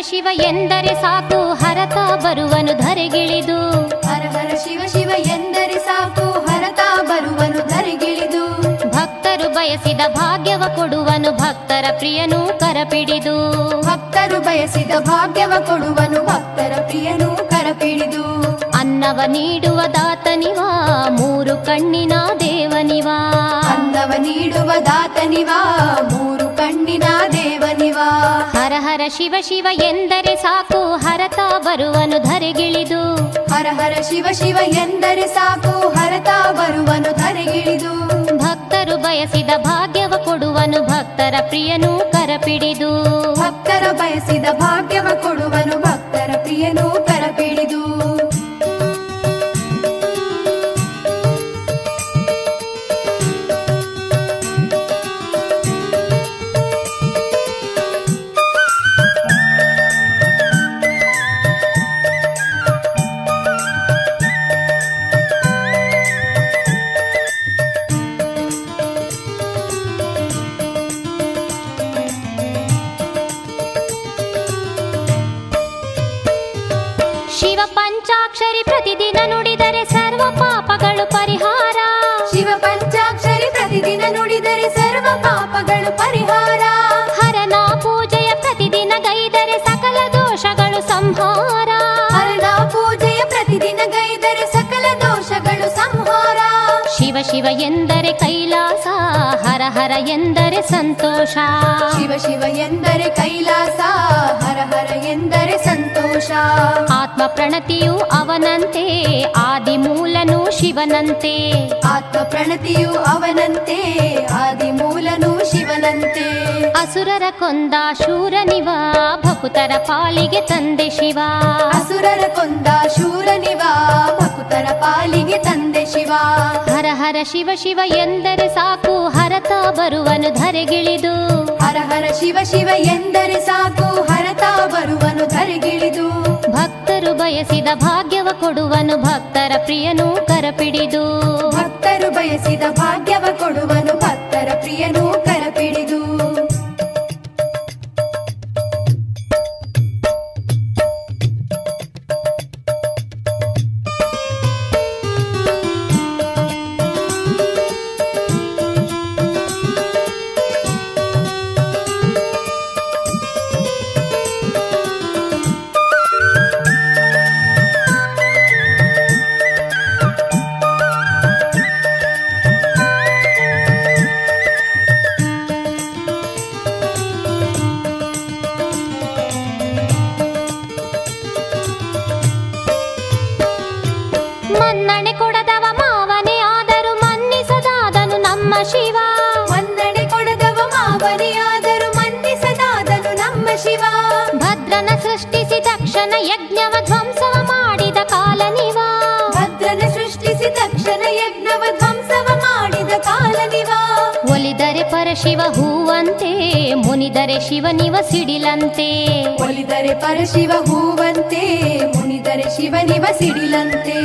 ಶಿವ ಎಂದರೆ ಸಾಕು ಹರತ ಬರುವನು ಧರೆಗಿಳಿದು. ಹರ ಹರ ಶಿವ ಶಿವ ಎಂದರೆ ಸಾಕು ಹರತ ಬರುವನು ಧರೆಗಿಳಿದು. ಭಕ್ತರು ಬಯಸಿದ ಭಾಗ್ಯವ ಕೊಡುವನು ಭಕ್ತರ ಪ್ರಿಯನು ಕರಪಿಡಿದು. ಭಕ್ತರು ಬಯಸಿದ ಭಾಗ್ಯವ ಕೊಡುವನು ಭಕ್ತರ ಪ್ರಿಯನು ಕರಪಿಡಿದು. ಅನ್ನವ ನೀಡುವ ದಾತನಿವಾ ಮೂರು ಕಣ್ಣಿನ ದೇವನಿವಾ. ಅನ್ನವ ನೀಡುವ ದಾತನಿವಾ ಮೂರು ಕಣ್ಣಿನ ದೇವನಿವಾ. ಹರ ಹರ ಶಿವ ಶಿವ ಎಂದರೆ ಸಾಕು ಹರತ ಬರುವನು ಧರೆಗಿಳಿದು. ಹರ ಹರ ಶಿವ ಶಿವ ಎಂದರೆ ಸಾಕು ಹರತ ಬರುವನು ಧರೆಗಿಳಿದು. ಭಕ್ತರು ಬಯಸಿದ ಭಾಗ್ಯವ ಕೊಡುವನು ಭಕ್ತರ ಪ್ರಿಯನು ಕರಪಿಡಿದು. ಭಕ್ತರ ಬಯಸಿದ ಭಾಗ್ಯವ ಕೊಡುವನು ಭಕ್ತರ ಪ್ರಿಯನು ಕರಪಿಡಿದು. ಪಾಪಗಳು ಪರಿಹಾರ. ಹರನ ಪೂಜೆಯ ಪ್ರತಿದಿನ ಗೈದರೆ ಸಕಲ ದೋಷಗಳು ಸಂಹಾರ. ಶಿವ ಎಂದರೆ ಕೈಲಾಸ ಹರ ಹರ ಎಂದರೆ ಸಂತೋಷ. ಶಿವ ಶಿವ ಎಂದರೆ ಕೈಲಾಸ ಹರ ಹರ ಎಂದರೆ ಸಂತೋಷ. ಆತ್ಮ ಪ್ರಣತಿಯು ಅವನಂತೆ ಆದಿ ಮೂಲನು ಶಿವನಂತೆ. ಆತ್ಮ ಪ್ರಣತಿಯು ಅವನಂತೆ ಆದಿ ಮೂಲನು ಶಿವನಂತೆ. ಅಸುರರ ಕೊಂದ ಶೂರನಿವ ಭಕುತರ ಪಾಲಿಗೆ ತಂದೆ ಶಿವ. ಅಸುರರ ಕೊಂದ ಶೂರನಿವ ಭಕುತರ ಪಾಲಿಗೆ ತಂದೆ ಶಿವ. ಹರ ಹರ ಶಿವ ಶಿವ ಎಂದರೆ ಸಾಕು ಹರತ ಬರುವನು ಧರೆಗಿಳಿದು. ಹರ ಹರ ಶಿವ ಶಿವ ಎಂದರೆ ಸಾಕು ಹರತ ಬರುವನು ಧರೆಗಿಳಿದು. ಭಕ್ತರು ಬಯಸಿದ ಭಾಗ್ಯವ ಕೊಡುವನು ಭಕ್ತರ ಪ್ರಿಯನು ಕರಪಿಡಿದು. ಭಕ್ತರು ಬಯಸಿದ ಭಾಗ್ಯವ ಕೊಡುವನು ಭಕ್ತರ ಪ್ರಿಯನು ಕರಪಿಡಿದು. ಪರಶಿವ ಹೂವಂತೆ ಮುನಿದರೆ ಶಿವನಿವ ಸಿಡಿಲಂತೆ. ಒಲಿದರೆ ಪರಶಿವ ಹೂವಂತೆ ಮುನಿದರೆ ಶಿವನಿವ ಸಿಡಿಲಂತೆ.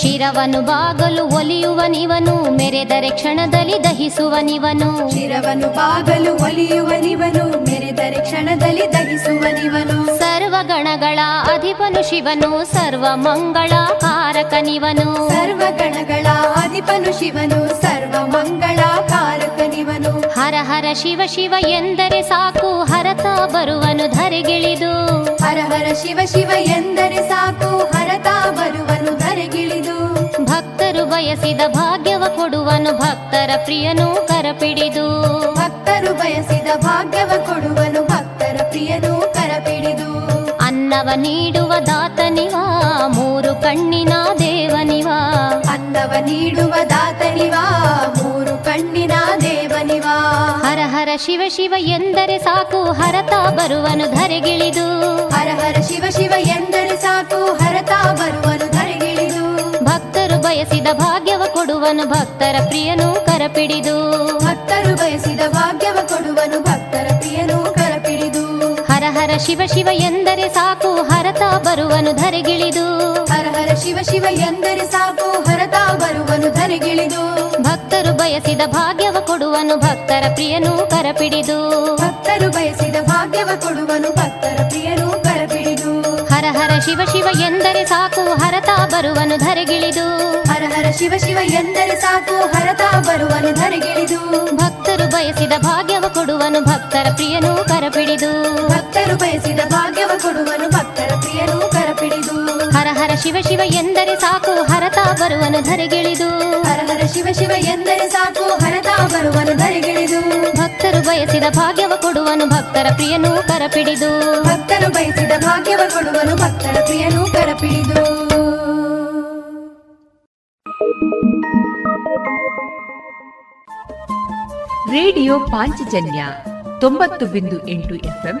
ಶಿರವನು ಬಾಗಲು ಒಲಿಯುವನಿವನು ಮೆರೆದರೆ ಕ್ಷಣದಲ್ಲಿ ದಹಿಸುವನಿವನು ಶಿರವನು ಬಾಗಲು ಒಲಿಯುವನಿವನು ಮೆರೆದರೆ ಕ್ಷಣದಲ್ಲಿ ದಹಿಸುವನಿವನು ಸರ್ವಗಣಗಳ ಅಧಿಪನು ಶಿವನು ಸರ್ವ ಮಂಗಳ ಕಾರಕನಿವನು. ಸರ್ವಗಣಗಳ ಅಧಿಪನು ಶಿವನು ಸರ್ವ ಮಂಗಳ ಕಾರಕನಿವನು. ಹರ ಹರ ಶಿವ ಶಿವ ಎಂದರೆ ಸಾಕು ಹರತ ಬರುವನು ಧರೆಗಿಳಿದು. ಹರ ಹರ ಶಿವ ಶಿವ ಎಂದರೆ ಸಾಕು ಹರತ ಬರುವನು ಧರೆಗಿಳಿದು. ಭಕ್ತರು ಬಯಸಿದ ಭಾಗ್ಯವ ಕೊಡುವನು ಭಕ್ತರ ಪ್ರಿಯನು ಕರಪಿಡಿದು. ಭಕ್ತರು ಬಯಸಿದ ಭಾಗ್ಯವ ಕೊಡುವನು ಅನ್ನವ ನೀಡುವ ದಾತನಿವ ಮೂರು ಕಣ್ಣಿನ ದೇವನಿವಾ. ಅನ್ನವ ನೀಡುವ ದಾತನಿವಾ ಮೂರು ಕಣ್ಣಿನ ದೇವನಿವ. ಹರ ಹರ ಶಿವ ಶಿವ ಎಂದರೆ ಸಾಕು ಹರತ ಬರುವನು ಧರೆಗಿಳಿದು. ಹರ ಹರ ಶಿವ ಶಿವ ಎಂದರೆ ಸಾಕು ಹರತ ಬರುವನು ಧರೆಗಿಳಿದು. ಭಕ್ತರು ಬಯಸಿದ ಭಾಗ್ಯವ ಕೊಡುವನು ಭಕ್ತರ ಪ್ರಿಯನು ಕರಪಿಡಿದು. ಭಕ್ತರು ಬಯಸಿದ ಭಾಗ್ಯವ ಕೊಡುವನು ಭಕ್ತರ ಪ್ರಿಯನು ಹರ ಹರ ಶಿವ ಶಿವ ಎಂದರೆ ಸಾಕು ಹರತ ಬರುವನು ಧರೆಗಿಳಿದು. ಹರ ಹರ ಶಿವ ಶಿವ ಎಂದರೆ ಸಾಕು ಹರತ ಬರುವನು ಧರೆಗಿಳಿದು. ಭಕ್ತರು ಬಯಸಿದ ಭಾಗ್ಯವ ಕೊಡುವನು ಭಕ್ತರ ಪ್ರಿಯನು ಕರಪಿಡಿದು. ಭಕ್ತರು ಬಯಸಿದ ಭಾಗ್ಯವ ಕೊಡುವನು ಭಕ್ತರ ಹರ ಶಿವ ಶಿವ ಎಂದರೆ ಸಾಕು ಹರತಾ ಬರುವನು ಧರೆಗಿಳಿದು. ಹರ ಹರ ಶಿವ ಶಿವ ಎಂದರೆ ಸಾಕು ಹರತಾ ಬರುವನು ಧರೆಗಿಳಿದು. ಭಕ್ತರು ಬಯಸಿದ ಭಾಗ್ಯವ ಕೊಡುವನು ಭಕ್ತರ ಪ್ರಿಯನು ಕರಪಿಡಿದು. ಭಕ್ತರು ಬಯಸಿದ ಭಾಗ್ಯವ ಕೊಡುವನು ಹರ ಶಿವ ಶಿವ ಎಂದರೆ ಸಾಕು ಹರತ ಬರುವನು ಧರೆಗಿಳಿದು. ಹರ ಹರ ಶಿವ ಶಿವ ಎಂದರೆ ಸಾಕು ಹರತ ಬರುವನು ಧರೆಗಿಳಿದು. ಭಕ್ತರು ಬಯಸಿದ ಭಾಗ್ಯವ ಕೊಡುವನು ಭಕ್ತರ ಪ್ರಿಯನು ಕರಪಿಡಿದು. ಭಕ್ತರು ಬಯಸಿದ ಭಾಗ್ಯವ ಕೊಡುವನು ಭಕ್ತರ ಪ್ರಿಯನು ಕರಪಿಡಿದು. ರೇಡಿಯೋ ಪಾಂಚಜನ್ಯ ತೊಂಬತ್ತು ಬಿಂದು ಎಂಟು ಎಫ್ಎಂ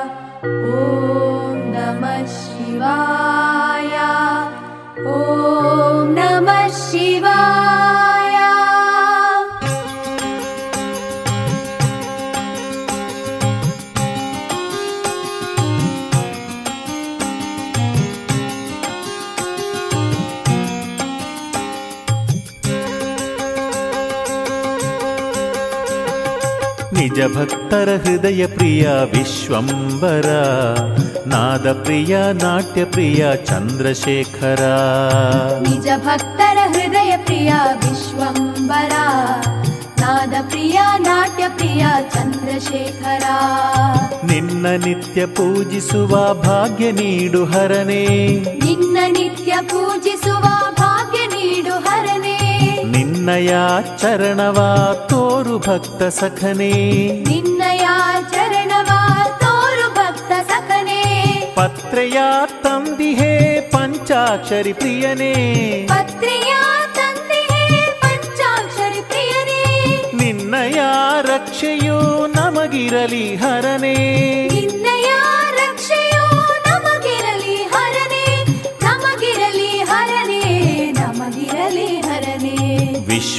ನಿಜ ಭಕ್ತರ ಹೃದಯ ಪ್ರಿಯ ವಿಶ್ವಂಬರ ನಾದ ಪ್ರಿಯ ನಾಟ್ಯ ಪ್ರಿಯ ಚಂದ್ರಶೇಖರ. ನಿಜ ಭಕ್ತರ ಹೃದಯ ಪ್ರಿಯ ವಿಶ್ವಂಬರ ನಾದ ಪ್ರಿಯ ನಾಟ್ಯ ಪ್ರಿಯ ಚಂದ್ರಶೇಖರ. ನಿನ್ನ ನಿತ್ಯ ಪೂಜಿಸುವ ಭಾಗ್ಯ ನೀಡು ಹರನೇ. ನಿನ್ನ ನಿತ್ಯ ಪೂಜಿಸುವ ಭಾಗ್ಯ ನೀಡು ಹರನೇ. ನಿನ್ನಯ ಚರಣವ ತೋರು ಭಕ್ತ ಸಖನೇ. ನಿನ್ನಯ ಚರಣವ ತೋರು ಭಕ್ತ ಸಖನೇ. ಪತ್ರೆಯ ತಂದಿಹೇ ಪಂಚಾಕ್ಷರಿ ಪ್ರಿಯನೇ. ಪತ್ರೆಯ ತಂದಿಹೇ ಪಂಚಾಕ್ಷರಿ ಪ್ರಿಯನೇ. ನಿನ್ನಯ ರಕ್ಷೆಯು ನಮಗಿರಲಿ ಹರನೇ. ನಿನ್ನಯ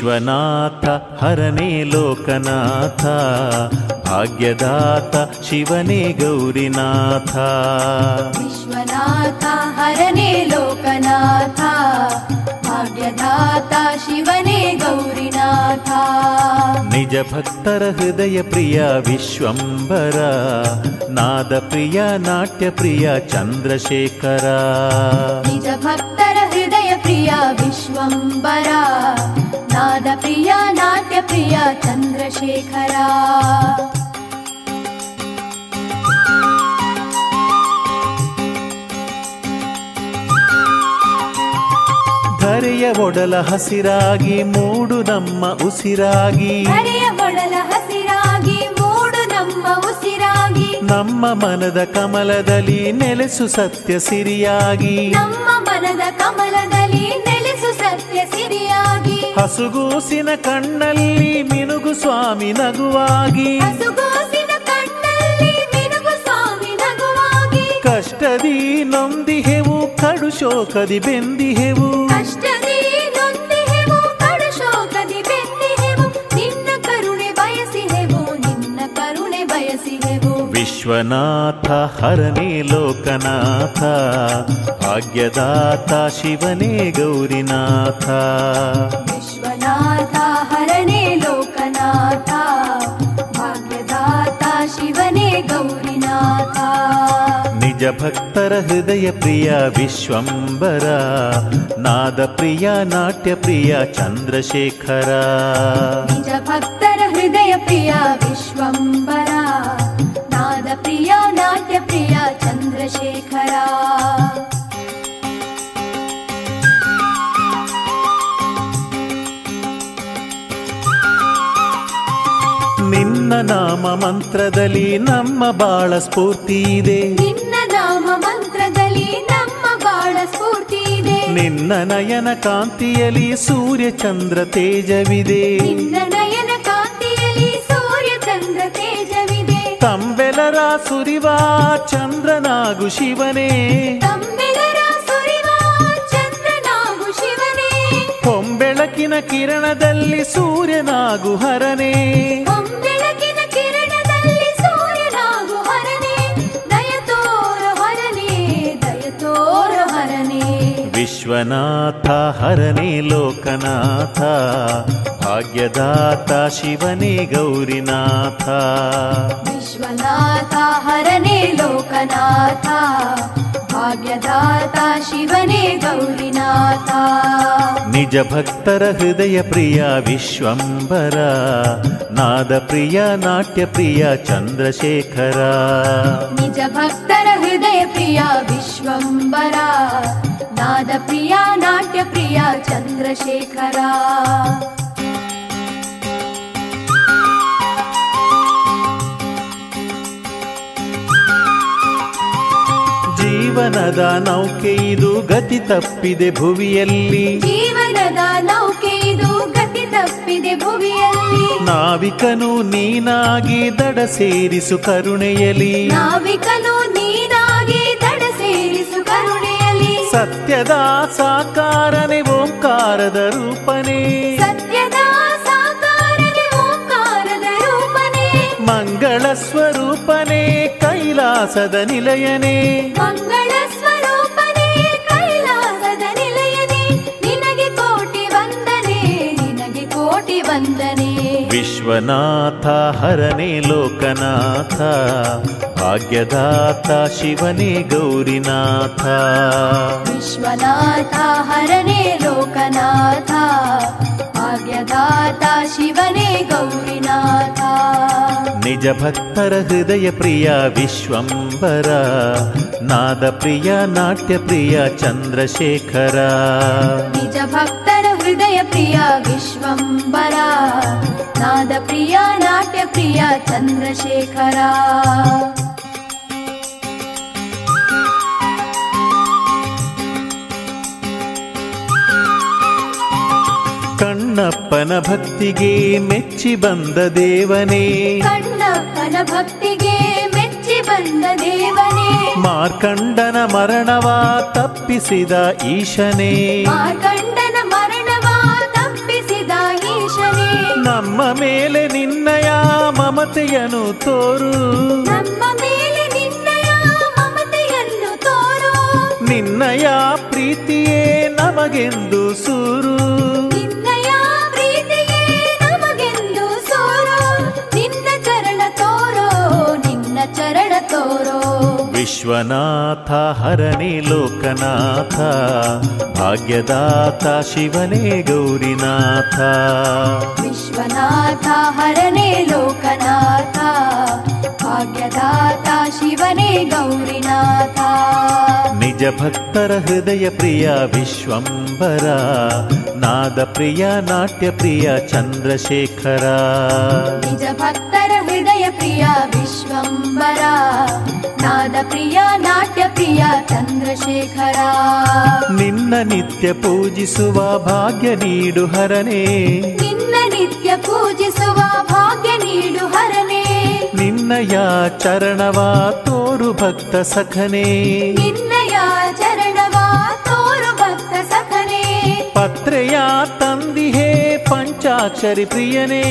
ವಿಶ್ವನಾಥ ಹರನೇ ಲೋಕನಾಥ ಭಾಗ್ಯದಾತ ಶಿವನೇ ಗೌರಿನಾಥ ವಿಶ್ವನಾಥ ಹರನೇ ಲೋಕನಾಥ ಭಾಗ್ಯದಾತ ಶಿವನೇ ಗೌರಿನಾಥ ನಿಜ ಭಕ್ತರ ಹೃದಯ ಪ್ರಿಯ ವಿಶ್ವಂಬರ ನಾದ ಪ್ರಿಯ ನಾಟ್ಯ ಪ್ರಿಯ ಚಂದ್ರಶೇಖರ ಚಂದ್ರಶೇಖರ ಧರೆಯ ಒಡಲ ಹಸಿರಾಗಿ ಮೂಡು ನಮ್ಮ ಉಸಿರಾಗಿ. ಒಡಲ ಹಸಿರಾಗಿ ಮೂಡು ನಮ್ಮ ಉಸಿರಾಗಿ. ನಮ್ಮ ಮನದ ಕಮಲದಲ್ಲಿ ನೆಲೆಸು ಸತ್ಯ ಸಿರಿಯಾಗಿ. ನಮ್ಮ ಮನದ ಕಮಲದಲ್ಲಿ ಹಸುಗೂಸಿನ ಕಣ್ಣಲ್ಲಿ ಮಿನುಗು ಸ್ವಾಮಿ ನಗುವಾಗಿ. ಹಸುಗೋಸಿನ ಕಣ್ಣಲ್ಲಿ ಮಿನುಗು ಸ್ವಾಮಿ ನಗುವಾಗಿ. ಕಷ್ಟದಿ ನೊಂದಿಹೆವು ಕಡು ಶೋಕದಿ ಬೆಂದಿಹೆವು. ಕಷ್ಟದಿ ಬಯಸಿಹೆವು ವಿಶ್ವನಾಥ ಹರನೇ ಲೋಕನಾಥ ಭಾಗ್ಯದಾತ ಶಿವನೇ ಗೌರಿನಾಥ. ವಿಶ್ವನಾಥ ಹರನೇ ಲೋಕನಾಥ ಭಾಗ್ಯದಾತ ಶಿವನೇ ಗೌರಿನಾಥ. ನಿಜ ಭಕ್ತರ ಹೃದಯ ಪ್ರಿಯ ವಿಶ್ವಂಬರ ನಾದ ಪ್ರಿಯ ನಾಟ್ಯ ಪ್ರಿಯ ಚಂದ್ರಶೇಖರ. ನಿಜ ಭಕ್ತರ ಹೃದಯ ಪ್ರಿಯ ಪ್ರಿಯ ನಾಟ್ಯ ಪ್ರಿಯ ಚಂದ್ರಶೇಖರ. ನಿನ್ನ ನಾಮ ಮಂತ್ರದಲ್ಲಿ ನಮ್ಮ ಬಾಳ ಸ್ಫೂರ್ತಿ ಇದೆ. ನಿನ್ನ ನಾಮ ಮಂತ್ರದಲ್ಲಿ ನಮ್ಮ ಬಾಳ ಸ್ಫೂರ್ತಿ ಇದೆ. ನಿನ್ನ ನಯನ ಕಾಂತಿಯಲ್ಲಿ ಸೂರ್ಯ ಚಂದ್ರ ತೇಜವಿದೆ. ನಿನ್ನ ನಯನ ಕಾಂತಿಯಲ್ಲಿ ಸೂರ್ಯ ಚಂದ್ರ ತಂಬೆಲರ ಸುರಿವ ಚಂದ್ರನಾಗು ಶಿವನೇ. ಹೊಂಬೆಳಕಿನ ಕಿರಣದಲ್ಲಿ ಸೂರ್ಯನಾಗು ಹರನೇ. ವಿಶ್ವನಾಥ ಹರನೇ ಲೋಕನಾಥ. ಭಾಗ್ಯದಾತ ಶಿವನೇ ಗೌರಿನಾಥ. ವಿಶ್ವನಾಥ ಹರನೇ ಲೋಕನಾಥ. ಭಾಗ್ಯದಾತ ಶಿವನೇ ಗೌರಿನಾಥ. ನಿಜ ಭಕ್ತರ ಹೃದಯ ಪ್ರಿಯ ವಿಶ್ವಂಬರ ನಾದ ಪ್ರಿಯ ನಾಟ್ಯ ಪ್ರಿಯ ಚಂದ್ರಶೇಖರ ನಿಜ ಭಕ್ತರ ಜೀವನದ ನೌಕೆ ಇದು ಗತಿ ತಪ್ಪಿದೆ ಭುವಿಯಲ್ಲಿ. ಜೀವನದ ನೌಕೆ ಇದು ಗತಿ ತಪ್ಪಿದೆ ಭುವಿಯಲ್ಲಿ. ನಾವಿಕನು ನೀನಾಗಿ ದಡ ಸೇರಿಸು ಕರುಣೆಯಲಿ ನಾವಿಕನು ನೀನಾಗಿ ದಡ ಸೇರಿಸು ಕರುಣೆಯಲ್ಲಿ. ಸತ್ಯದ ಸಾಕಾರನೆ ಓಂಕಾರದ ರೂಪನೆ. ಸತ್ಯದ ಸಾಕಾರನೆ ಓಂಕಾರದ ರೂಪನೆ. ಮಂಗಳ ಸ್ವರೂಪನೇ ಕೈಲಾಸದ ನಿಲಯನೇ. ಮಂಗಳ ಸ್ವರೂಪನೇ ಕೈಲಾಸದ ನಿಲಯನೇ ನಿನಗೆ ಕೋಟಿ ವಂದನೆ ನಿನಗೆ ಕೋಟಿ ವಂದನೆ. ವಿಶ್ವನಾಥ ಹರನೇ ಲೋಕನಾಥ ಭಾಗ್ಯದಾತ ಶಿವನೇ ಗೌರಿನಾಥ. ವಿಶ್ವನಾಥ ಹರನೇ ಲೋಕನಾಥ ಭಾಗ್ಯದಾತ ಶಿವನೇ ಗೌರಿನಾಥ. निजभक्तरहृदयप्रिया विश्वम्बरा नादप्रिया नाट्यप्रिया चन्द्रशेखरा। निजभक्तरहृदयप्रिया विश्वम्बरा नादप्रिया नाट्यप्रिया चन्द्रशेखरा। ಕಣ್ಣಪ್ಪನ ಭಕ್ತಿಗೆ ಮೆಚ್ಚಿ ಬಂದ ದೇವನೇ. ಕಣ್ಣಪ್ಪನ ಭಕ್ತಿಗೆ ಮೆಚ್ಚಿ ಬಂದ ದೇವನೇ. ಮಾರ್ಕಂಡನ ಮರಣವ ತಪ್ಪಿಸಿದ ಈಶನೇ. ಮಾರ್ಕಂಡನ ಮರಣವ ತಪ್ಪಿಸಿದ ಈಶನೇ. ನಮ್ಮ ಮೇಲೆ ನಿನ್ನಯ ಮಮತೆಯನು ತೋರು. ನಮ್ಮ ಮೇಲೆ ನಿನ್ನಯ ಮಮತೆಯನ್ನು ತೋರು. ನಿನ್ನಯ ಪ್ರೀತಿಯೇ ನಮಗೆಂದು ಸೂರು. ವಿಶ್ವನಾಥ ಹರನೇ ಲೋಕನಾಥ ಭಾಗ್ಯದಾತ ಶಿವನೇ ಗೌರಿನಾಥ. ವಿಶ್ವನಾಥ ಹರನೇ ಲೋಕನಾಥ ಭಾಗ್ಯದಾತ ಶಿವನೇ ಗೌರಿನಾಥ. ನಿಜ ಭಕ್ತರ ಹೃದಯ ಪ್ರಿಯ ವಿಶ್ವಂಬರ ನಾದ ಪ್ರಿಯ ನಾಟ್ಯ ಪ್ರಿಯ ಚಂದ್ರಶೇಖರ. ನಿಜ ಭಕ್ತರ ಹೃದಯ ಪ್ರಿಯ ವಿಶ್ವಂಬರ ನಾದ ಪ್ರಿಯ ನಾಟ್ಯ ಪ್ರಿಯ ಚಂದ್ರಶೇಖರ. ನಿನ್ನ ನಿತ್ಯ ಪೂಜಿಸುವ ಭಾಗ್ಯ ನೀಡು ಹರನೇ. ನಿನ್ನ ನಿತ್ಯ ಪೂಜಿಸುವ ಭಾಗ್ಯ ನೀಡು ಹರನೇ. ನಿನ್ನಯ ಚರಣವ ತೋರು ಭಕ್ತ ಸಖನೇ. ನಿನ್ನಯ ಚರಣವ ತೋರು ಭಕ್ತ ಸಖನೇ. ಪತ್ರೆಯ ತಂದಿಹೇ ಪಂಚಾಕ್ಷರಿ ಪ್ರಿಯನೇ.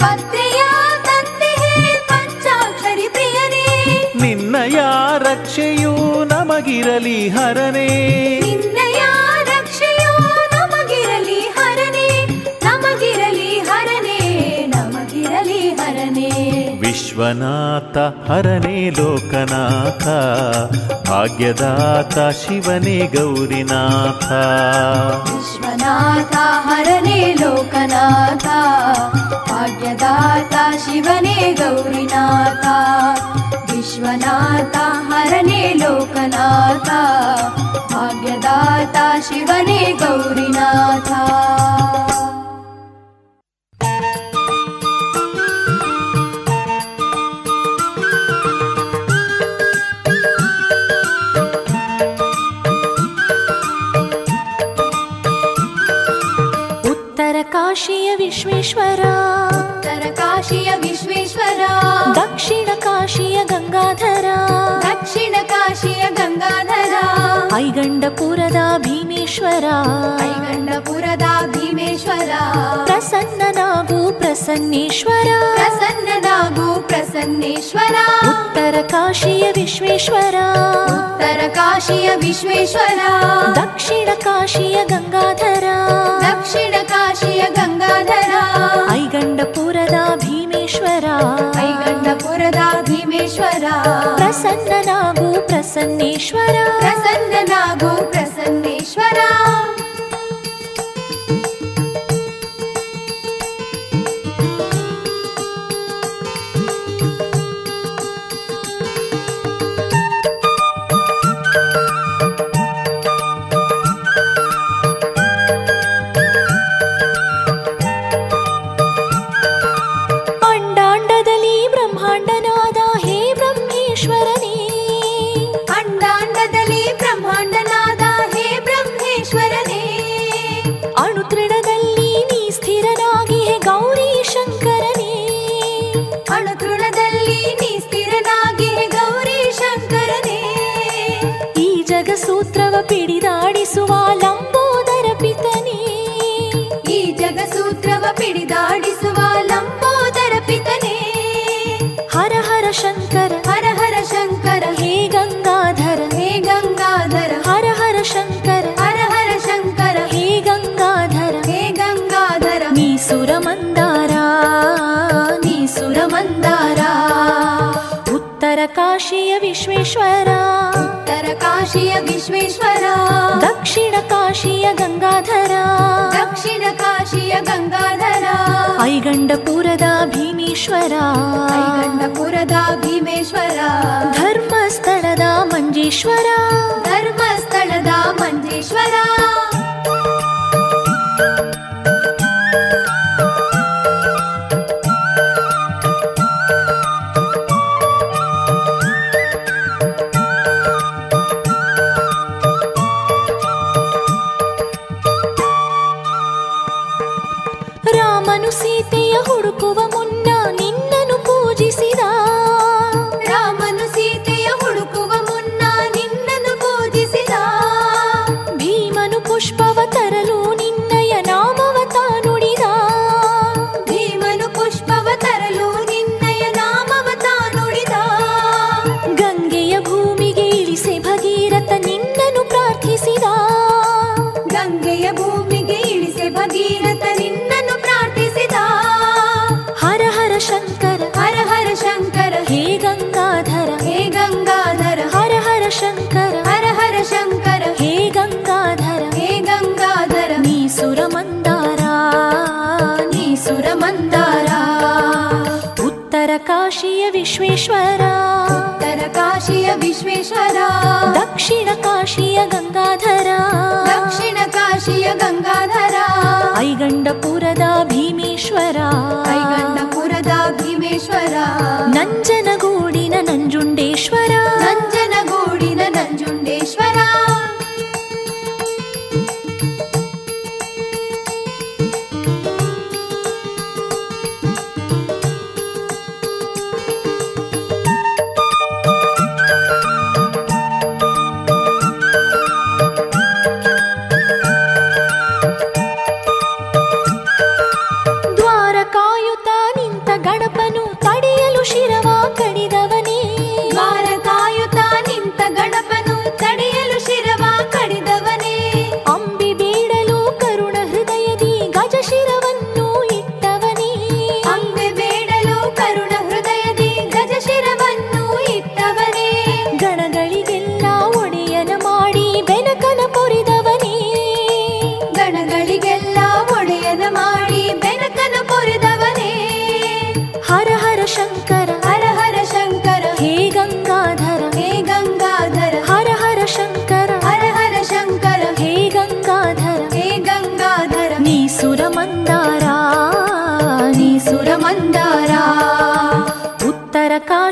ಪತ್ರೆಯ ತಂದೆಯೇ ಪಂಚಾಕ್ಷರಿ ಪ್ರಿಯನೇ. ನಿನ್ನಯ ರಕ್ಷೆಯು ನಮಗಿರಲಿ ಹರನೇ. विश्वनाथ हरणे लोकनाथ भाग्यदाता शिवने गौरिनाथ विश्वनाथ हरणे लोकनाथ भाग्यदाता शिवने गौरिनाथ विश्वनाथ हरणे लोकनाता भाग्यदाता शिवने गौरीनाथ विश्वेश्वरा। उत्तरकाशीय विश्वेश्वरा। दक्षिणकाशीय गङ्गाधरा दक्षिणकाशीय गङ्गाधरा ऐगण्डपुरदा भीमेश्वरा ऐगण्डपुरदा भीमेश्वरा गण्डपुर प्रसन्नेश्वरा प्रसन्नू प्रसन्नेश्वरा उत्तरकाशीय विश्वेश्वरा उत्तरकाशीय विश्वेश्वरा दक्षिणकाशीय गङ्गाधरा दक्षिणकाशीय गङ्गाधरा ऐगण्डपुरदा भी पैगण्डपुरद भीमेश्वर प्रसन्ननगो प्रसन्नश्वर प्रसन्ननगु प्रसन्नेश्वर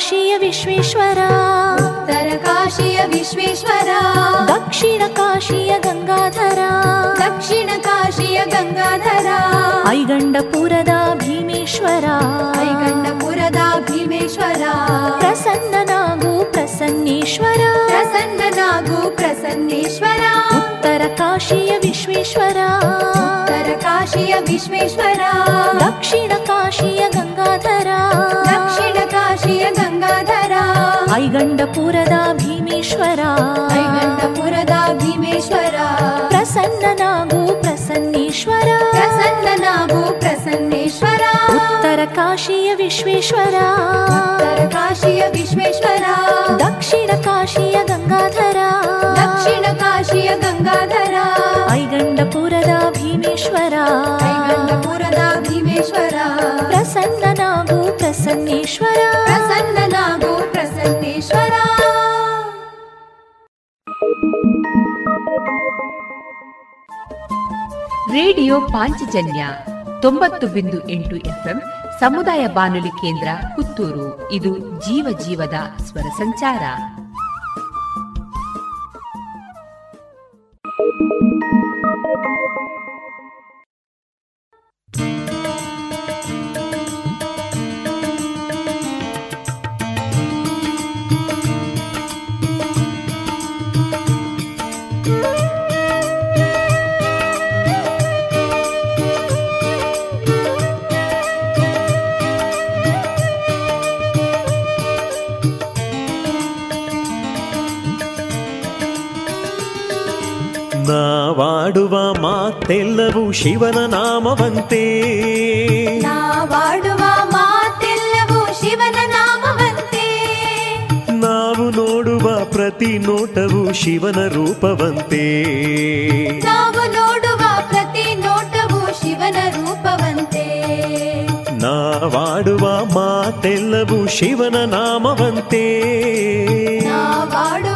काशीय विश्वेश्वर। तरकाशीय विश्वेश्वरा। दक्षिण काशीय गङ्गाधरा दक्षिण काशीय ऐगण्डपुरदा भीमेश्वरा। ऐगण्डपुरदा भीमेश्वरा। प्रसन्ननागो प्रसन्नेश्वरा। प्रसन्ननागो प्रसन्नेश्वरा। प्रसन्ननगु प्रसन्नेश्वर तरकाशीय विश्वेश्वर तरकाशीय विश्वेश्वर। दक्षिण काशीय गङ्गाधरा गङ्गाधरा ऐगण्डपुरदा भीमेश्वरा। ऐगण्डपुरदा भीमेश्वरा। प्रसन्ननागो प्रसन्नेश्वरा। प्रसन्ननागो प्रसन्नेश्वरा। उत्तरकाशीय विश्वेश्वरा। उत्तरकाशीय विश्वेश्वरा। दक्षिणकाशीय गङ्गाधरा दक्षिणकाशीय गङ्गाधरा ऐगण्डपुरदा भीमेश्वरा। ऐगण्डपुरदा भीमेश्वरा। प्रसन्ननागो ಪ್ರಸನ್ನೇಶ್ವರ. ಪ್ರಸನ್ನನಾಗೋ ಪ್ರಸನ್ನೇಶ್ವರ. ರೇಡಿಯೋ ಪಾಂಚಜನ್ಯ ತೊಂಬತ್ತು ಬಿಂದು ಎಂಟು ಎಫ್ಎಂ ಸಮುದಾಯ ಬಾನುಲಿ ಕೇಂದ್ರ ಪುತ್ತೂರು. ಇದು ಜೀವ ಜೀವದ ಸ್ವರ ಸಂಚಾರ. ನಾವಾಡುವ ಮಾತೆಲ್ಲವೂ ಶಿವನ ನಾಮವಂತೆ. ನಾವಾಡುವ ಮಾತೆಲ್ಲವೂ ಶಿವನ ನಾಮವಂತೆ. ನಾವು ನೋಡುವ ಪ್ರತಿ ನೋಟವು ಶಿವನ ರೂಪವಂತೆ. ನಾವು ನೋಡುವ ಪ್ರತಿ ನೋಟವು ಶಿವನ ರೂಪವಂತೆ. ನಾವಾಡುವ ಮಾತೆಲ್ಲವೂ ಶಿವನ ನಾಮವಂತೆ. ನಾವಾಡುವ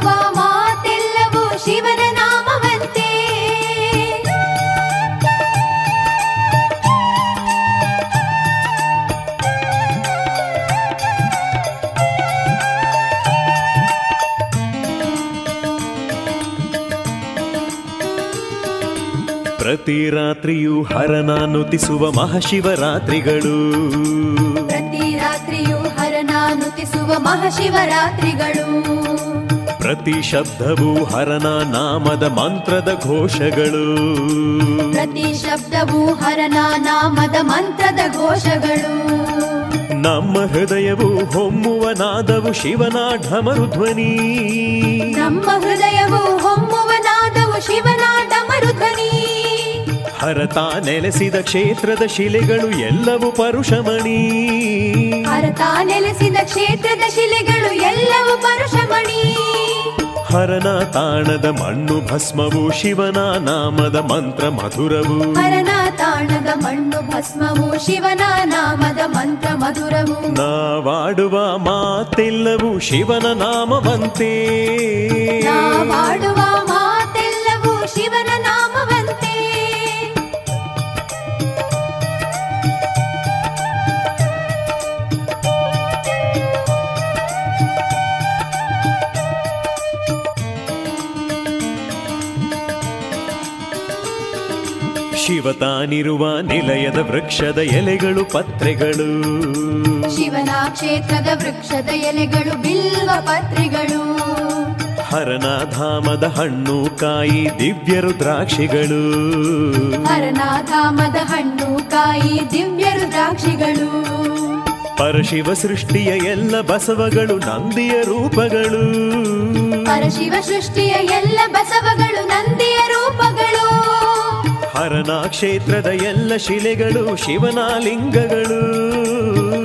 ಪ್ರತಿ ರಾತ್ರಿಯೂ ಹರನ ನುತಿಸುವ ಮಹಾಶಿವರಾತ್ರಿಗಳು. ಪ್ರತಿ ರಾತ್ರಿಯೂ ಹರನಾನುತಿಸುವ ಮಹಾಶಿವರಾತ್ರಿಗಳು. ಪ್ರತಿ ಶಬ್ದವೂ ಹರನ ನಾಮದ ಮಂತ್ರದ ಘೋಷಗಳು. ಪ್ರತಿ ಶಬ್ದವು ಹರನ ನಾಮದ ಮಂತ್ರದ ಘೋಷಗಳು. ನಮ್ಮ ಹೃದಯವು ಹೊಮ್ಮುವ ನಾದವು ಶಿವನ ಢಮರು ಧ್ವನಿ. ನಮ್ಮ ಹೃದಯವು ಹೊಮ್ಮುವ ನಾದವು ಶಿವನ ಧ್ವನಿ. ಹರತ ನೆಲೆಸಿದ ಕ್ಷೇತ್ರದ ಶಿಲೆಗಳು ಎಲ್ಲವೂ ಪರುಷಮಣಿ. ಹರತ ನೆಲೆಸಿದ ಕ್ಷೇತ್ರದ ಶಿಲೆಗಳು ಎಲ್ಲವೂ ಪರುಷಮಣಿ. ಹರನ ತಾಣದ ಮಣ್ಣು ಭಸ್ಮವು ಶಿವನ ನಾಮದ ಮಂತ್ರ ಮಧುರವು. ಹರನ ತಾಣದ ಮಣ್ಣು ಭಸ್ಮವು ಶಿವನ ನಾಮದ ಮಂತ್ರ ಮಧುರವು. ನಾವಾಡುವ ಮಾತೆಲ್ಲವೂ ಶಿವನ ನಾಮವಂತೆ. ನಾವಾಡುವ ತಾನಿರುವ ನಿಲಯದ ವೃಕ್ಷದ ಎಲೆಗಳು ಪತ್ರೆಗಳು. ಶಿವನ ಕ್ಷೇತ್ರದ ವೃಕ್ಷದ ಎಲೆಗಳು ಬಿಲ್ವ ಪತ್ರೆಗಳು. ಹರನ ಧಾಮದ ಹಣ್ಣು ಕಾಯಿ ದಿವ್ಯ ರುದ್ರಾಕ್ಷಿಗಳು. ಹರನ ಧಾಮದ ಹಣ್ಣು ಕಾಯಿ ದಿವ್ಯ ರುದ್ರಾಕ್ಷಿಗಳು. ಪರಶಿವ ಸೃಷ್ಟಿಯ ಎಲ್ಲ ಬಸವಗಳು ನಂದಿಯ ರೂಪಗಳು. ಪರಶಿವ ಸೃಷ್ಟಿಯ ಎಲ್ಲ ಬಸವಗಳು ನಂದಿಯ ಹರನ ಕ್ಷೇತ್ರದ ಎಲ್ಲ ಶಿಲೆಗಳು ಶಿವನ ಲಿಂಗಗಳು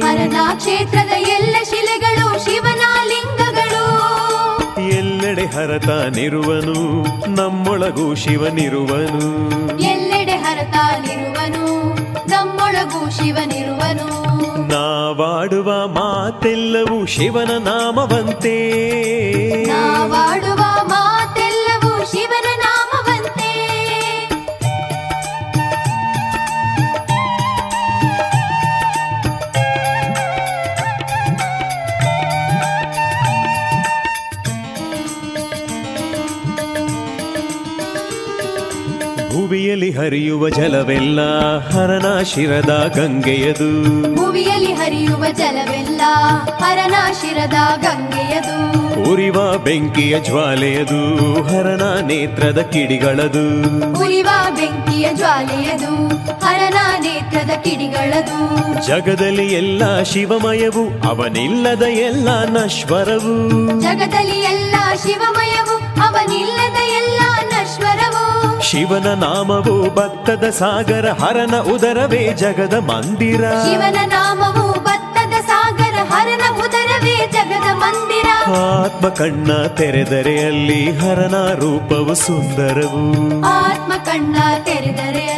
ಹರನ ಕ್ಷೇತ್ರದ ಎಲ್ಲ ಶಿಲೆಗಳು ಶಿವನ ಲಿಂಗಗಳು ಎಲ್ಲೆಡೆ ಹರತಾನಿರುವನು ನಮ್ಮೊಳಗೂ ಶಿವನಿರುವನು. ಎಲ್ಲೆಡೆ ಹರತಾನಿರುವನು ನಮ್ಮೊಳಗೂ ಶಿವನಿರುವನು. ನಾವಾಡುವ ಮಾತೆಲ್ಲವೂ ಶಿವನ ನಾಮವಂತೆ. ನಾವಾಡುವ ಮಾತೆಲ್ಲವೂ ಹರಿಯುವ ಜಲವೆಲ್ಲ ಹರನ ಶಿರದ ಗಂಗೆಯದು. ಭುವಿಯಲ್ಲಿ ಹರಿಯುವ ಜಲವೆಲ್ಲ ಹರನ ಶಿರದ ಗಂಗೆಯದು. ಉರಿವ ಬೆಂಕಿಯ ಜ್ವಾಲೆಯದು ಹರನ ನೇತ್ರದ ಕಿಡಿಗಳದು. ಉರಿವ ಬೆಂಕಿಯ ಜ್ವಾಲೆಯದು ಹರನ ನೇತ್ರದ ಕಿಡಿಗಳದು. ಜಗದಲ್ಲಿ ಎಲ್ಲ ಶಿವಮಯವು ಅವನಿಲ್ಲದ ಎಲ್ಲ ನಶ್ವರವು. ಜಗದಲ್ಲಿ ಎಲ್ಲ ಶಿವಮಯವು ಅವನಿಲ್ಲದ ಎಲ್ಲ ಶಿವನ ನಾಮವು ಭಕ್ತದ ಸಾಗರ ಹರನ ಉದರವೇ ಜಗದ ಮಂದಿರ. ಶಿವನ ನಾಮವು ಭತ್ತದ ಸಾಗರ ಹರನ ಉದರವೇ ಜಗದ ಮಂದಿರ. ಆತ್ಮ ಕಣ್ಣ ತೆರೆದರೆ ಅಲ್ಲಿ ಹರನ ರೂಪವು ಸುಂದರವು. ಆತ್ಮ ಕಣ್ಣ ತೆರೆದರೆ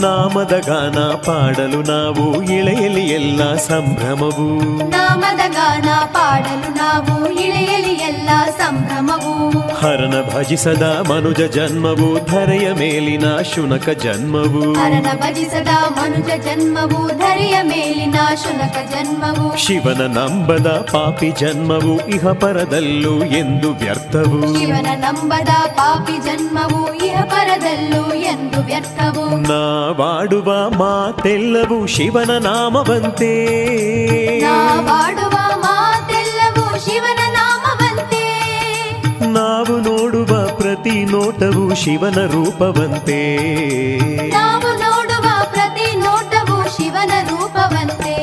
ನಾಮದ ಗಾನ ಪಾಡಲು ನಾವು ಇಳೆಯಲಿ ಎಲ್ಲ ಸಂಭ್ರಮವು. ನಾಮದ ಗಾನ ಪಾಡಲು ನಾವು ಇಳೆಯಲಿ ಎಲ್ಲ ಸಂಭ್ರಮವು. ಹರನ ಭಜಿಸದ ಮನುಜ ಜನ್ಮವು ಧರೆಯ ಮೇಲಿನ ಶುನಕ ಜನ್ಮವು. ಹರನ ಭಜಿಸದ ಮನುಜ ಜನ್ಮವು ಧರೆಯ ಮೇಲಿನ ಶುನಕ ಜನ್ಮವು. ಶಿವನ ನಂಬದ ಪಾಪಿ ಜನ್ಮವು ಇಹ ಪರದಲ್ಲೂ ಎಂದು ವ್ಯರ್ಥವು. ಶಿವನ ನಂಬದ ಪಾಪಿ ಜನ್ಮವು ಇಹ ಪರದಲ್ಲೂ ಎಂದು ವ್ಯರ್ಥವು. ನಾವಾಡುವ ಮಾತೆಲ್ಲವೂ ಶಿವನ ನಾಮವಂತೆ. ನಾವಾಡುವ ಮಾತೆಲ್ಲವೂ ಶಿವನ ನಾಮವಂತೆ. ನಾವು ನೋಡುವ ಪ್ರತಿ ನೋಟವು ಶಿವನ ರೂಪವಂತೆ. ನಾವು ನೋಡುವ ಪ್ರತಿ ನೋಟವು ಶಿವನ ರೂಪವಂತೆ.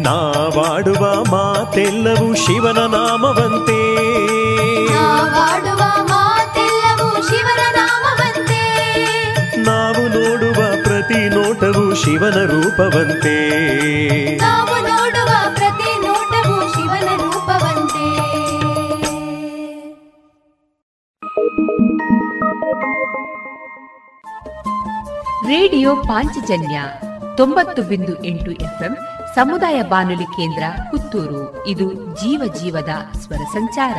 ನಾವಾಡುವ ಮಾತೆಲ್ಲವೂ ಶಿವನ ನಾಮವಂತೆ. ನಾವಾಡುವ ಮಾತೆಲ್ಲವೂ ನೋಟವು ಶಿವನ ರೂಪವಂತೆ. ನಾವು ನೋಡುವ ಪ್ರತಿ ನೋಟವು ಶಿವನ ರೂಪವಂತೆ. ರೇಡಿಯೋ ಪಾಂಚಜನ್ಯ ತೊಂಬತ್ತು ಬಿಂದು ಎಂಟು ಎಫ್ಎಂ ಸಮುದಾಯ ಬಾನುಲಿ ಕೇಂದ್ರ ಪುತ್ತೂರು. ಇದು ಜೀವ ಜೀವದ ಸ್ವರ ಸಂಚಾರ.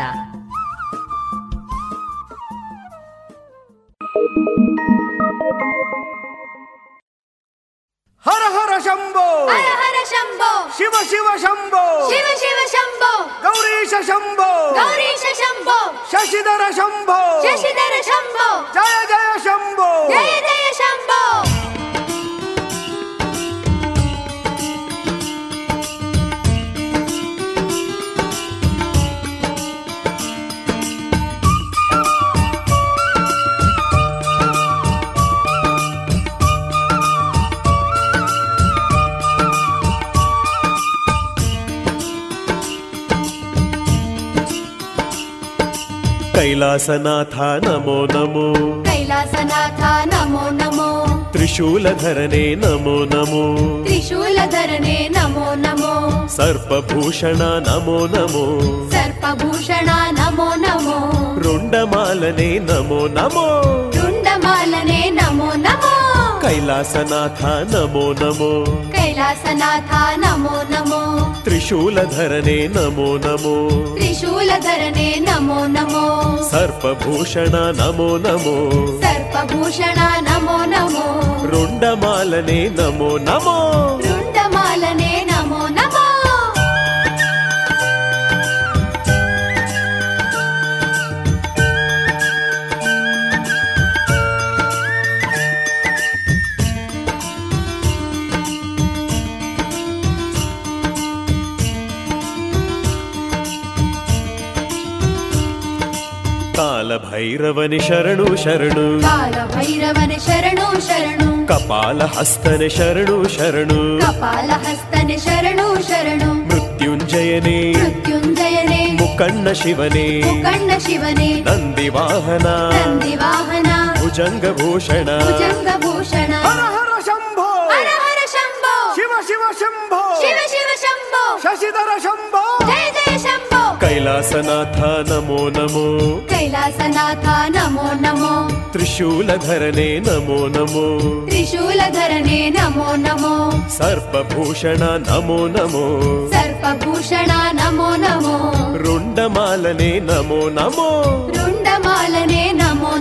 ಹರ ಹರ ಶಂಭೋ ಹರ ಹರ ಶಂಭೋ ಶಿವ ಶಿವ ಶಂಭೋ ಶಿವ ಶಿವ ಶಂಭೋ ಗೌರೀಶ ಶಂಭೋ ಗೌರೀಶ ಶಂಭೋ ಶಶಿಧರ ಶಂಭೋ ಶಶಿಧರ ಶಂಭೋ ಜಯ ಜಯ ಶಂಭೋ ಜಯ ಜಯ ಶಂಭೋ ಕೈಲಾಸನಾಥ ನಮೋ ನಮೋ ಕೈಲಾಸನಾಥ ನಮೋ ನಮೋ ತ್ರಿಶೂಲಧರನೆ ನಮೋ ನಮೋ ತ್ರಿಶೂಲಧರನೆ ನಮೋ ನಮೋ ಸರ್ಪಭೂಷಣ ನಮೋ ನಮೋ ಸರ್ಪಭೂಷಣ ನಮೋ ನಮೋ ರುಂಡಮಾಲನೆ ನಮೋ ನಮೋ ರುಂಡಮಾಲನೆ ನಮೋ ನಮೋ ಕೈಲಾಸನಾಥ ನಮೋ ನಮೋ ಕೈಲಾಸನಾಥ ನಮೋ ನಮೋ ತ್ರಿಶೂಲಧರನೆ ನಮೋ ನಮೋ ತ್ರಿಶೂಲಧರನೆ ನಮೋ ನಮೋ ಸರ್ಪಭೂಷಣ ನಮೋ ನಮೋ ಸರ್ಪಭೂಷಣ ನಮೋ ನಮೋ ರುಂಡಮಾಲನೆ ನಮೋ భైరవని శరణు శరణు. కాలభైరవని శరణు శరణు. కపాల హస్తని శరణు శరణు. కపాల హస్తని శరణు శరణు. మృత్యుంజయనే. మృత్యుంజయనే. ముకన్న శివనే. శివనే. నంది వాహన నంది వాహన భుజంగ భూషణ భుజంగ భూషణ హర శంభో. హర శంభో. శివ శివ శంభో. శివ శివ శంభో. శశిధర శంభో. ಶಂಭೋ ಕೈಲಾಸನಾಥ ನಮೋ ನಮೋ ಕೈಲಾಸನಾಥ ನಮೋ ನಮೋ ತ್ರಿಶೂಲಧರನೆ ನಮೋ ನಮೋ ತ್ರಿಶೂಲಧರನೆ ನಮೋ ನಮೋ ಸರ್ಪಭೂಷಣ ನಮೋ ನಮೋ ಸರ್ಪಭೂಷಣ ನಮೋ ನಮೋ ರುಂಡಮಾಲನೆ ನಮೋ ನಮೋ ರುಂಡಮಾಲನೆ ನಮೋ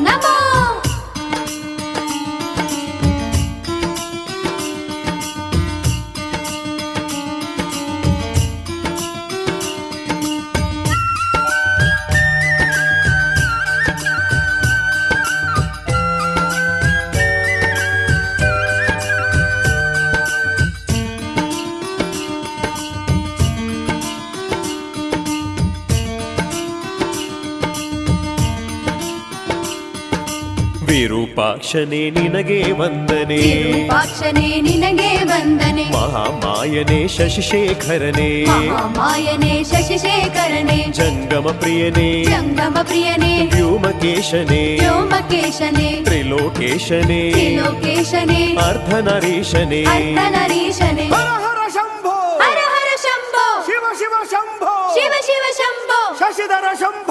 ವಿರೂಪಾಕ್ಷನೇ ನಿನಗೆ ವಂದನೆ ವಿರೂಪಾಕ್ಷನೇ ನಿನಗೆ ವಂದನೆ ಮಹಾಮಾಯನೇ ಶಶಿಶೇಖರನೇ ಮಹಾಮಾಯನೇ ಶಶಿಶೇಖರನೇ ಜಂಗಮ ಪ್ರಿಯನೇ ಜಂಗಮ ಪ್ರಿಯನೇ ವ್ಯೋಮಕೇಶನೇ ವ್ಯೋಮಕೇಶನೇ ತ್ರಿಲೋಕೇಶನೇ ತ್ರಿಲೋಕೇಶನೇ ಅರ್ಧನರೀಶನೇ ಅರ್ಧನರೀಶನೇ ಹರ ಹರ ಶಂಭೋ ಹರ ಹರ ಶಂಭೋ ಶಿವ ಶಿವ ಶಂಭೋ ಶಿವ ಶಿವ ಶಂಭೋ ಶಶಿಧರ ಶಂಭೋ ಜಯ ಜಯ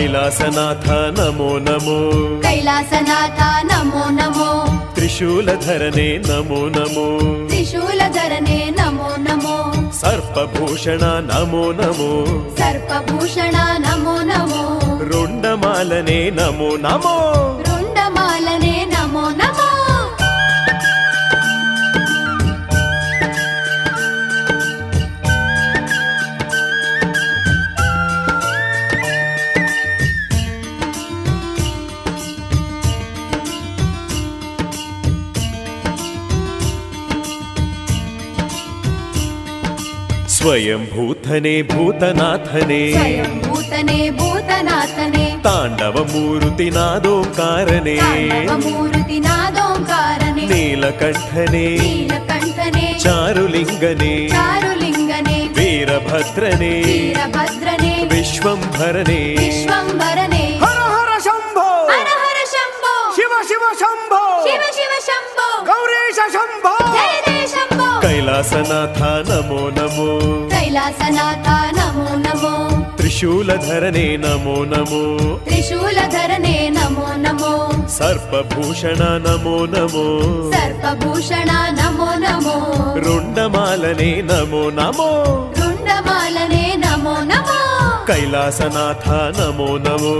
ಶಂಭೋ ಕೈಲಾಸನಾಥ ನಮೋ ನಮೋ ಕೈಲಾಸನಾಥ ನಮೋ ನಮೋ ತ್ರಿಶೂಲಧರನೆ ನಮೋ ನಮೋ ತ್ರಿಶೂಲಧರನೆ ನಮೋ ನಮೋ ಸರ್ಪಭೂಷಣ ನಮೋ ನಮೋ ಸರ್ಪಭೂಷಣ ನಮೋ ನಮೋ ರುಂಡಮಾಲನೆ ನಮೋ స్వయం భూతనే భూతనాథనే. భూతనే భూతనాథనే. తాండవ మూరుతి కారణే మూరుతి నాదో నాదోంకారనే. నీలకంఠనే. నీలకంఠనే. చారులింగనే. చారులింగనే. వీరభద్రనే. వీరభద్రనే. విశ్వంభరణే విశ్వంభరనే. శంభో. శివ శివ శంభో. శివ శివ శంభో. గౌరీశ శంభో. ಶಂಭೋ ಕೈಲಾಸನಾಥ ನಮೋ ನಮೋ ಕೈಲಾಸನಾಥ ನಮೋ ನಮೋ ತ್ರಿಶೂಲಧರನೇ ನಮೋ ನಮೋ ತ್ರಿಶೂಲಧರನೆ ನಮೋ ನಮೋ ಸರ್ಪಭೂಷಣ ನಮೋ ನಮೋ ಸರ್ಪಭೂಷಣ ನಮೋ ನಮೋ ರುಂಡಮಾಲನೆ ನಮೋ ನಮೋ ರುಂಡಮಾಲನೆ ನಮೋ ನಮೋ ಕೈಲಾಸನಾಥ ನಮೋ ನಮೋ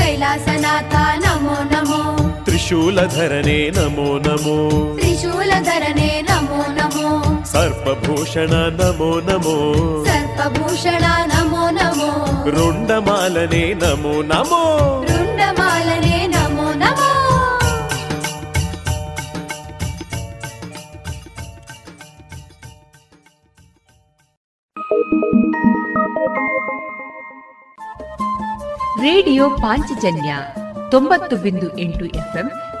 ಕೈಲಾಸನಾಥ ನಮೋ ನಮೋ ತ್ರಿಶೂಲಧರನೇ ನಮೋ ನಮೋ ತ್ರಿಶೂಲಧರನೆ ನಮೋ ನಮೋ ಸರ್ಪಭೂಷಣ ನಮೋ ನಮೋ ಸರ್ಪಭೂಷಣ ನಮೋ ನಮೋ ರುಂಡಮಾಲನೆ ನಮೋ ನಮೋ ರುಂಡಮಾಲನೆ ನಮೋ ನಮೋ ರೇಡಿಯೋ ಪಾಂಚಜನ್ಯ ತೊಂಬತ್ತು ಬಿಂದು ಎಂಟು ಎಫ್ಎಂ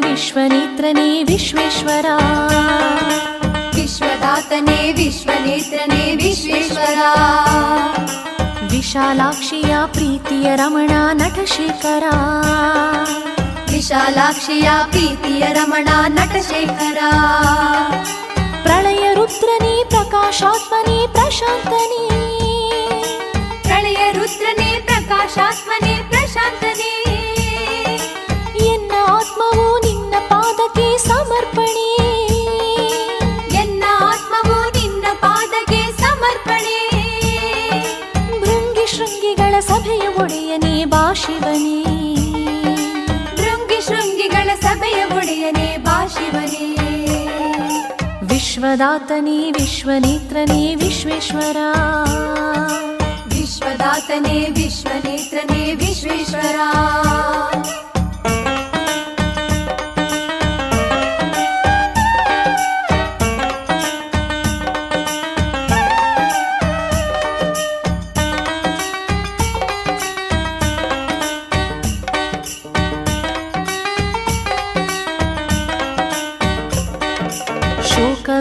ವಿಶ್ವನೇತ್ರನೇ ವಿಶ್ವೇಶ್ವರ. विश्वेश्वरा ವಿಶ್ವನೇತ್ರನೇ ವಿಶ್ವೇಶ್ವರ. ವಿಶಾಲಾಕ್ಷಿಯ ಪ್ರೀತಿಯ ರಮಣ ನಟಶೇಖರ. ವಿಶಾಲಾಕ್ಷಿಯ ಪ್ರೀತಿಯ ರಮಣ ನಟಶೇಖರ. ಪ್ರಳಯ ರುದ್ರನಿ ಪ್ರಕಾಶಾತ್ಮನಿ ಪ್ರಶಾಂತನಿ. ಪ್ರಳಯ ರುದ್ರನಿ ಪ್ರಕಾಶಾತ್ಮನಿ ಪ್ರಶಾಂತನೇ. ಎನ್ನ ಪಾದಕ್ಕೆ ಸಮರ್ಪಣೆ. ಎನ್ನ ಆತ್ಮವು ನಿನ್ನ ಪಾದಕ್ಕೆ ಸಮರ್ಪಣೆ. ಭೃಂಗಿ ಶೃಂಗಿಗಳ ಸಭೆಯ ಒಡೆಯನೇ ಬಾಶಿವನೇ ಭೃಂಗಿ ಶೃಂಗಿಗಳ ಸಭೆಯ ಒಡೆಯನೇ ಬಾಶಿವನೇ ವಿಶ್ವದಾತನೇ, ವಿಶ್ವನೇತ್ರನೇ, ವಿಶ್ವೇಶ್ವರ. ವಿಶ್ವದಾತನೇ, ವಿಶ್ವನೇತ್ರನೇ, ವಿಶ್ವೇಶ್ವರ.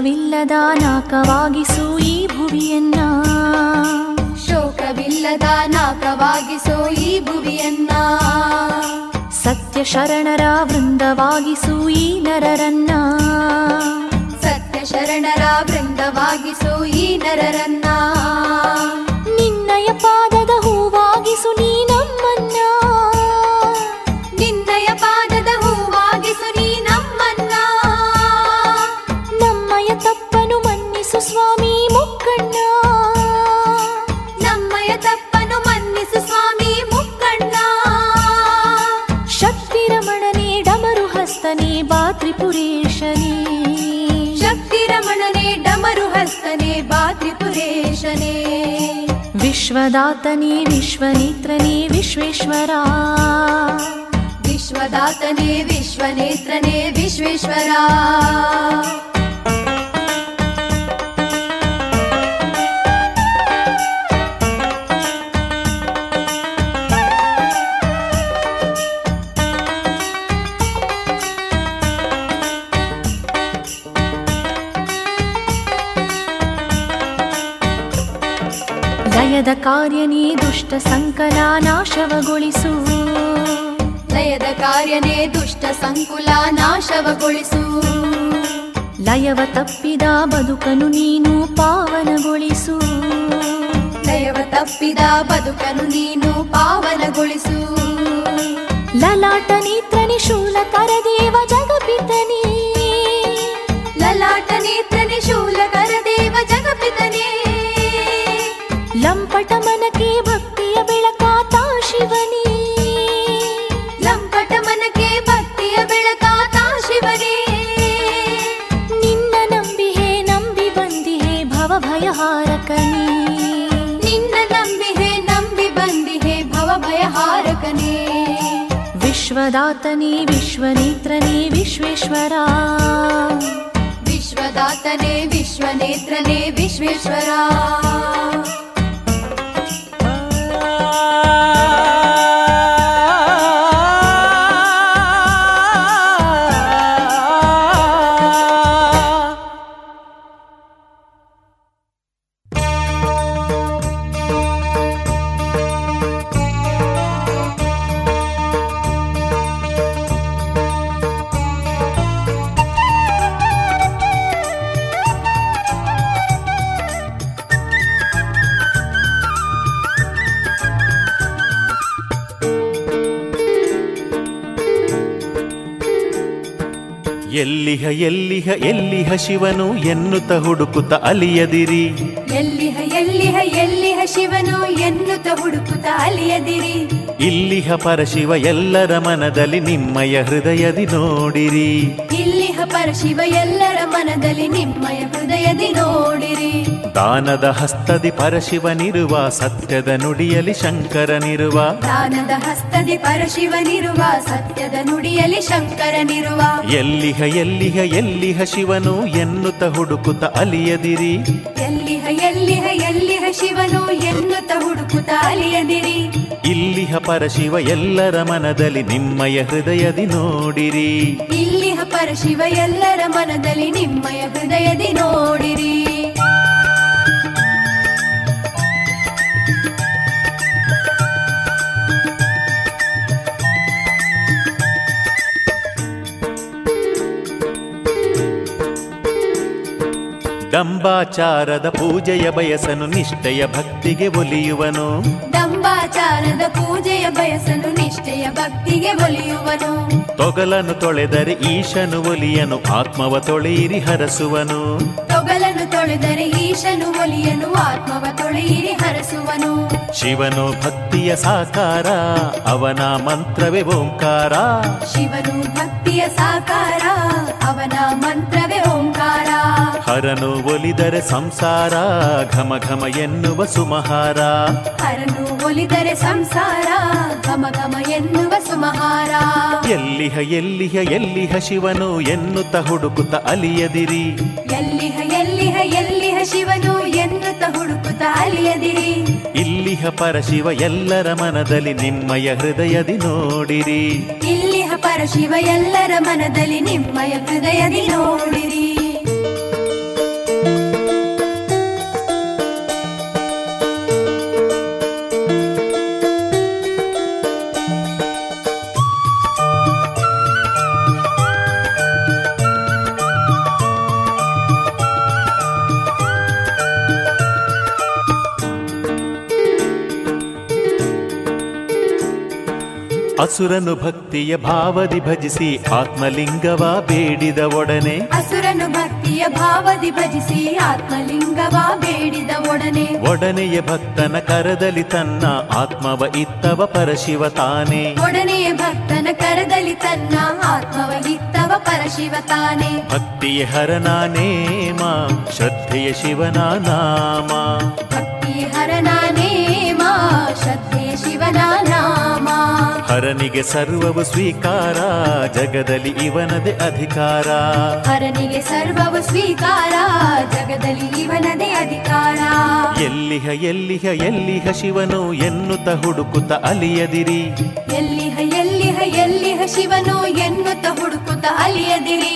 ಶೋಕವಿಲ್ಲದ ನಾಕವಾಗಿಸು ಈ ಭುವಿಯನ್ನ. ಶೋಕವಿಲ್ಲದ ನಾಕವಾಗಿಸು ಈ ಭುವಿಯನ್ನ. ಸತ್ಯ ಶರಣರ ವೃಂದವಾಗಿಸು ಈ ನರರನ್ನ. ಸತ್ಯ ಶರಣರ ವೃಂದವಾಗಿಸು ಈ ನರರನ್ನ. विश्वदातने विश्वनेत्रने विश्वेश्वरा। विश्वदातने विश्वनेत्रने विश्वेश्वरा। ದುಷ್ಟ ಸಂಕಲ ನಾಶವಗೊಳಿಸು. ಲಯದ ಕಾರ್ಯನೇ ದುಷ್ಟ ಸಂಕುಲ ನಾಶವಗೊಳಿಸು. ಲಯವ ತಪ್ಪಿದ ಬದುಕನು ನೀನು ಪಾವನಗೊಳಿಸು. ಲಯವ ತಪ್ಪಿದ ಬದುಕನು ನೀನು ಪಾವನಗೊಳಿಸು. ಲಲಾಟ ನೇತ್ರ ನಿಶೂಲ ಕರದೇವ ಜಗಪಿತನೇ. ಲಲಾಟ ನೇತ್ರ ಶೂಲಕರ ದೇವ ಜಗಪಿತನೇ. ಲಂಪಟ ಮನಕ್ಕೆ ಭಕ್ತಿಯ विश्वदातने विश्वनेत्रने विश्वेश्वरा। विश्वदातने विश्वनेत्रने विश्वेश्वरा। ಎಲ್ಲಿಹ ಶಿವನು ಎನ್ನುತ್ತ ಹುಡುಕುತ್ತ ಅಲಿಯದಿರಿ. ಎಲ್ಲಿಹ ಎಲ್ಲಿಹ ಎಲ್ಲಿಹ ಶಿವನು ಎನ್ನುತ್ತ ಹುಡುಕುತ್ತ ಅಲಿಯದಿರಿ. ಇಲ್ಲಿಹ ಪರಶಿವ ಎಲ್ಲರ ಮನದಲ್ಲಿ ನಿಮ್ಮಯ ಹೃದಯದಿ ನೋಡಿರಿ. ಇಲ್ಲಿಹ ಪರಶಿವ ಎಲ್ಲರ ಮನದಲ್ಲಿ ನಿಮ್ಮಯ ಹೃದಯದಿ ನೋಡಿರಿ. ದಾನದ ಹಸ್ತದಿ ಪರಶಿವನಿರುವ ಸತ್ಯದ ನುಡಿಯಲಿ ಶಂಕರನಿರುವ ದಾನದ ಹಸ್ತದಿ ಪರಶಿವನಿರುವ ಸತ್ಯದ ನುಡಿಯಲಿ ಶಂಕರನಿರುವ ಎಲ್ಲಿಹ ಎಲ್ಲಿಹ ಎಲ್ಲಿಹ ಶಿವನು ಎನ್ನುತ್ತ ಹುಡುಕುತ್ತ ಅಲಿಯದಿರಿ. ಎಲ್ಲಿಹ ಎಲ್ಲಿಹ ಎಲ್ಲಿಹ ಶಿವನು ಎನ್ನುತ್ತ ಹುಡುಕುತ್ತ ಅಲಿಯದಿರಿ. ಇಲ್ಲಿಹ ಪರಶಿವ ಎಲ್ಲರ ಮನದಲ್ಲಿ ನಿಮ್ಮಯ ಹೃದಯದಿ ನೋಡಿರಿ. ಇಲ್ಲಿಹ ಪರಶಿವ ಎಲ್ಲರ ಮನದಲ್ಲಿ ನಿಮ್ಮಯ ಹೃದಯದಿ ನೋಡಿರಿ. ಡಂಬಾಚಾರದ ಪೂಜೆಯ ಬಯಸನು ನಿಷ್ಠೆಯ ಭಕ್ತಿಗೆ ಒಲಿಯುವನು. ದಂಬಾಚಾರದ ಪೂಜೆಯ ಬಯಸನು ನಿಷ್ಠೆಯ ಭಕ್ತಿಗೆ ಒಲಿಯುವನು. ತೊಗಲನು ತೊಳೆದರೆ ಈಶನು ಒಲಿಯನು ಆತ್ಮವ ತೊಳೆಯಿರಿ ಹರಸುವನು. ತೊಗಲನು ತೊಳೆದರೆ ಈಶನು ಒಲಿಯನು ಆತ್ಮವ ತೊಳೆಯಿರಿ ಹರಸುವನು. ಶಿವನು ಭಕ್ತಿಯ ಸಾಕಾರ ಅವನ ಮಂತ್ರವೇ ಓಂಕಾರ. ಶಿವನು ಭಕ್ತಿಯ ಸಾಕಾರ ಅವನ ಓಂಕಾರ ಹರನು ಒಲಿದರೆ ಸಂಸಾರ ಘಮ ಘಮ ಎನ್ನುವ ಸುಮಹಾರ. ಹರನು ಒಲಿದರೆ ಸಂಸಾರ ಘಮ ಘಮ ಎನ್ನುವ ಸುಮಹಾರ. ಎಲ್ಲಿಹ ಎಲ್ಲಿಹ ಎಲ್ಲಿಹ ಶಿವನು ಎನ್ನುತ್ತ ಹುಡುಕುತ್ತ ಅಲಿಯದಿರಿ. ಎಲ್ಲಿಹ ಎಲ್ಲಿಹ ಎಲ್ಲಿಹ ಶಿವನು ಎನ್ನುತ್ತ ಹುಡುಕುತ್ತ ಅಲಿಯದಿರಿ. ಇಲ್ಲಿಹ ಪರಶಿವ ಎಲ್ಲರ ಮನದಲ್ಲಿ ನಿಮ್ಮಯ ಹೃದಯದಿ ನೋಡಿರಿ. ಇಲ್ಲಿಹ ಪರಶಿವ ಎಲ್ಲರ ಮನದಲ್ಲಿ ನಿಮ್ಮಯ ಹೃದಯದಿ ನೋಡಿರಿ. ಅಸುರನು ಭಕ್ತಿಯ ಭಾವದಿ ಭಜಿಸಿ ಆತ್ಮಲಿಂಗವ ಬೇಡಿದ ಒಡನೆ ಅಸುರನು ಭಕ್ತಿಯ ಭಾವದಿ ಭಜಿಸಿ ಆತ್ಮಲಿಂಗವ ಬೇಡಿದ ಒಡನೆ ಒಡನೆಯ ಭಕ್ತನ ಕರದಲ್ಲಿ ತನ್ನ ಆತ್ಮವ ಇತ್ತವ ಪರಶಿವ ತಾನೆ. ಒಡನೆಯ ಭಕ್ತನ ಕರದಲ್ಲಿ ತನ್ನ ಆತ್ಮವ ಇತ್ತವ ಪರಶಿವ ತಾನೆ. ಭಕ್ತಿಯ ಹರನಾನೇಮ ಶ್ರದ್ಧೆಯ ಶಿವನ ನಾಮ. ಭಕ್ತಿಯ ಹರನಾನೇಮ ಶ್ರದ್ಧೆಯ ಶಿವನ ನಾಮ. ಹರನಿಗೆ ಸರ್ವವು ಸ್ವೀಕಾರ ಜಗದಲ್ಲಿ ಇವನದೇ ಅಧಿಕಾರ. ಹರನಿಗೆ ಸರ್ವವು ಸ್ವೀಕಾರ ಜಗದಲ್ಲಿ ಇವನದೇ ಅಧಿಕಾರ. ಎಲ್ಲಿಹ ಎಲ್ಲಿಹ ಎಲ್ಲಿಹ ಶಿವನು ಎನ್ನುತ್ತ ಹುಡುಕುತ್ತ ಅಲಿಯದಿರಿ. ಎಲ್ಲಿಹ ಎಲ್ಲಿಹ ಎಲ್ಲಿಹ ಶಿವನು ಎನ್ನುತ್ತ ಹುಡುಕುತ್ತ ಅಲಿಯದಿರಿ.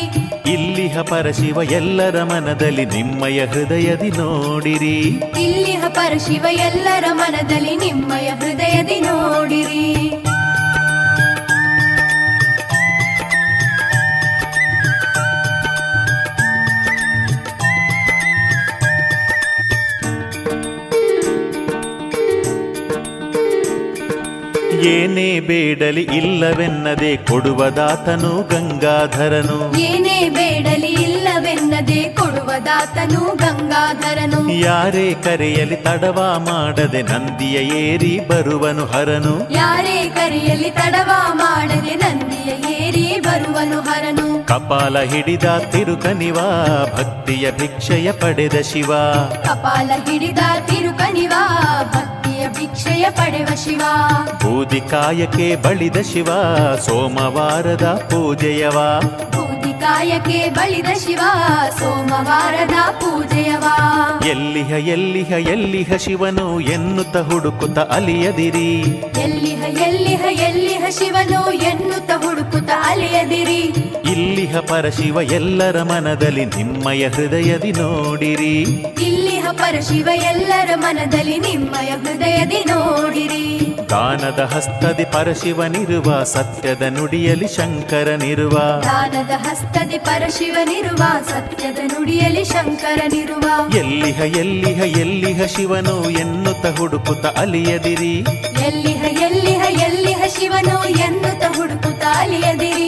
ಇಲ್ಲಿಹ ಪರಶಿವ ಎಲ್ಲರ ಮನದಲ್ಲಿ ನಿಮ್ಮಯ ಹೃದಯದಿ ನೋಡಿರಿ. ಇಲ್ಲಿಹ ಪರಶಿವ ಎಲ್ಲರ ಮನದಲ್ಲಿ ನಿಮ್ಮಯ ಹೃದಯದಿ ನೋಡಿರಿ. ಏನೇ ಬೇಡಲಿ ಇಲ್ಲವೆನ್ನದೆ ಕೊಡುವದಾತನು ಗಂಗಾಧರನು. ಏನೇ ಬೇಡಲಿ ಇಲ್ಲವೆನ್ನದೆ ಕೊಡುವದಾತನು ಗಂಗಾಧರನು. ಯಾರೇ ಕರೆಯಲಿ ತಡವ ಮಾಡದೆ ನಂದಿಯ ಏರಿ ಬರುವನು ಹರನು. ಯಾರೇ ಕರೆಯಲಿ ತಡವ ಮಾಡದೆ ನಂದಿಯ ಏರಿ ಬರುವನು ಹರನು. ಕಪಾಲ ಹಿಡಿದ ತಿರುಕನಿವ ಭಕ್ತಿಯ ಭಿಕ್ಷೆಯ ಪಡೆದ ಶಿವ. ಕಪಾಲ ಹಿಡಿದ ತಿರುಕನಿವ ಭಿಕ್ಷೆಯ ಪಡೆವ ಶಿವ. ಬೂದಿ ಕಾಯಕ್ಕೆ ಬಳಿದ ಶಿವ ಸೋಮವಾರದ ಪೂಜೆಯವ. ಬೂದಿ ಕಾಯಕ್ಕೆ ಬಳಿದ ಶಿವ ಸೋಮವಾರದ ಪೂಜೆಯವ. ಎಲ್ಲಿಹ ಎಲ್ಲಿಹ ಎಲ್ಲಿಹ ಶಿವನು ಎನ್ನುತ್ತ ಹುಡುಕುತ್ತ ಅಲಿಯದಿರಿ. ಎಲ್ಲಿಹ ಎಲ್ಲಿಹ ಎಲ್ಲಿಹ ಶಿವನು ಎನ್ನುತ್ತ ಹುಡುಕುತ್ತ ಅಲಿಯದಿರಿ. ಇಲ್ಲಿಹ ಪರಶಿವ ಎಲ್ಲರ ಮನದಲ್ಲಿ ನಿಮ್ಮಯ ಹೃದಯದಿ ನೋಡಿರಿ. ಇಲ್ಲಿಹ ಪರಶಿವ ಎಲ್ಲರ ಮನದಲ್ಲಿ ನಿಮ್ಮಯ ಹೃದಯದಿ ನೋಡಿರಿ. ದಾನದ ಹಸ್ತದಿ ಪರಶಿವನಿರುವ ಸತ್ಯದ ನುಡಿಯಲಿ ಶಂಕರನಿರುವ ದಾನದ ಹಸ್ತದಿ ಪರಶಿವನಿರುವ ಸತ್ಯದ ನುಡಿಯಲಿ ಶಂಕರನಿರುವ ಎಲ್ಲಿಹ ಎಲ್ಲಿಹ ಎಲ್ಲಿಹ ಶಿವನು ಎನ್ನುತ್ತ ಹುಡುಕುತ್ತ ಅಲಿಯದಿರಿ. ಎಲ್ಲಿಹ ಎಲ್ಲಿಹ ಎಲ್ಲಿಹ ಶಿವನು ಎನ್ನುತ್ತ ಹುಡುಕುತ್ತ ಅಲಿಯದಿರಿ.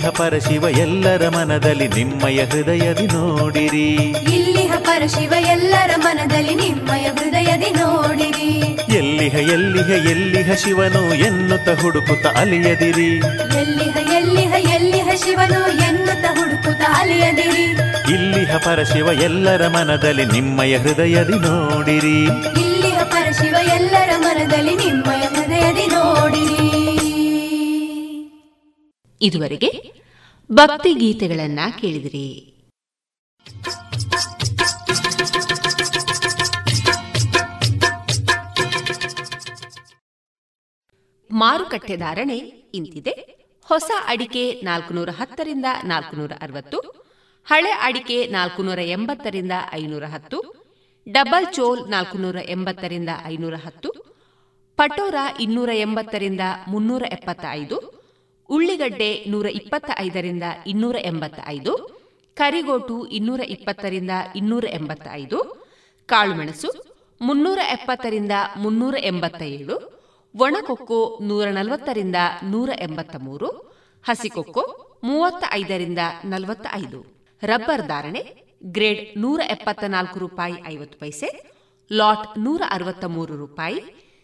ಇಲ್ಲಿಹ ಪರಶಿವ ಎಲ್ಲರ ಮನದಲ್ಲಿ ನಿಮ್ಮಯ ಹೃದಯದಿ ನೋಡಿರಿ. ಇಲ್ಲಿಹ ಪರಶಿವ ಎಲ್ಲರ ಮನದಲ್ಲಿ ನಿಮ್ಮಯ ಹೃದಯದಿ ನೋಡಿರಿ. ಎಲ್ಲಿಹ ಎಲ್ಲಿಹ ಎಲ್ಲಿಹ ಶಿವನು ಎನ್ನುತ್ತ ಹುಡುಕುತ್ತ ಅಲಿಯದಿರಿ. ಎಲ್ಲಿಹ ಎಲ್ಲಿಹ ಎಲ್ಲಿಹ ಶಿವನು ಎನ್ನುತ್ತ ಹುಡುಕುತ್ತ ಅಲಿಯದಿರಿ. ಇಲ್ಲಿಹ ಪರಶಿವ ಎಲ್ಲರ ಮನದಲ್ಲಿ ನಿಮ್ಮಯ ಹೃದಯದಿ ನೋಡಿರಿ. ಇಲ್ಲಿಯ ಪರಶಿವ ಎಲ್ಲರ ಮನದಲ್ಲಿ ನಿಮ್ಮಯ ಹೃದಯದಿ ನೋಡಿರಿ. ಇದುವರೆಗೆ ಭಕ್ತಿ ಗೀತೆಗಳನ್ನ ಕೇಳಿದಿರಿ. ಮಾರುಕಟ್ಟೆ ಧಾರಣೆ ಇಂತಿದೆ. ಹೊಸ ಅಡಿಕೆ ನಾಲ್ಕುನೂರ ಹತ್ತರಿಂದ ನಾಲ್ಕುನೂರ ಅರವತ್ತು, ಹಳೆ ಅಡಿಕೆ ನಾಲ್ಕುನೂರ ಎಂಬತ್ತರಿಂದ ಐನೂರ ಹತ್ತು, ಡಬಲ್ ಚೋಲ್ ನಾಲ್ಕುನೂರ ಎಂಬತ್ತರಿಂದ ಐನೂರ ಹತ್ತು, ಪಟೋರ ಇನ್ನೂರ ಎಂಬತ್ತರಿಂದ ಮುನ್ನೂರ ಎಪ್ಪತ್ತ ಐದು ಉಳ್ಳಿಗಡ್ಡೆ ನೂರ ಇಪ್ಪತ್ತ ಐದರಿಂದ ಇನ್ನೂರ ಎಂಬತ್ತ ಐದು ಕರಿಗೋಟು ಇನ್ನೂರ ಇಪ್ಪತ್ತರಿಂದ ಇನ್ನೂರ ಎಂಬತ್ತ ಐದು ಕಾಳುಮೆಣಸು ಮುನ್ನೂರ ಎಪ್ಪತ್ತರಿಂದ ಮುನ್ನೂರ ಎಂಬತ್ತ ಏಳು ಒಣಕೊಕ್ಕೋ ನೂರ ನಲವತ್ತರಿಂದ ನೂರ ಎಂಬತ್ತ ಮೂರು ಹಸಿಕೊಕ್ಕೋ ಮೂವತ್ತ ಐದರಿಂದ ನಲವತ್ತ ಐದು ರಬ್ಬರ್ ಧಾರಣೆ, ಗ್ರೇಡ್ ನೂರ ಎಪ್ಪತ್ತ ನಾಲ್ಕು ರೂಪಾಯಿ ಐವತ್ತು ಪೈಸೆ, ಲಾಟ್ ನೂರ ಅರವತ್ತ ಮೂರು ರೂಪಾಯಿ,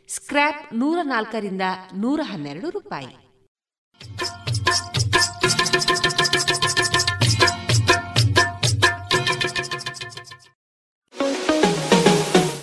ಸ್ಕ್ರ್ಯಾಪ್ ನೂರ ನಾಲ್ಕರಿಂದ ನೂರ ಹನ್ನೆರಡು ರೂಪಾಯಿ. you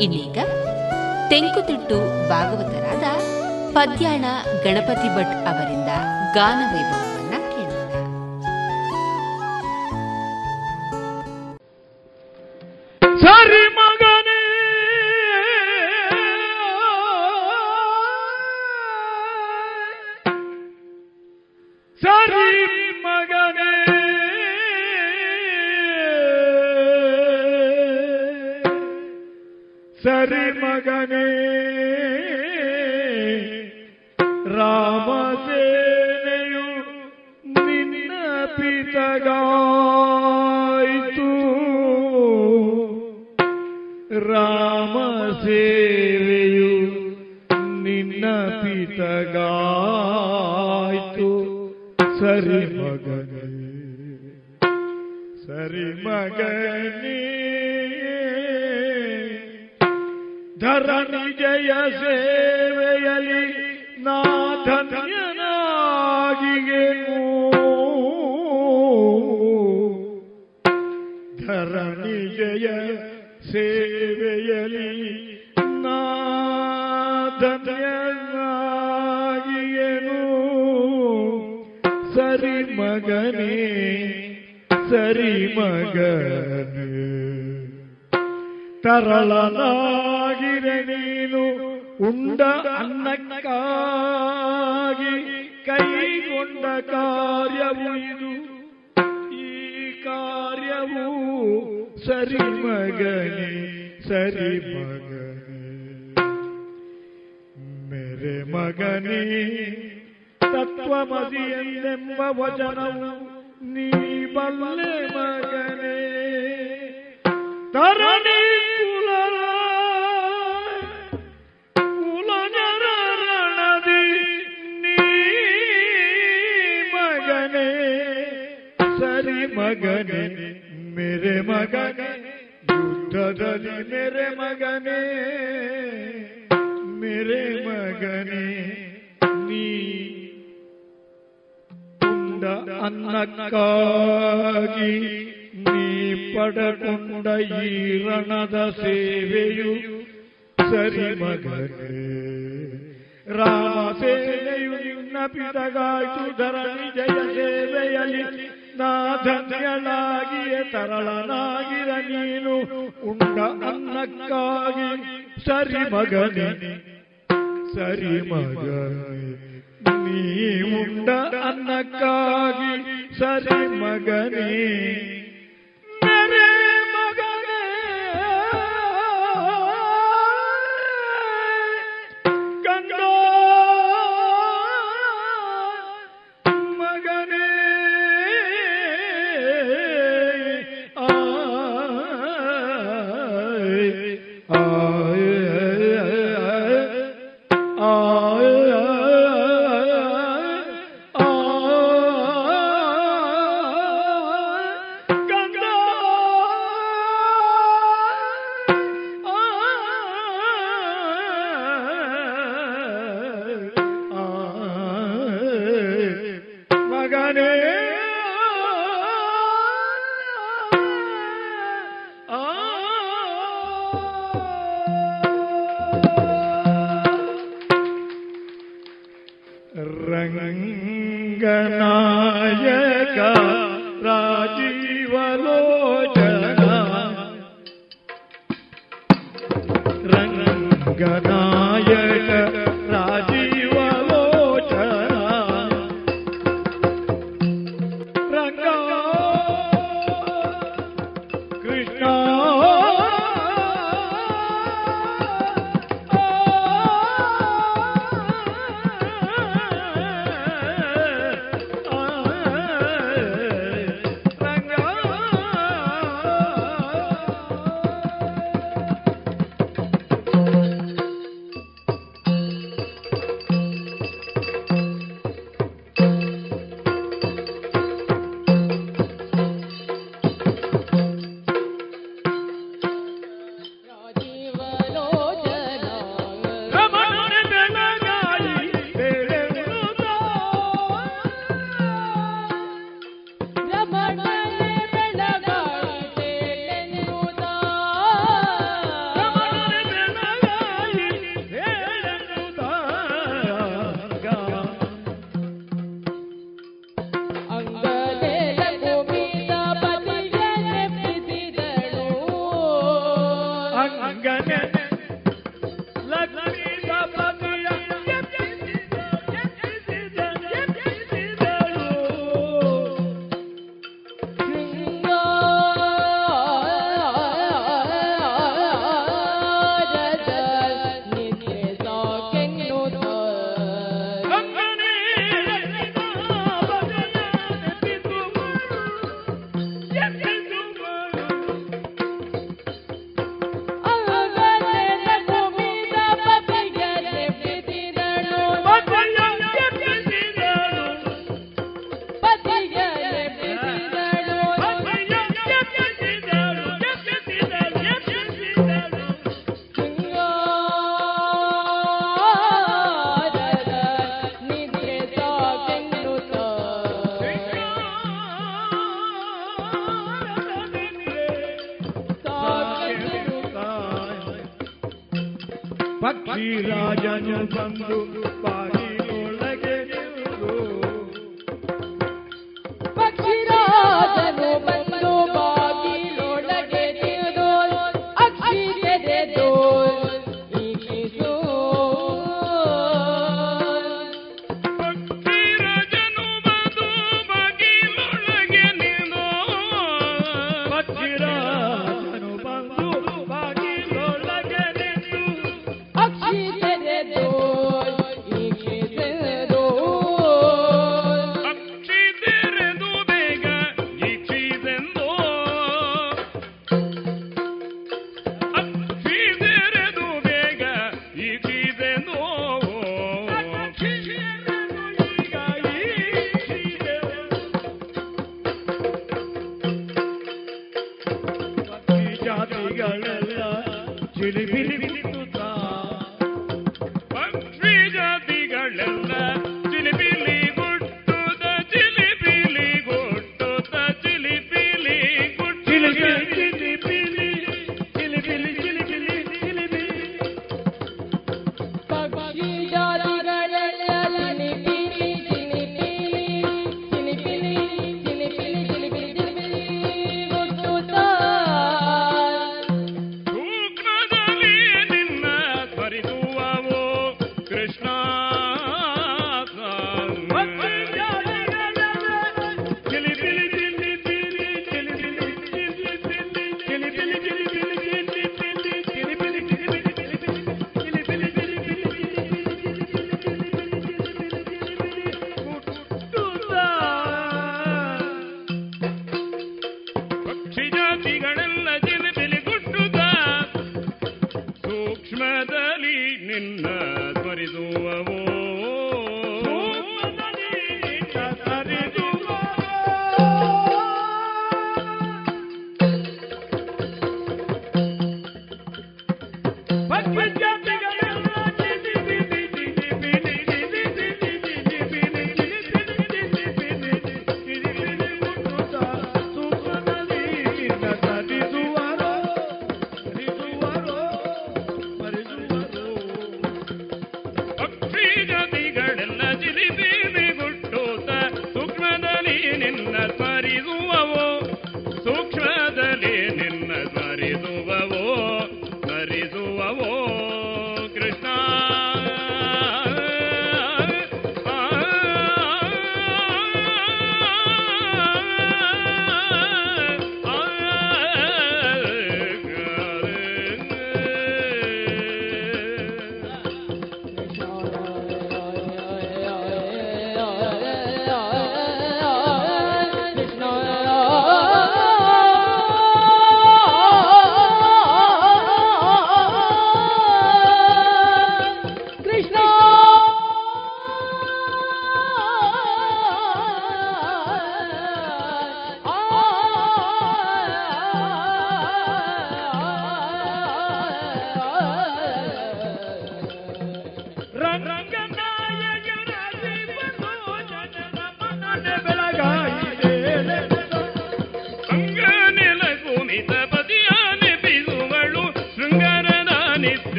ಇನ್ನೀಗ ತೆಂಕುತಿಟ್ಟು ಭಾಗವತರಾದ ಪದ್ಯಾಣ ಗಣಪತಿ ಭಟ್ ಅವರಿಂದ ಗಾನ ವೈಭವವನ್ನ ಕೇಳೋಣ. ಸರಿ ಸರಿ ಮಗನೇ ರಾಮಸೇನೆಯು ನಿನ್ನ ಪಿತಗಾಯಿತು ರಾಮ ಸೇವೆಯು ನಿನ್ನ ಪಿತಗಾಯಿತು ಸರಿ ಮಗನೇ ಸರಿ ಮಗನೇ ಧರಣಿ ಜಯ ಸೇವೆಯಲಿ ನಾಧನ್ಯನಾಗಿಗೆನು ಧರಣಿ ಜಯ ಸೇವೆಯಲಿ ನಾಧನ್ಯನಾಗಿಗೆನು ಸರಿ ಮಗನೇ ಸರಿ ಮಗನೇ. ತರಳನಾ ಉಂಡ ಅನ್ನಕ್ಕಾಗಿ ಕೈಗೊಂಡ ಕಾರ್ಯವು ಇದು. ಈ ಕಾರ್ಯವು ಸರಿ ಮಗನೆ ಸರಿ ಮಗನೆ. ಮೇರೆ ಮಗನೇ ತತ್ವಮಸಿ ಎಂದೆಂಬ ವಚನವು ನೀ ಬಲ್ಲೆ ಮಗನೇ. ತರಣಿ ಮಗನೇ, ಯುದ್ಧದಲ್ಲಿ ಮೇರೆ ಮಗನೇ ಮೇರೆ ಮಗನೇ, ನೀ ಉಂಡ ಅನ್ನಕ್ಕಾಗಿ ನೀ ಪಡಕೊಂಡ ಈ ರಣದ ಸೇವೆಯು ಸರಿ ಮಗನೇ. ರಾಮ ಸೇವೆಯು ನಿನ್ನ ಪಿತಗಾಯ್ತು, ಧರಣಿ, ಜಯ ಸೇವೆಯಲ್ಲಿ ನಾ ಧನ್ಯಳಾಗಿಯೇ ತರಳನಾಗಿರ ನೀನು. ಉಂಡ ಅನ್ನಕ್ಕಾಗಿ ಸರಿ ಮಗನಿ. ಸರಿ ಮಗನೇ. ನೀ ಉಂಡ ಅನ್ನಕ್ಕಾಗಿ ಸರಿ ಮಗನೇ.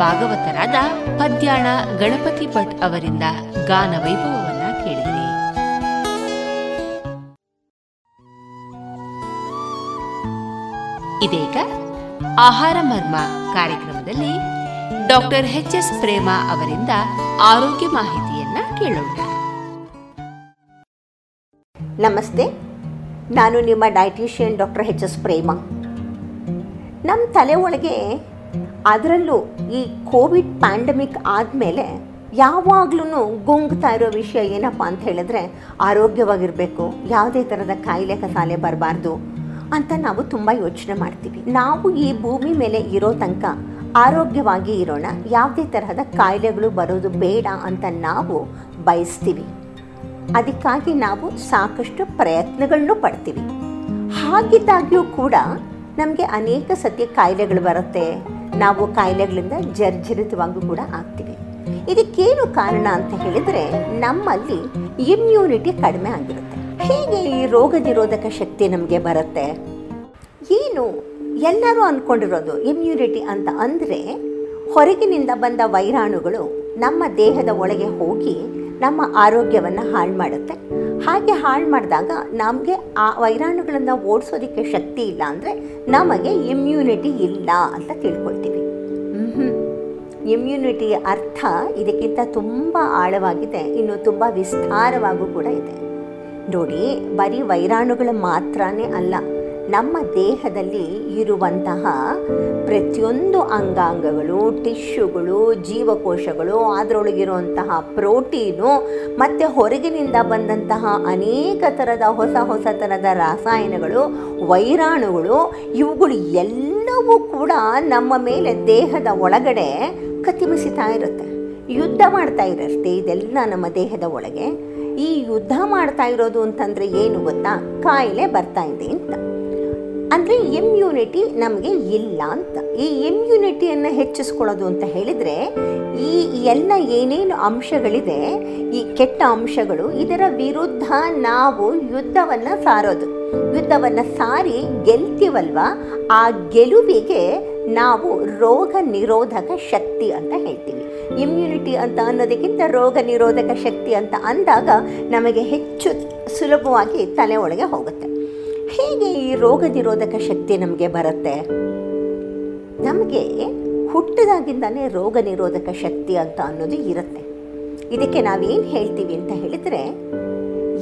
ಭಾಗವತರಾದ ಪದ್ಯಾಣ ಗಣಪತಿ ಭಟ್ ಅವರಿಂದ ಗಾನ ವೈಭವವನ್ನ ಕೇಳಿದಿರಿ. ಇದೀಗ ಆಹಾರ ಮರ್ಮ ಕಾರ್ಯಕ್ರಮದಲ್ಲಿ ಡಾಕ್ಟರ್ ಎಚ್ ಎಸ್ ಪ್ರೇಮ ಅವರಿಂದ ಆರೋಗ್ಯ ಮಾಹಿತಿಯನ್ನ ಕೇಳೋಣ. ನಮಸ್ತೆ, ನಾನು ನಿಮ್ಮ dietitian doctor H S Prema. ನಮ್ಮ ತಲೆ ಒಳಗೆ ಅದರಲ್ಲೂ ಈ ಕೋವಿಡ್ ಪ್ಯಾಂಡಮಿಕ್ ಆದಮೇಲೆ ಯಾವಾಗ್ಲೂ ಗುಂಗ್ತಾ ಇರೋ ವಿಷಯ ಏನಪ್ಪ ಅಂತ ಹೇಳಿದ್ರೆ ಆರೋಗ್ಯವಾಗಿರಬೇಕು, ಯಾವುದೇ ಥರದ ಕಾಯಿಲೆ ಕಸಾಲೆ ಬರಬಾರ್ದು ಅಂತ ನಾವು ತುಂಬ ಯೋಚನೆ ಮಾಡ್ತೀವಿ. ನಾವು ಈ ಭೂಮಿ ಮೇಲೆ ಇರೋ ತನಕ ಆರೋಗ್ಯವಾಗಿ ಇರೋಣ, ಯಾವುದೇ ತರಹದ ಕಾಯಿಲೆಗಳು ಬರೋದು ಬೇಡ ಅಂತ ನಾವು ಬಯಸ್ತೀವಿ. ಅದಕ್ಕಾಗಿ ನಾವು ಸಾಕಷ್ಟು ಪ್ರಯತ್ನಗಳನ್ನು ಪಡ್ತೀವಿ. ಹಾಗಿದ್ದಾಗ್ಯೂ ಕೂಡ ನಮಗೆ ಅನೇಕ ಸತಿ ಕಾಯಿಲೆಗಳು ಬರುತ್ತೆ. ನಾವು ಕಾಯಿಲೆಗಳಿಂದ ಜರ್ಜರಿತವಾಗೂ ಕೂಡ ಆಗ್ತೀವಿ. ಇದಕ್ಕೇನು ಕಾರಣ ಅಂತ ಹೇಳಿದರೆ ನಮ್ಮಲ್ಲಿ ಇಮ್ಯುನಿಟಿ ಕಡಿಮೆ ಆಗಿರುತ್ತೆ. ಹೇಗೆ ಈ ರೋಗ ನಿರೋಧಕ ಶಕ್ತಿ ನಮಗೆ ಬರುತ್ತೆ? ಏನು ಎಲ್ಲರೂ ಅಂದ್ಕೊಂಡಿರೋದು ಇಮ್ಯುನಿಟಿ ಅಂತ ಅಂದರೆ ಹೊರಗಿನಿಂದ ಬಂದ ವೈರಾಣುಗಳು ನಮ್ಮ ದೇಹದ ಒಳಗೆ ಹೋಗಿ ನಮ್ಮ ಆರೋಗ್ಯವನ್ನು ಹಾಳು ಮಾಡುತ್ತೆ. ಹಾಗೆ ಹಾಳು ಮಾಡಿದಾಗ ನಮಗೆ ಆ ವೈರಾಣುಗಳನ್ನು ಓಡಿಸೋದಕ್ಕೆ ಶಕ್ತಿ ಇಲ್ಲ ಅಂದರೆ ನಮಗೆ ಇಮ್ಯುನಿಟಿ ಇಲ್ಲ ಅಂತ ತಿಳ್ಕೊಳ್ತೀವಿ. ಇಮ್ಯುನಿಟಿ ಅರ್ಥ ಇದಕ್ಕಿಂತ ತುಂಬ ಆಳವಾಗಿದೆ ಇನ್ನು ತುಂಬ ವಿಸ್ತಾರವಾಗೂ ಕೂಡ ಇದೆ. ನೋಡಿ ಬರೀ ವೈರಾಣುಗಳು ಮಾತ್ರನೇ ಅಲ್ಲ ನಮ್ಮ ದೇಹದಲ್ಲಿ ಇರುವಂತಹ ಪ್ರತಿಯೊಂದು ಅಂಗಾಂಗಗಳು ಟಿಶ್ಯುಗಳು ಜೀವಕೋಶಗಳು ಅದರೊಳಗಿರುವಂತಹ ಪ್ರೋಟೀನು, ಮತ್ತು ಹೊರಗಿನಿಂದ ಬಂದಂತಹ ಅನೇಕ ಥರದ ಹೊಸ ಹೊಸ ಥರದ ರಾಸಾಯನಗಳು, ವೈರಾಣುಗಳು, ಇವುಗಳು ಎಲ್ಲವೂ ಕೂಡ ನಮ್ಮ ಮೇಲೆ ದೇಹದ ಒಳಗಡೆ ಕತಿಮಿಸಿತಾ ಇರುತ್ತೆ. ಯುದ್ಧ ಮಾಡ್ತಾ ಇರುತ್ತೆ ಇದೆಲ್ಲ ನಮ್ಮ ದೇಹದ ಒಳಗೆ. ಈ ಯುದ್ಧ ಮಾಡ್ತಾ ಇರೋದು ಅಂತಂದರೆ ಏನು ಗೊತ್ತಾ? ಕಾಯಿಲೆ ಬರ್ತಾ ಇದೆ ಅಂತ. ಅಂದರೆ ಇಮ್ಯುನಿಟಿ ನಮಗೆ ಇಲ್ಲ ಅಂತ. ಈ ಇಮ್ಯುನಿಟಿಯನ್ನು ಹೆಚ್ಚಿಸ್ಕೊಳ್ಳೋದು ಅಂತ ಹೇಳಿದರೆ ಈ ಎಲ್ಲ ಏನೇನು ಅಂಶಗಳಿದೆ, ಈ ಕೆಟ್ಟ ಅಂಶಗಳು, ಇದರ ವಿರುದ್ಧ ನಾವು ಯುದ್ಧವನ್ನು ಸಾರೋದು. ಯುದ್ಧವನ್ನು ಸಾರಿ ಗೆಲ್ತೀವಲ್ವ? ಆ ಗೆಲುವಿಗೆ ನಾವು ರೋಗ ನಿರೋಧಕ ಶಕ್ತಿ ಅಂತ ಹೇಳ್ತೀವಿ. ಇಮ್ಯುನಿಟಿ ಅಂತ ಅನ್ನೋದಕ್ಕಿಂತ ರೋಗ ನಿರೋಧಕ ಶಕ್ತಿ ಅಂತ ಅಂದಾಗ ನಮಗೆ ಹೆಚ್ಚು ಸುಲಭವಾಗಿ ತಲೆ ಒಳಗೆ ಹೋಗುತ್ತೆ. ಹೇಗೆ ಈ ರೋಗ ನಿರೋಧಕ ಶಕ್ತಿ ನಮಗೆ ಬರುತ್ತೆ. ನಮಗೆ ಹುಟ್ಟಿದಾಗಿಂದಲೇ ರೋಗ ನಿರೋಧಕ ಶಕ್ತಿ ಅಂತ ಅನ್ನೋದು ಇರುತ್ತೆ. ಇದಕ್ಕೆ ನಾವೇನು ಹೇಳ್ತೀವಿ ಅಂತ ಹೇಳಿದರೆ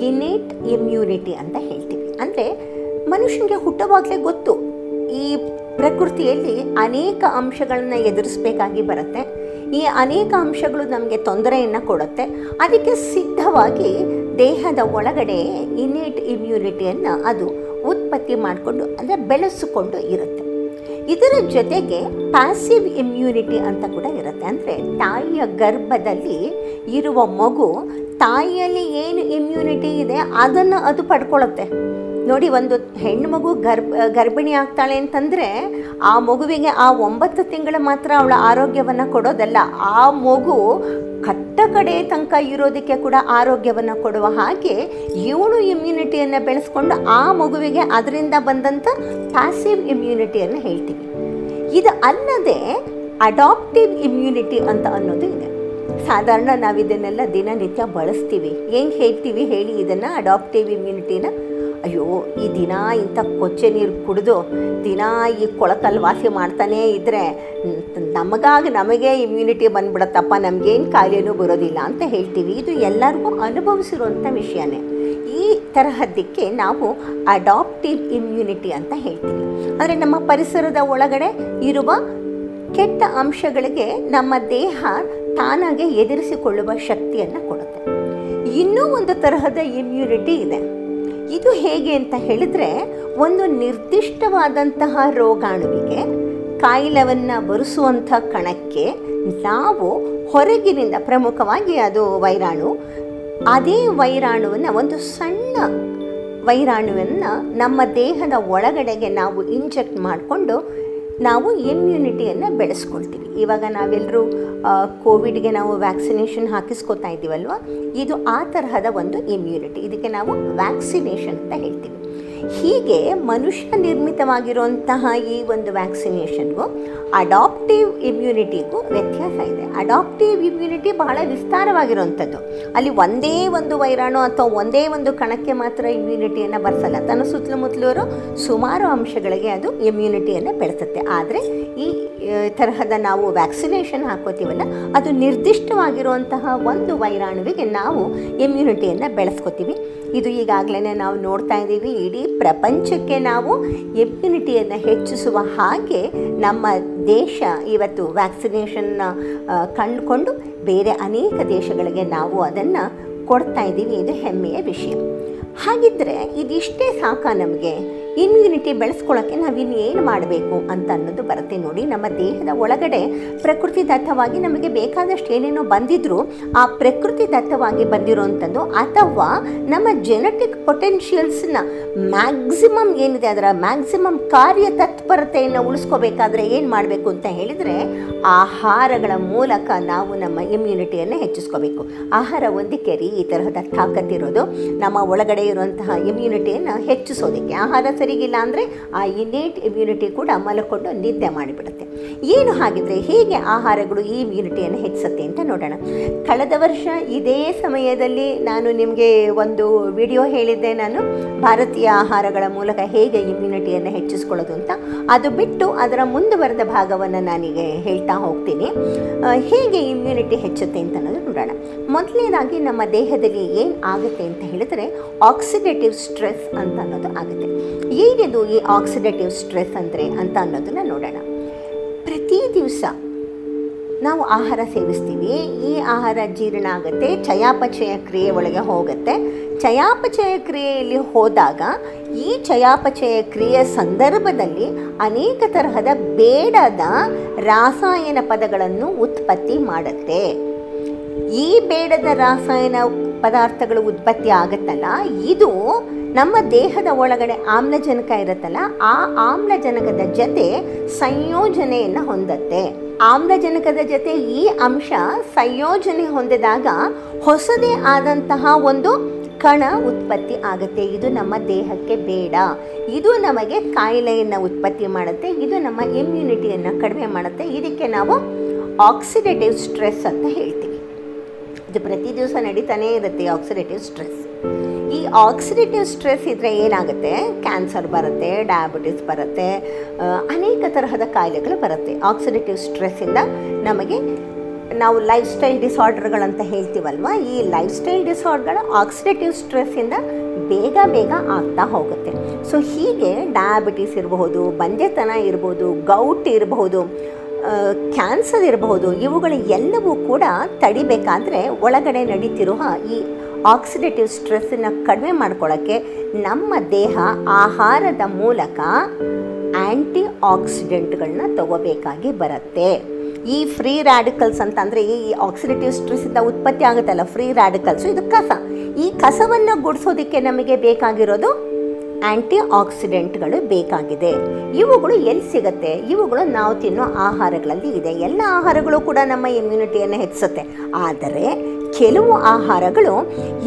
ಇನೇಟ್ ಇಮ್ಯುನಿಟಿ ಅಂತ ಹೇಳ್ತೀವಿ. ಅಂದರೆ ಮನುಷ್ಯನಿಗೆ ಹುಟ್ಟುವಾಗಲೇ ಗೊತ್ತು. ಈ ಪ್ರಕೃತಿಯಲ್ಲಿ ಅನೇಕ ಅಂಶಗಳನ್ನು ಎದುರಿಸಬೇಕಾಗಿ ಬರುತ್ತೆ. ಈ ಅನೇಕ ಅಂಶಗಳು ನಮಗೆ ತೊಂದರೆಯನ್ನು ಕೊಡುತ್ತೆ. ಅದಕ್ಕೆ ಸಿದ್ಧವಾಗಿ ದೇಹದ ಒಳಗಡೆ ಇನೇಟ್ ಇಮ್ಯುನಿಟಿಯನ್ನು ಅದು ಉತ್ಪತ್ತಿ ಮಾಡಿಕೊಂಡು, ಅಂದರೆ ಬೆಳೆಸಿಕೊಂಡು ಇರುತ್ತೆ. ಇದರ ಜೊತೆಗೆ ಪ್ಯಾಸಿವ್ ಇಮ್ಯುನಿಟಿ ಅಂತ ಕೂಡ ಇರುತ್ತೆ. ಅಂದರೆ ತಾಯಿಯ ಗರ್ಭದಲ್ಲಿ ಇರುವ ಮಗು ತಾಯಿಯಲ್ಲಿ ಏನು ಇಮ್ಯುನಿಟಿ ಇದೆ, ಅದನ್ನು ಅದು ಪಡ್ಕೊಳ್ಳುತ್ತೆ. ನೋಡಿ, ಒಂದು ಹೆಣ್ಣು ಮಗು ಗರ್ಭ, ಗರ್ಭಿಣಿ ಆಗ್ತಾಳೆ ಅಂತಂದರೆ ಆ ಮಗುವಿಗೆ ಆ ಒಂಬತ್ತು ತಿಂಗಳು ಮಾತ್ರ ಅವಳ ಆರೋಗ್ಯವನ್ನು ಕೊಡೋದಲ್ಲ, ಆ ಮಗು ಕಟ್ಟ ಕಡೆ ತನಕ ಇರೋದಕ್ಕೆ ಕೂಡ ಆರೋಗ್ಯವನ್ನು ಕೊಡುವ ಹಾಗೆ ಇವಳು ಇಮ್ಯುನಿಟಿಯನ್ನು ಬೆಳೆಸ್ಕೊಂಡು ಆ ಮಗುವಿಗೆ ಅದರಿಂದ ಬಂದಂಥ ಪ್ಯಾಸಿವ್ ಇಮ್ಯುನಿಟಿಯನ್ನು ಹೇಳ್ತೀವಿ. ಇದು ಅಲ್ಲದೆ ಅಡಾಪ್ಟಿವ್ ಇಮ್ಯುನಿಟಿ ಅಂತ ಅನ್ನೋದು ಇದೆ. ಸಾಧಾರಣ ನಾವು ಇದನ್ನೆಲ್ಲ ದಿನನಿತ್ಯ ಬಳಸ್ತೀವಿ. ಹೆಂಗೆ ಹೇಳ್ತೀವಿ ಹೇಳಿ ಇದನ್ನು ಅಡಾಪ್ಟಿವ್ ಇಮ್ಯುನಿಟಿನ ಅಯ್ಯೋ, ಈ ದಿನ ಇಂಥ ಕೊಚ್ಚೆ ನೀರು ಕುಡಿದು ದಿನ ಈ ಕೊಳಕಲ್ಲಿ ವಾಸಿ ಮಾಡ್ತಾನೇ ಇದ್ದರೆ ನಮಗಾಗಿ ನಮಗೆ ಇಮ್ಯುನಿಟಿ ಬಂದ್ಬಿಡತ್ತಪ್ಪ, ನಮಗೇನು ಕಾಯಿಲೆನೂ ಬರೋದಿಲ್ಲ ಅಂತ ಹೇಳ್ತೀವಿ. ಇದು ಎಲ್ಲರಿಗೂ ಅನುಭವಿಸಿರುವಂಥ ವಿಷಯನೇ. ಈ ತರಹದ್ದಕ್ಕೆ ನಾವು ಅಡಾಪ್ಟಿವ್ ಇಮ್ಯುನಿಟಿ ಅಂತ ಹೇಳ್ತೀವಿ. ಅಂದರೆ ನಮ್ಮ ಪರಿಸರದ ಒಳಗಡೆ ಇರುವ ಕೆಟ್ಟ ಅಂಶಗಳಿಗೆ ನಮ್ಮ ದೇಹ ತಾನಾಗೆ ಎದುರಿಸಿಕೊಳ್ಳುವ ಶಕ್ತಿಯನ್ನು ಕೊಡುತ್ತೆ. ಇನ್ನೂ ಒಂದು ತರಹದ ಇಮ್ಯುನಿಟಿ ಇದೆ. ಇದು ಹೇಗೆ ಅಂತ ಹೇಳಿದ್ರೆ, ಒಂದು ನಿರ್ದಿಷ್ಟವಾದಂತಹ ರೋಗಾಣುವಿಗೆ ಕಾಯಿಲೆವನ್ನು ಬರೆಸುವಂಥ ಕಣಕ್ಕೆ ನಾವು ಹೊರಗಿನಿಂದ ಪ್ರಮುಖವಾಗಿ ಅದು ವೈರಾಣು, ಅದೇ ವೈರಾಣುವನ್ನು, ಒಂದು ಸಣ್ಣ ವೈರಾಣುವನ್ನು ನಮ್ಮ ದೇಹದ ಒಳಗಡೆಗೆ ನಾವು ಇಂಜೆಕ್ಟ್ ಮಾಡಿಕೊಂಡು ನಾವು ಇಮ್ಯುನಿಟಿಯನ್ನು ಬೆಳೆಸ್ಕೊಳ್ತೀವಿ. ಇವಾಗ ನಾವೆಲ್ಲರೂ ಕೋವಿಡ್ಗೆ ನಾವು ವ್ಯಾಕ್ಸಿನೇಷನ್ ಹಾಕಿಸ್ಕೊತಾ ಇದ್ದೀವಲ್ವ ಇದು ಆ ತರಹದ ಒಂದು ಇಮ್ಯುನಿಟಿ ಇದಕ್ಕೆ ನಾವು ವ್ಯಾಕ್ಸಿನೇಷನ್ ಅಂತ ಹೇಳ್ತೀವಿ. ಹೀಗೆ ಮನುಷ್ಯ ನಿರ್ಮಿತವಾಗಿರುವಂತಹ ಈ ಒಂದು ವ್ಯಾಕ್ಸಿನೇಷನ್ಗೂ ಅಡಾಪ್ಟಿವ್ ಇಮ್ಯುನಿಟಿಗೂ ವ್ಯತ್ಯಾಸ ಇದೆ. ಅಡಾಪ್ಟಿವ್ ಇಮ್ಯುನಿಟಿ ಬಹಳ ವಿಸ್ತಾರವಾಗಿರುವಂಥದ್ದು. ಅಲ್ಲಿ ಒಂದೇ ಒಂದು ವೈರಾಣು ಅಥವಾ ಒಂದೇ ಒಂದು ಕಣಕ್ಕೆ ಮಾತ್ರ ಇಮ್ಯುನಿಟಿಯನ್ನು ಬರ್ಸಲ್ಲ. ತನ್ನ ಸುತ್ತಮುತ್ತಲೂರು ಸುಮಾರು ಅಂಶಗಳಿಗೆ ಅದು ಇಮ್ಯುನಿಟಿಯನ್ನು ಬೆಳೆಸುತ್ತೆ. ಆದರೆ ಈ ತರಹದ ನಾವು ವ್ಯಾಕ್ಸಿನೇಷನ್ ಹಾಕೋತೀವಲ್ಲ, ಅದು ನಿರ್ದಿಷ್ಟವಾಗಿರುವಂತಹ ಒಂದು ವೈರಾಣುವಿಗೆ ನಾವು ಇಮ್ಯುನಿಟಿಯನ್ನು ಬೆಳೆಸ್ಕೋತೀವಿ. ಇದು ಈಗಾಗಲೇ ನಾವು ನೋಡ್ತಾ ಇದ್ದೀವಿ. ಇಡೀ ಪ್ರಪಂಚಕ್ಕೆ ನಾವು ಇಮ್ಯುನಿಟಿಯನ್ನು ಹೆಚ್ಚಿಸುವ ಹಾಗೆ ನಮ್ಮ ದೇಶ ಇವತ್ತು ವ್ಯಾಕ್ಸಿನೇಷನ್ನ ಕಂಡುಕೊಂಡು ಬೇರೆ ಅನೇಕ ದೇಶಗಳಿಗೆ ನಾವು ಅದನ್ನು ಕೊಡ್ತಾ ಇದ್ದೀವಿ. ಇದು ಹೆಮ್ಮೆಯ ವಿಷಯ. ಹಾಗಿದ್ದರೆ ಇದಿಷ್ಟೇ ಸಾಕ ನಮಗೆ. ಇಮ್ಯುನಿಟಿ ಬೆಳೆಸ್ಕೊಳ್ಳೋಕ್ಕೆ ನಾವು ಇನ್ನೇನು ಮಾಡಬೇಕು ಅಂತ ಅನ್ನೋದು ಬರುತ್ತೆ ನೋಡಿ. ನಮ್ಮ ದೇಹದ ಒಳಗಡೆ ಪ್ರಕೃತಿ ದತ್ತವಾಗಿ ನಮಗೆ ಬೇಕಾದಷ್ಟು ಏನೇನೋ ಬಂದಿದ್ರು ಆ ಪ್ರಕೃತಿ ದತ್ತವಾಗಿ ಬಂದಿರೋವಂಥದ್ದು ಅಥವಾ ನಮ್ಮ ಜೆನೆಟಿಕ್ ಪೊಟೆನ್ಷಿಯಲ್ಸ್ನ ಮ್ಯಾಕ್ಸಿಮಮ್ ಏನಿದೆ ಅದರ ಮ್ಯಾಕ್ಸಿಮಮ್ ಕಾರ್ಯ ತತ್ಪರತೆಯನ್ನು ಉಳಿಸ್ಕೋಬೇಕಾದ್ರೆ ಏನು ಮಾಡಬೇಕು ಅಂತ ಹೇಳಿದರೆ ಆಹಾರಗಳ ಮೂಲಕ ನಾವು ನಮ್ಮ ಇಮ್ಯುನಿಟಿಯನ್ನು ಹೆಚ್ಚಿಸ್ಕೋಬೇಕು. ಆಹಾರ ಒಂದಕ್ಕೆ ರೀ ಈ ತರಹದ ತಾಕತ್ತಿರೋದು ನಮ್ಮ ಒಳಗಡೆ ಇರುವಂತಹ ಇಮ್ಯುನಿಟಿಯನ್ನು ಹೆಚ್ಚಿಸೋದಕ್ಕೆ, ಆಹಾರ ಸರಿಗಿಲ್ಲ ಅಂದರೆ ಆ ಇನ್ನೇಟ್ ಇಮ್ಯುನಿಟಿ ಕೂಡ ಮಲಕೊಂಡು ನಿದ್ದೆ ಮಾಡಿಬಿಡುತ್ತೆ. ಏನು ಹಾಗಿದ್ರೆ ಹೇಗೆ ಆಹಾರಗಳು ಈ ಇಮ್ಯುನಿಟಿಯನ್ನು ಹೆಚ್ಚಿಸುತ್ತೆ ಅಂತ ನೋಡೋಣ. ಕಳೆದ ವರ್ಷ ಇದೇ ಸಮಯದಲ್ಲಿ ನಾನು ನಿಮಗೆ ಒಂದು ವಿಡಿಯೋ ಹೇಳಿದ್ದೆ. ನಾನು ಭಾರತೀಯ ಆಹಾರಗಳ ಮೂಲಕ ಹೇಗೆ ಇಮ್ಯುನಿಟಿಯನ್ನು ಹೆಚ್ಚಿಸ್ಕೊಳ್ಳೋದು ಅಂತ. ಅದು ಬಿಟ್ಟು ಅದರ ಮುಂದುವರೆದ ಭಾಗವನ್ನು ನಾನೀಗ ಹೇಳ್ತಾ ಹೋಗ್ತೀನಿ. ಹೇಗೆ ಇಮ್ಯುನಿಟಿ ಹೆಚ್ಚುತ್ತೆ ಅಂತ ಅನ್ನೋದು ನೋಡೋಣ. ಮೊದಲನೇದಾಗಿ ನಮ್ಮ ದೇಹದಲ್ಲಿ ಏನು ಆಗುತ್ತೆ ಅಂತ ಹೇಳಿದರೆ ಆಕ್ಸಿಡೇಟಿವ್ ಸ್ಟ್ರೆಸ್ ಅಂತ ಅನ್ನೋದು ಆಗುತ್ತೆ. ಏನಿದು ಈ ಆಕ್ಸಿಡೇಟಿವ್ ಸ್ಟ್ರೆಸ್ ಅಂದರೆ ಅಂತ ಅನ್ನೋದನ್ನು ನೋಡೋಣ. ಪ್ರತಿ ದಿವಸ ನಾವು ಆಹಾರ ಸೇವಿಸ್ತೀವಿ. ಈ ಆಹಾರ ಜೀರ್ಣ ಆಗುತ್ತೆ, ಚಯಾಪಚಯ ಕ್ರಿಯೆ ಒಳಗೆ ಹೋಗುತ್ತೆ. ಚಯಾಪಚಯ ಕ್ರಿಯೆಯಲ್ಲಿ ಹೋದಾಗ ಈ ಚಯಾಪಚಯ ಕ್ರಿಯೆ ಸಂದರ್ಭದಲ್ಲಿ ಅನೇಕ ತರಹದ ಬೇಡದ ರಾಸಾಯನ ಪದಗಳನ್ನು ಉತ್ಪತ್ತಿ ಮಾಡುತ್ತೆ. ಈ ಬೇಡದ ರಾಸಾಯನ ಪದಾರ್ಥಗಳು ಉತ್ಪತ್ತಿ ಆಗುತ್ತಲ್ಲ, ಇದು ನಮ್ಮ ದೇಹದ ಒಳಗಡೆ ಆಮ್ಲಜನಕ ಇರುತ್ತಲ್ಲ, ಆ ಆಮ್ಲಜನಕದ ಜೊತೆ ಸಂಯೋಜನೆಯನ್ನು ಹೊಂದತ್ತೆ. ಆಮ್ಲಜನಕದ ಜೊತೆ ಈ ಅಂಶ ಸಂಯೋಜನೆ ಹೊಂದಿದಾಗ ಹೊಸದೇ ಆದಂತಹ ಒಂದು ಕಣ ಉತ್ಪತ್ತಿ ಆಗುತ್ತೆ. ಇದು ನಮ್ಮ ದೇಹಕ್ಕೆ ಬೇಡ. ಇದು ನಮಗೆ ಕಾಯಿಲೆಯನ್ನು ಉತ್ಪತ್ತಿ ಮಾಡುತ್ತೆ. ಇದು ನಮ್ಮ ಇಮ್ಯುನಿಟಿಯನ್ನು ಕಡಿಮೆ ಮಾಡುತ್ತೆ. ಇದಕ್ಕೆ ನಾವು ಆಕ್ಸಿಡೇಟಿವ್ ಸ್ಟ್ರೆಸ್ ಅಂತ ಹೇಳ್ತೀವಿ. ಇದು ಪ್ರತಿ ದಿವಸ ನಡೀತಾನೇ ಇರುತ್ತೆ ಆಕ್ಸಿಡೇಟಿವ್ ಸ್ಟ್ರೆಸ್ ಈ ಆಕ್ಸಿಡೇಟಿವ್ ಸ್ಟ್ರೆಸ್ ಇದ್ದರೆ ಏನಾಗುತ್ತೆ? ಕ್ಯಾನ್ಸರ್ ಬರುತ್ತೆ ಡಯಾಬಿಟಿಸ್ ಬರುತ್ತೆ ಅನೇಕ ತರಹದ ಕಾಯಿಲೆಗಳು ಬರುತ್ತೆ. ಆಕ್ಸಿಡೇಟಿವ್ ಸ್ಟ್ರೆಸ್ಸಿಂದ ನಮಗೆ ನಾವು ಲೈಫ್ ಸ್ಟೈಲ್ ಡಿಸಾರ್ಡರ್ಗಳಂತ ಹೇಳ್ತೀವಲ್ವ? ಈ ಲೈಫ್ ಸ್ಟೈಲ್ ಡಿಸಾರ್ಡರ್ಗಳು ಆಕ್ಸಿಡೇಟಿವ್ ಸ್ಟ್ರೆಸ್ಸಿಂದ ಬೇಗ ಬೇಗ ಆಗ್ತಾ ಹೋಗುತ್ತೆ. ಸೊ ಹೀಗೆ ಡಯಾಬಿಟಿಸ್ ಇರಬಹುದು, ಬಂಜೆತನ ಇರ್ಬೋದು ಗೌಟ್ ಇರಬಹುದು ಕ್ಯಾನ್ಸರ್ ಇರಬಹುದು, ಇವುಗಳು ಎಲ್ಲವೂ ಕೂಡ ತಡಿಬೇಕಾದರೆ ಒಳಗಡೆ ನಡೀತಿರುವ ಈ ಆಕ್ಸಿಡೇಟಿವ್ ಸ್ಟ್ರೆಸ್ಸನ್ನು ಕಡಿಮೆ ಮಾಡ್ಕೊಳ್ಳೋಕ್ಕೆ ನಮ್ಮ ದೇಹ ಆಹಾರದ ಮೂಲಕ ಆ್ಯಂಟಿ ಆಕ್ಸಿಡೆಂಟ್ಗಳನ್ನ ತಗೋಬೇಕಾಗಿ ಬರುತ್ತೆ. ಈ ಫ್ರೀ ರ್ಯಾಡಿಕಲ್ಸ್ ಅಂತಂದರೆ ಈ ಆಕ್ಸಿಡೇಟಿವ್ ಸ್ಟ್ರೆಸ್ಸಿಂದ ಉತ್ಪತ್ತಿ ಆಗುತ್ತಲ್ಲ ಫ್ರೀ ರ್ಯಾಡಿಕಲ್ಸು ಇದು ಕಸ. ಈ ಕಸವನ್ನು ಗುಡಿಸೋದಕ್ಕೆ ನಮಗೆ ಬೇಕಾಗಿರೋದು ಆ್ಯಂಟಿ ಆಕ್ಸಿಡೆಂಟ್ಗಳು ಬೇಕಾಗಿದೆ. ಇವುಗಳು ಎಲ್ಲಿ ಸಿಗುತ್ತೆ? ಇವುಗಳು ನಾವು ತಿನ್ನೋ ಆಹಾರಗಳಲ್ಲಿ ಇದೆ. ಎಲ್ಲ ಆಹಾರಗಳು ಕೂಡ ನಮ್ಮ ಇಮ್ಯುನಿಟಿಯನ್ನು ಹೆಚ್ಚಿಸುತ್ತೆ. ಆದರೆ ಕೆಲವು ಆಹಾರಗಳು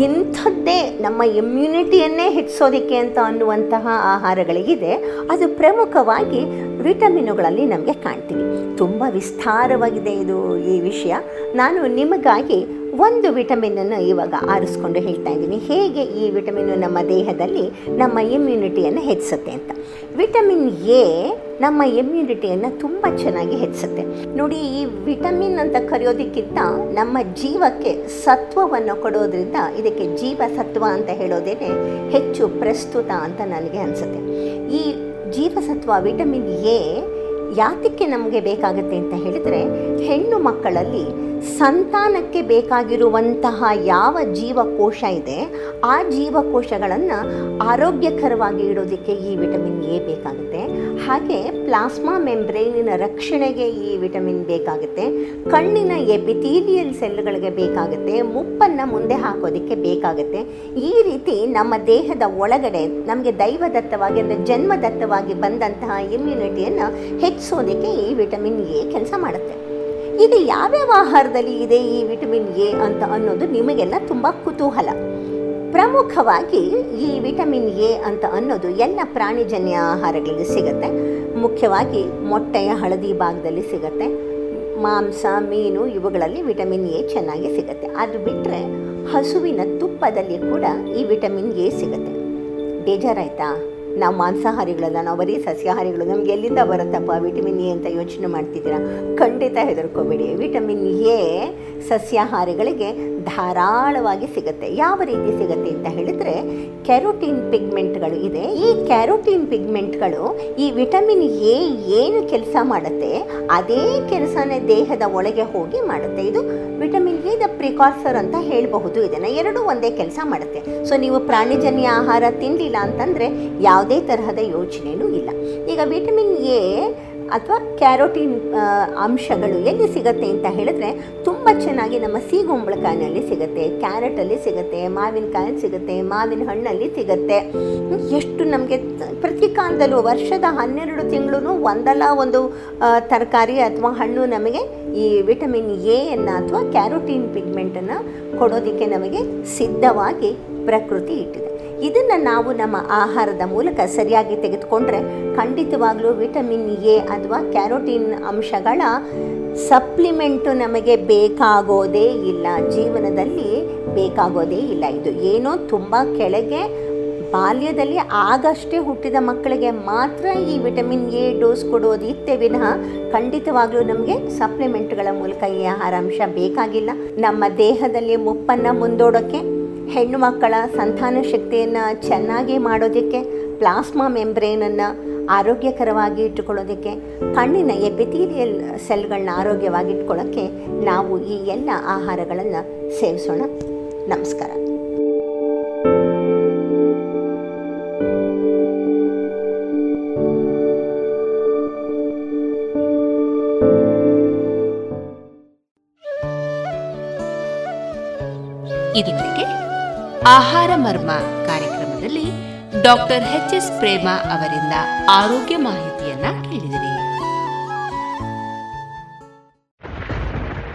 ಇಂಥದ್ದೇ ನಮ್ಮ ಇಮ್ಯುನಿಟಿಯನ್ನೇ ಹೆಚ್ಚಿಸೋದಕ್ಕೆ ಅಂತ ಅನ್ನುವಂತಹ ಆಹಾರಗಳಿಗಿದೆ. ಅದು ಪ್ರಮುಖವಾಗಿ ವಿಟಮಿನುಗಳಲ್ಲಿ ನಮಗೆ ಕಾಣ್ತೀವಿ. ತುಂಬ ವಿಸ್ತಾರವಾಗಿದೆ ಇದು ಈ ವಿಷಯ. ನಾನು ನಿಮಗಾಗಿ ಒಂದು ವಿಟಮಿನನ್ನು ಇವಾಗ ಆರಿಸ್ಕೊಂಡು ಹೇಳ್ತಾ ಇದ್ದೀನಿ. ಹೇಗೆ ಈ ವಿಟಮಿನ್ ನಮ್ಮ ದೇಹದಲ್ಲಿ ನಮ್ಮ ಇಮ್ಯುನಿಟಿಯನ್ನು ಹೆಚ್ಚಿಸುತ್ತೆ ಅಂತ. ವಿಟಮಿನ್ ಎ ನಮ್ಮ ಇಮ್ಯುನಿಟಿಯನ್ನು ತುಂಬ ಚೆನ್ನಾಗಿ ಹೆಚ್ಚಿಸುತ್ತೆ. ನೋಡಿ, ಈ ವಿಟಮಿನ್ ಅಂತ ಕರೆಯೋದಕ್ಕಿಂತ ನಮ್ಮ ಜೀವಕ್ಕೆ ಸತ್ವವನ್ನು ಕೊಡೋದ್ರಿಂದ ಇದಕ್ಕೆ ಜೀವಸತ್ವ ಅಂತ ಹೇಳೋದೇನೆ ಹೆಚ್ಚು ಪ್ರಸ್ತುತ ಅಂತ ನನಗೆ ಅನಿಸುತ್ತೆ. ಈ ಜೀವಸತ್ವ ವಿಟಮಿನ್ ಎ ಯಾತಕ್ಕೆ ನಮಗೆ ಬೇಕಾಗುತ್ತೆ ಅಂತ ಹೇಳಿದರೆ, ಹೆಣ್ಣು ಮಕ್ಕಳಲ್ಲಿ ಸಂತಾನಕ್ಕೆ ಬೇಕಾಗಿರುವಂತಹ ಯಾವ ಜೀವಕೋಶ ಇದೆ, ಆ ಜೀವಕೋಶಗಳನ್ನು ಆರೋಗ್ಯಕರವಾಗಿ ಇಡೋದಕ್ಕೆ ಈ ವಿಟಮಿನ್ ಎ ಬೇಕಾಗುತ್ತೆ. ಹಾಗೆ ಪ್ಲಾಸ್ಮಾ ಮೆಂಬ್ರೇನಿನ ರಕ್ಷಣೆಗೆ ಈ ವಿಟಮಿನ್ ಬೇಕಾಗುತ್ತೆ. ಕಣ್ಣಿನ ಎಪಿಥೀಲಿಯಲ್ ಸೆಲ್ಗಳಿಗೆ ಬೇಕಾಗುತ್ತೆ. ಮುಪ್ಪನ್ನು ಮುಂದೆ ಹಾಕೋದಕ್ಕೆ ಬೇಕಾಗುತ್ತೆ. ಈ ರೀತಿ ನಮ್ಮ ದೇಹದ ಒಳಗಡೆ, ನಮಗೆ ದೈವದತ್ತವಾಗಿ ಅಂದರೆ ಜನ್ಮದತ್ತವಾಗಿ ಬಂದಂತಹ ಇಮ್ಯುನಿಟಿಯನ್ನು ಹೆಚ್ಚಿಸೋದಕ್ಕೆ ಈ ವಿಟಮಿನ್ ಎ ಕೆಲಸ ಮಾಡುತ್ತೆ. ಇದು ಯಾವ್ಯಾವ ಆಹಾರದಲ್ಲಿ ಇದೆ ಈ ವಿಟಮಿನ್ ಎ ಅಂತ ಅನ್ನೋದು ನಿಮಗೆಲ್ಲ ತುಂಬ ಕುತೂಹಲ. ಪ್ರಮುಖವಾಗಿ ಈ ವಿಟಮಿನ್ ಎ ಅಂತ ಅನ್ನೋದು ಎಲ್ಲ ಪ್ರಾಣಿಜನ್ಯ ಆಹಾರಗಳಲ್ಲಿ ಸಿಗುತ್ತೆ. ಮುಖ್ಯವಾಗಿ ಮೊಟ್ಟೆಯ ಹಳದಿ ಭಾಗದಲ್ಲಿ ಸಿಗುತ್ತೆ. ಮಾಂಸ, ಮೀನು ಇವುಗಳಲ್ಲಿ ವಿಟಮಿನ್ ಎ ಚೆನ್ನಾಗಿ ಸಿಗುತ್ತೆ. ಅದು ಬಿಟ್ಟರೆ ಹಸುವಿನ ತುಪ್ಪದಲ್ಲಿ ಕೂಡ ಈ ವಿಟಮಿನ್ ಎ ಸಿಗುತ್ತೆ. ಬೇಜಾರಾಯ್ತಾ? ನಾವು ಮಾಂಸಾಹಾರಿಗಳಲ್ಲ ನಾವು ಬರೀ ಸಸ್ಯಾಹಾರಿಗಳು, ನಮ್ಗೆ ಎಲ್ಲಿಂದ ಬರುತ್ತಪ್ಪ? ವಿಟಮಿನ್ ಎ ಅಂತ ಯೋಚನೆ ಮಾಡ್ತಿದ್ದೀರಾ? ಖಂಡಿತ ಹೆದರ್ಕೋಬೇಡಿ. ವಿಟಮಿನ್ ಎ ಸಸ್ಯಾಹಾರಿಗಳಿಗೆ ಧಾರಾಳವಾಗಿ ಸಿಗುತ್ತೆ. ಯಾವ ರೀತಿ ಸಿಗುತ್ತೆ ಅಂತ ಹೇಳಿದರೆ ಕ್ಯಾರೋಟಿನ್ ಪಿಗ್ಮೆಂಟ್ಗಳು ಇದೆ. ಈ ಕ್ಯಾರೋಟಿನ್ ಪಿಗ್ಮೆಂಟ್ಗಳು ಈ ವಿಟಮಿನ್ ಎ ಏನು ಕೆಲಸ ಮಾಡುತ್ತೆ, ಅದೇ ಕೆಲಸನೇ ದೇಹದ ಒಳಗೆ ಹೋಗಿ ಮಾಡುತ್ತೆ. ಇದು ವಿಟಮಿನ್ ಎ ದ ಪ್ರಿಕಾಸರ್ ಅಂತ ಹೇಳಬಹುದು. ಇದನ್ನು ಎರಡೂ ಒಂದೇ ಕೆಲಸ ಮಾಡುತ್ತೆ. ಸೊ ನೀವು ಪ್ರಾಣಿಜನ್ಯ ಆಹಾರ ತಿನ್ನಲಿಲ್ಲ ಅಂತಂದರೆ, ಯಾವುದೇ ತರಹದ ಯೋಚನೆಯೂ ಇಲ್ಲ. ಈಗ ವಿಟಮಿನ್ ಎ ಅಥವಾ ಕ್ಯಾರೋಟಿನ್ ಅಂಶಗಳು ಎಲ್ಲಿ ಸಿಗುತ್ತೆ ಅಂತ ಹೇಳಿದ್ರೆ ತುಂಬ ಚೆನ್ನಾಗಿ ನಮ್ಮ ಸೀಗುಂಬಳಕಾಯಿನಲ್ಲಿ ಸಿಗುತ್ತೆ, ಕ್ಯಾರೆಟಲ್ಲಿ ಸಿಗುತ್ತೆ, ಮಾವಿನಕಾಯಲ್ಲಿ ಸಿಗುತ್ತೆ, ಮಾವಿನ ಹಣ್ಣಲ್ಲಿ ಸಿಗುತ್ತೆ. ಎಷ್ಟು ನಮಗೆ ಪ್ರತಿ ಕಾಲದಲ್ಲೂ ವರ್ಷದ ಹನ್ನೆರಡು ತಿಂಗಳೂ ಒಂದಲ್ಲ ಒಂದು ತರಕಾರಿ ಅಥವಾ ಹಣ್ಣು ನಮಗೆ ಈ ವಿಟಮಿನ್ ಎಯನ್ನು ಅಥವಾ ಕ್ಯಾರೋಟಿನ್ ಪಿಗ್ಮೆಂಟನ್ನು ಕೊಡೋದಕ್ಕೆ ನಮಗೆ ಸಿದ್ಧವಾಗಿ ಪ್ರಕೃತಿ ಇಟ್ಟಿದೆ. ಇದನ್ನು ನಾವು ನಮ್ಮ ಆಹಾರದ ಮೂಲಕ ಸರಿಯಾಗಿ ತೆಗೆದುಕೊಂಡ್ರೆ ಖಂಡಿತವಾಗ್ಲೂ ವಿಟಮಿನ್ ಎ ಅಥವಾ ಕ್ಯಾರೋಟಿನ್ ಅಂಶಗಳ ಸಪ್ಲಿಮೆಂಟು ನಮಗೆ ಬೇಕಾಗೋದೇ ಇಲ್ಲ. ಜೀವನದಲ್ಲಿ ಬೇಕಾಗೋದೇ ಇಲ್ಲ. ಇದು ಏನೋ ತುಂಬ ಕೆಳಗೆ, ಬಾಲ್ಯದಲ್ಲಿ ಆಗಷ್ಟೇ ಹುಟ್ಟಿದ ಮಕ್ಕಳಿಗೆ ಮಾತ್ರ ಈ ವಿಟಮಿನ್ ಎ ಡೋಸ್ ಕೊಡೋದು ಇತ್ತೆ ವಿನಃ ಖಂಡಿತವಾಗಲೂ ನಮಗೆ ಸಪ್ಲಿಮೆಂಟ್ಗಳ ಮೂಲಕ ಈ ಆಹಾರಾಂಶ ಬೇಕಾಗಿಲ್ಲ. ನಮ್ಮ ದೇಹದಲ್ಲಿ ಮುಪ್ಪನ್ನು ಮುಂದೂಡೋಕ್ಕೆ ಹೆಣ್ಣು ಮಕ್ಕಳ ಸಂತಾನ ಶಕ್ತಿಯನ್ನು ಚೆನ್ನಾಗಿ ಮಾಡೋದಕ್ಕೆ ಪ್ಲಾಸ್ಮಾ ಮೆಂಬ್ರೇನನ್ನು ಆರೋಗ್ಯಕರವಾಗಿ ಇಟ್ಟುಕೊಳ್ಳೋದಕ್ಕೆ, ಕಣ್ಣಿನ ಎಪಿಥೀಲಿಯಲ್ ಸೆಲ್ಗಳನ್ನ ಆರೋಗ್ಯವಾಗಿ ಇಟ್ಕೊಳ್ಳೋಕ್ಕೆ ನಾವು ಈ ಎಲ್ಲ ಆಹಾರಗಳನ್ನು ಸೇವಿಸೋಣ. ನಮಸ್ಕಾರ. ಆಹಾರ ಮರ್ಮ ಕಾರ್ಯಕ್ರಮದಲ್ಲಿ ಡಾಕ್ಟರ್ ಎಚ್ ಎಸ್ ಪ್ರೇಮ ಅವರಿಂದ ಆರೋಗ್ಯ ಮಾಹಿತಿಯನ್ನ ಕೇಳಿದಿರಿ.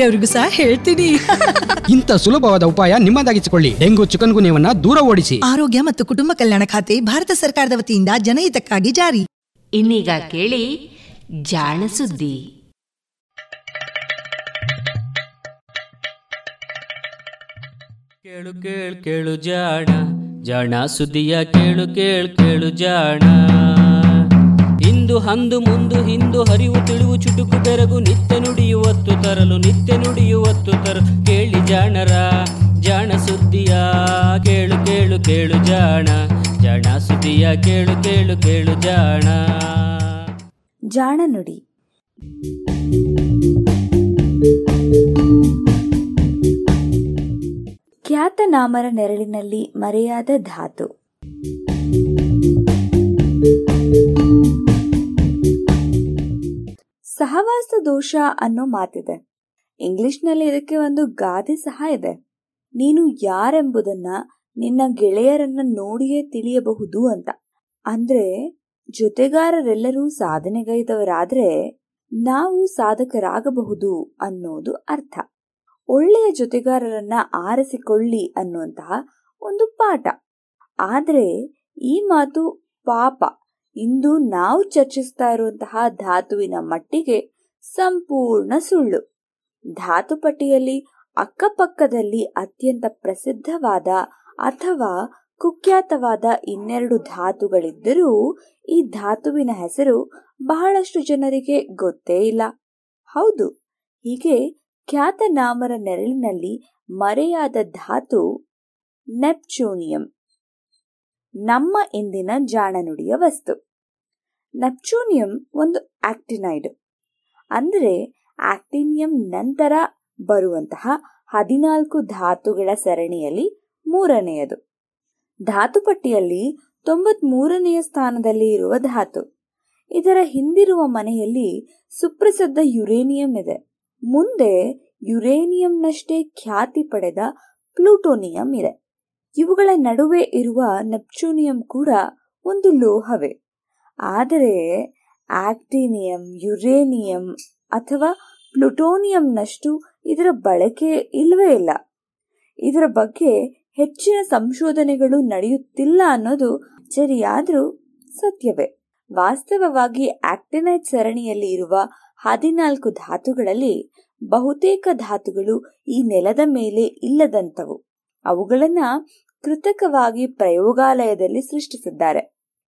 ಬೇರೆಯವ್ರಿಗೂ ಸಹ ಹೇಳ್ತೀನಿ. ಇಂಥ ಸುಲಭವಾದ ಉಪಾಯ ನಿಮ್ಮದಾಗಿಸಿಕೊಳ್ಳಿ. ಡೆಂಗು ಚಿಕನ್ ಗುನ್ಯವನ್ನ ದೂರ ಓಡಿಸಿ. ಆರೋಗ್ಯ ಮತ್ತು ಕುಟುಂಬ ಕಲ್ಯಾಣ ಖಾತೆ ಭಾರತ ಸರ್ಕಾರದ ವತಿಯಿಂದ ಜನಹಿತಕ್ಕಾಗಿ ಜಾರಿ. ಇನ್ನೀಗ ಕೇಳಿ ಜಾಣ ಸುದ್ದಿ. ಕೇಳು ಕೇಳು ಕೇಳು ಜಾಣ. ಜಾಣ ಸುದ್ದಿಯ ಕೇಳು ಕೇಳು ಕೇಳು ಜಾಣ. ಇಂದು ಹಂದು ಮುಂದು ಹಿಂದು ಹರಿವು ತಿಳಿವು ಚುಟುಕು ಬೆರಗು ನಿತ್ಯ ನುಡಿಯುವತ್ತು ತರಲು ನಿತ್ಯ ನುಡಿಯುವತ್ತು ತರಲು ಕೇಳಿ ಜಾಣರ, ಜಾಣ ಸುದ್ದಿಯ, ಕೇಳು ಕೇಳು ಕೇಳು ಜಾಣ. ಜಾಣ ಸುದ್ದಿಯ, ಕೇಳು ಕೇಳು ಕೇಳು ಜಾಣ. ಜಾಣ ನುಡಿ. ಖ್ಯಾತನಾಮರ ನೆರಳಿನಲ್ಲಿ ಮರೆಯಾದ ಧಾತು. ಸಹವಾಸ ದೋಷ ಅನ್ನೋ ಮಾತಿದೆ. ಇಂಗ್ಲಿಷ್ನಲ್ಲಿ ಇದಕ್ಕೆ ಒಂದು ಗಾದೆ ಸಹ ಇದೆ. ನೀನು ಯಾರೆಂಬುದನ್ನ ನಿನ್ನ ಗೆಳೆಯರನ್ನ ನೋಡಿಯೇ ತಿಳಿಯಬಹುದು ಅಂತ. ಅಂದ್ರೆ ಜೊತೆಗಾರರೆಲ್ಲರೂ ಸಾಧನೆಗೈದವರಾದ್ರೆ ನಾವು ಸಾಧಕರಾಗಬಹುದು ಅನ್ನೋದು ಅರ್ಥ. ಒಳ್ಳೆಯ ಜೊತೆಗಾರರನ್ನ ಆರಿಸಿಕೊಳ್ಳಿ ಅನ್ನುವಂತಹ ಒಂದು ಪಾಠ. ಆದ್ರೆ ಈ ಮಾತು ಪಾಪ. ಇಂದು ನಾವು ಚರ್ಚಿಸ್ತಾ ಇರುವಂತಹ ಧಾತುವಿನ ಮಟ್ಟಿಗೆ ಸಂಪೂರ್ಣ ಸುಳ್ಳು. ಧಾತು ಪಟ್ಟಿಯಲ್ಲಿ ಅಕ್ಕಪಕ್ಕದಲ್ಲಿ ಅತ್ಯಂತ ಪ್ರಸಿದ್ಧವಾದ ಅಥವಾ ಕುಖ್ಯಾತವಾದ ಇನ್ನೆರಡು ಧಾತುಗಳಿದ್ದರೂ ಈ ಧಾತುವಿನ ಹೆಸರು ಬಹಳಷ್ಟು ಜನರಿಗೆ ಗೊತ್ತೇ ಇಲ್ಲ. ಹೌದು, ಹೀಗೆ ಖ್ಯಾತನಾಮರ ನೆರಳಿನಲ್ಲಿ ಮರೆಯಾದ ಧಾತು ನೆಪ್ಚೂನಿಯಂ. ನಮ್ಮ ಇಂದಿನ ಜಾಣನುಡಿಯ ವಸ್ತು. ನೆಪ್ಚೂನಿಯಂ ಒಂದು ಆಕ್ಟಿನೈಡ್. ಅಂದರೆ ಆಕ್ಟಿನಿಯಂ ನಂತರ ಬರುವಂತಹ ಹದಿನಾಲ್ಕು ಧಾತುಗಳ ಸರಣಿಯಲ್ಲಿ ಮೂರನೆಯದು. ಧಾತುಪಟ್ಟಿಯಲ್ಲಿ ತೊಂಬತ್ ಮೂರನೆಯ ಸ್ಥಾನದಲ್ಲಿ ಇರುವ ಧಾತು. ಇದರ ಹಿಂದಿರುವ ಮನೆಯಲ್ಲಿ ಸುಪ್ರಸಿದ್ಧ ಯುರೇನಿಯಂ ಇದೆ. ಮುಂದೆ ಯುರೇನಿಯಂನಷ್ಟೇ ಖ್ಯಾತಿ ಪಡೆದ ಪ್ಲೂಟೋನಿಯಂ ಇದೆ. ಇವುಗಳ ನಡುವೆ ಇರುವ ನೆಪ್ಚೂನಿಯಂ ಕೂಡ ಒಂದು ಲೋಹವೇ. ಆದರೆ ಆಕ್ಟಿನಿಯಂ, ಯುರೇನಿಯಂ ಅಥವಾ ಪ್ಲುಟೋನಿಯಂನಷ್ಟು ಇದರ ಬಳಕೆ ಇಲ್ಲವೇ ಇಲ್ಲ. ಇದರ ಬಗ್ಗೆ ಹೆಚ್ಚಿನ ಸಂಶೋಧನೆಗಳು ನಡೆಯುತ್ತಿಲ್ಲ ಅನ್ನೋದು ಸರಿಯಾದರೂ ಸತ್ಯವೇ. ವಾಸ್ತವವಾಗಿ ಆಕ್ಟಿನೈಟ್ ಸರಣಿಯಲ್ಲಿ ಇರುವ ಹದಿನಾಲ್ಕು ಧಾತುಗಳಲ್ಲಿ ಬಹುತೇಕ ಧಾತುಗಳು ಈ ನೆಲದ ಮೇಲೆ ಇಲ್ಲದಂತವು ಅವುಗಳನ್ನ ಕೃತಕವಾಗಿ ಪ್ರಯೋಗಾಲಯದಲ್ಲಿ ಸೃಷ್ಟಿಸಿದ್ದಾರೆ.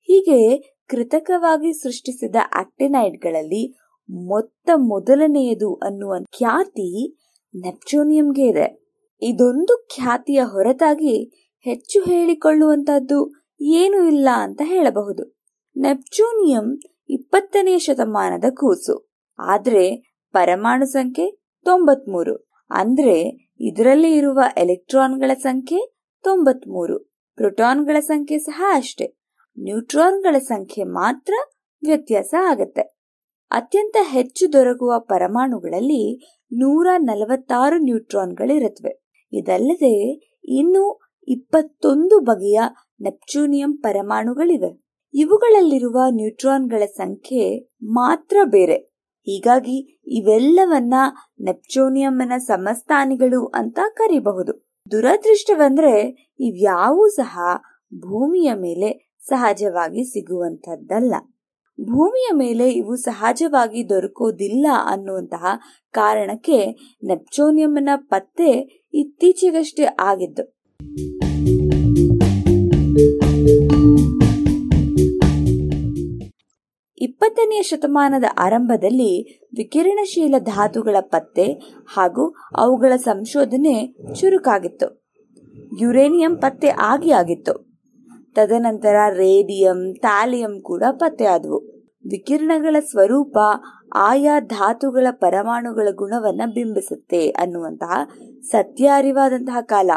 ಹೀಗೆ ಕೃತಕವಾಗಿ ಸೃಷ್ಟಿಸಿದ ಆಕ್ಟಿನೈಡ್ಗಳಲ್ಲಿ ಮೊತ್ತ ಮೊದಲನೆಯದು ಅನ್ನುವ ಖ್ಯಾತಿ ನೆಪ್ಚೂನಿಯಂಗೆ ಇದೆ. ಇದೊಂದು ಖ್ಯಾತಿಯ ಹೊರತಾಗಿ ಹೆಚ್ಚು ಹೇಳಿಕೊಳ್ಳುವಂತಹದ್ದು ಏನೂ ಇಲ್ಲ ಅಂತ ಹೇಳಬಹುದು. ನೆಪ್ಚೂನಿಯಂ ಇಪ್ಪತ್ತನೆಯ ಶತಮಾನದ ಕೂಸು. ಆದ್ರೆ ಪರಮಾಣು ಸಂಖ್ಯೆ ತೊಂಬತ್ಮೂರು. ಅಂದ್ರೆ ಇದರಲ್ಲಿ ಇರುವ ಎಲೆಕ್ಟ್ರಾನ್ಗಳ ಸಂಖ್ಯೆ ತೊಂಬತ್ಮೂರು. ಪ್ರೋಟಾನ್ಗಳ ಸಂಖ್ಯೆ ಸಹ ಅಷ್ಟೇ. ನ್ಯೂಟ್ರಾನ್ಗಳ ಸಂಖ್ಯೆ ಮಾತ್ರ ವ್ಯತ್ಯಾಸ ಆಗತ್ತೆ. ಅತ್ಯಂತ ಹೆಚ್ಚು ದೊರಕುವ ಪರಮಾಣುಗಳಲ್ಲಿ ನೂರ ನಲವತ್ತಾರು ನ್ಯೂಟ್ರಾನ್ಗಳಿರುತ್ತವೆ ಇದಲ್ಲದೆ ಇನ್ನು ಇಪ್ಪತ್ತೊಂದು ಬಗೆಯ ನೆಪ್ಚೂನಿಯಂ ಪರಮಾಣುಗಳಿವೆ. ಇವುಗಳಲ್ಲಿರುವ ನ್ಯೂಟ್ರಾನ್ಗಳ ಸಂಖ್ಯೆ ಮಾತ್ರ ಬೇರೆ. ಹೀಗಾಗಿ ಇವೆಲ್ಲವನ್ನ ನೆಪ್ಚೋನಿಯಂನ ಸಮಸ್ಥಾನಿಗಳು ಅಂತ ಕರೀಬಹುದು. ದುರದೃಷ್ಟವೆಂದ್ರೆ ಇವ್ಯಾವೂ ಸಹ ಭೂಮಿಯ ಮೇಲೆ ಸಹಜವಾಗಿ ಸಿಗುವಂತದ್ದಲ್ಲ ಭೂಮಿಯ ಮೇಲೆ ಇವು ಸಹಜವಾಗಿ ದೊರಕೋದಿಲ್ಲ ಅನ್ನುವಂತಹ ಕಾರಣಕ್ಕೆ ನೆಪ್ಚೋನಿಯಂನ ಪತ್ತೆ ಇತ್ತೀಚೆಗಷ್ಟೇ ಆಗಿದ್ದು. ಇಪ್ಪತ್ತನೆಯ ಶತಮಾನದ ಆರಂಭದಲ್ಲಿ ವಿಕಿರಣಶೀಲ ಧಾತುಗಳ ಪತ್ತೆ ಹಾಗೂ ಅವುಗಳ ಸಂಶೋಧನೆ ಚುರುಕಾಗಿತ್ತು. ಯುರೇನಿಯಂ ಪತ್ತೆ ಆಗಿ ಆಗಿತ್ತು ತದನಂತರ ರೇಡಿಯಂ, ಥಾಲಿಯಂ ಕೂಡ ಪತ್ತೆಯಾದವು. ವಿಕಿರಣಗಳ ಸ್ವರೂಪ ಆಯಾ ಧಾತುಗಳ ಪರಮಾಣುಗಳ ಗುಣವನ್ನ ಬಿಂಬಿಸುತ್ತೆ ಅನ್ನುವಂತಹ ಸತ್ಯ ಅರಿವಾದಂತಹ ಕಾಲ.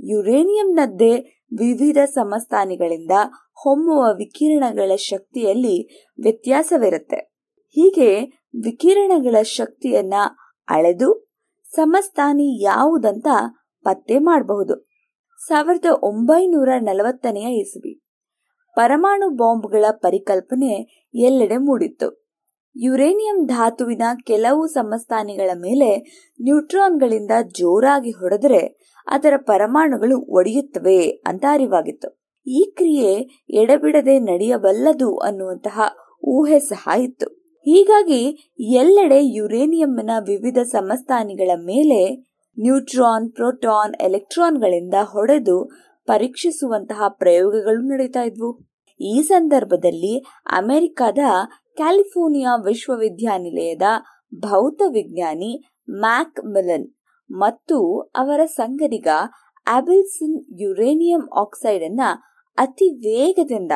ಯುರೇನಿಯಂನದ್ದೇ ವಿವಿಧ ಸಮಸ್ಥಾನಿಗಳಿಂದ ಹೊಮ್ಮುವ ವಿಕಿರಣಗಳ ಶಕ್ತಿಯಲ್ಲಿ ವ್ಯತ್ಯಾಸವಿರುತ್ತೆ. ಹೀಗೆ ವಿಕಿರಣಗಳ ಶಕ್ತಿಯನ್ನ ಅಳೆದು ಸಮಸ್ಥಾನಿ ಯಾವುದಂತ ಪತ್ತೆ ಮಾಡಬಹುದು. ಸಾವಿರದ ಒಂಬೈನೂರ ನಲವತ್ತನೆಯ ಇಸವಿ. ಪರಮಾಣು ಬಾಂಬ್ಗಳ ಪರಿಕಲ್ಪನೆ ಎಲ್ಲೆಡೆ ಮೂಡಿತ್ತು. ಯುರೇನಿಯಂ ಧಾತುವಿನ ಕೆಲವು ಸಮಸ್ಥಾನಿಗಳ ಮೇಲೆ ನ್ಯೂಟ್ರಾನ್ಗಳಿಂದ ಜೋರಾಗಿ ಹೊಡೆದರೆ ಅದರ ಪರಮಾಣುಗಳು ಒಡೆಯುತ್ತವೆ ಅಂತ ಅರಿವಾಗಿತ್ತು. ಈ ಕ್ರಿಯೆ ಎಡಬಿಡದೆ ನಡೆಯಬಲ್ಲದು ಅನ್ನುವಂತಹ ಊಹೆ ಸಹ ಇತ್ತು. ಹೀಗಾಗಿ ಎಲ್ಲೆಡೆ ಯುರೇನಿಯಂನ ವಿವಿಧ ಸಮಸ್ಥಾನಿಗಳ ಮೇಲೆ ನ್ಯೂಟ್ರಾನ್, ಪ್ರೋಟಾನ್, ಎಲೆಕ್ಟ್ರಾನ್ಗಳಿಂದ ಹೊಡೆದು ಪರೀಕ್ಷಿಸುವಂತಹ ಪ್ರಯೋಗಗಳು ನಡೀತಾ ಇದ್ವು. ಈ ಸಂದರ್ಭದಲ್ಲಿ ಅಮೆರಿಕದ ಕ್ಯಾಲಿಫೋರ್ನಿಯಾ ವಿಶ್ವವಿದ್ಯಾನಿಲಯದ ಭೌತ ವಿಜ್ಞಾನಿ ಮ್ಯಾಕ್ ಮಿಲನ್ ಮತ್ತು ಅವರ ಸಂಗಡಿಗ ಆಬಿಲ್ಸನ್ ಯುರೇನಿಯಂ ಆಕ್ಸೈಡ್ ಅನ್ನ ಅತಿ ವೇಗದಿಂದ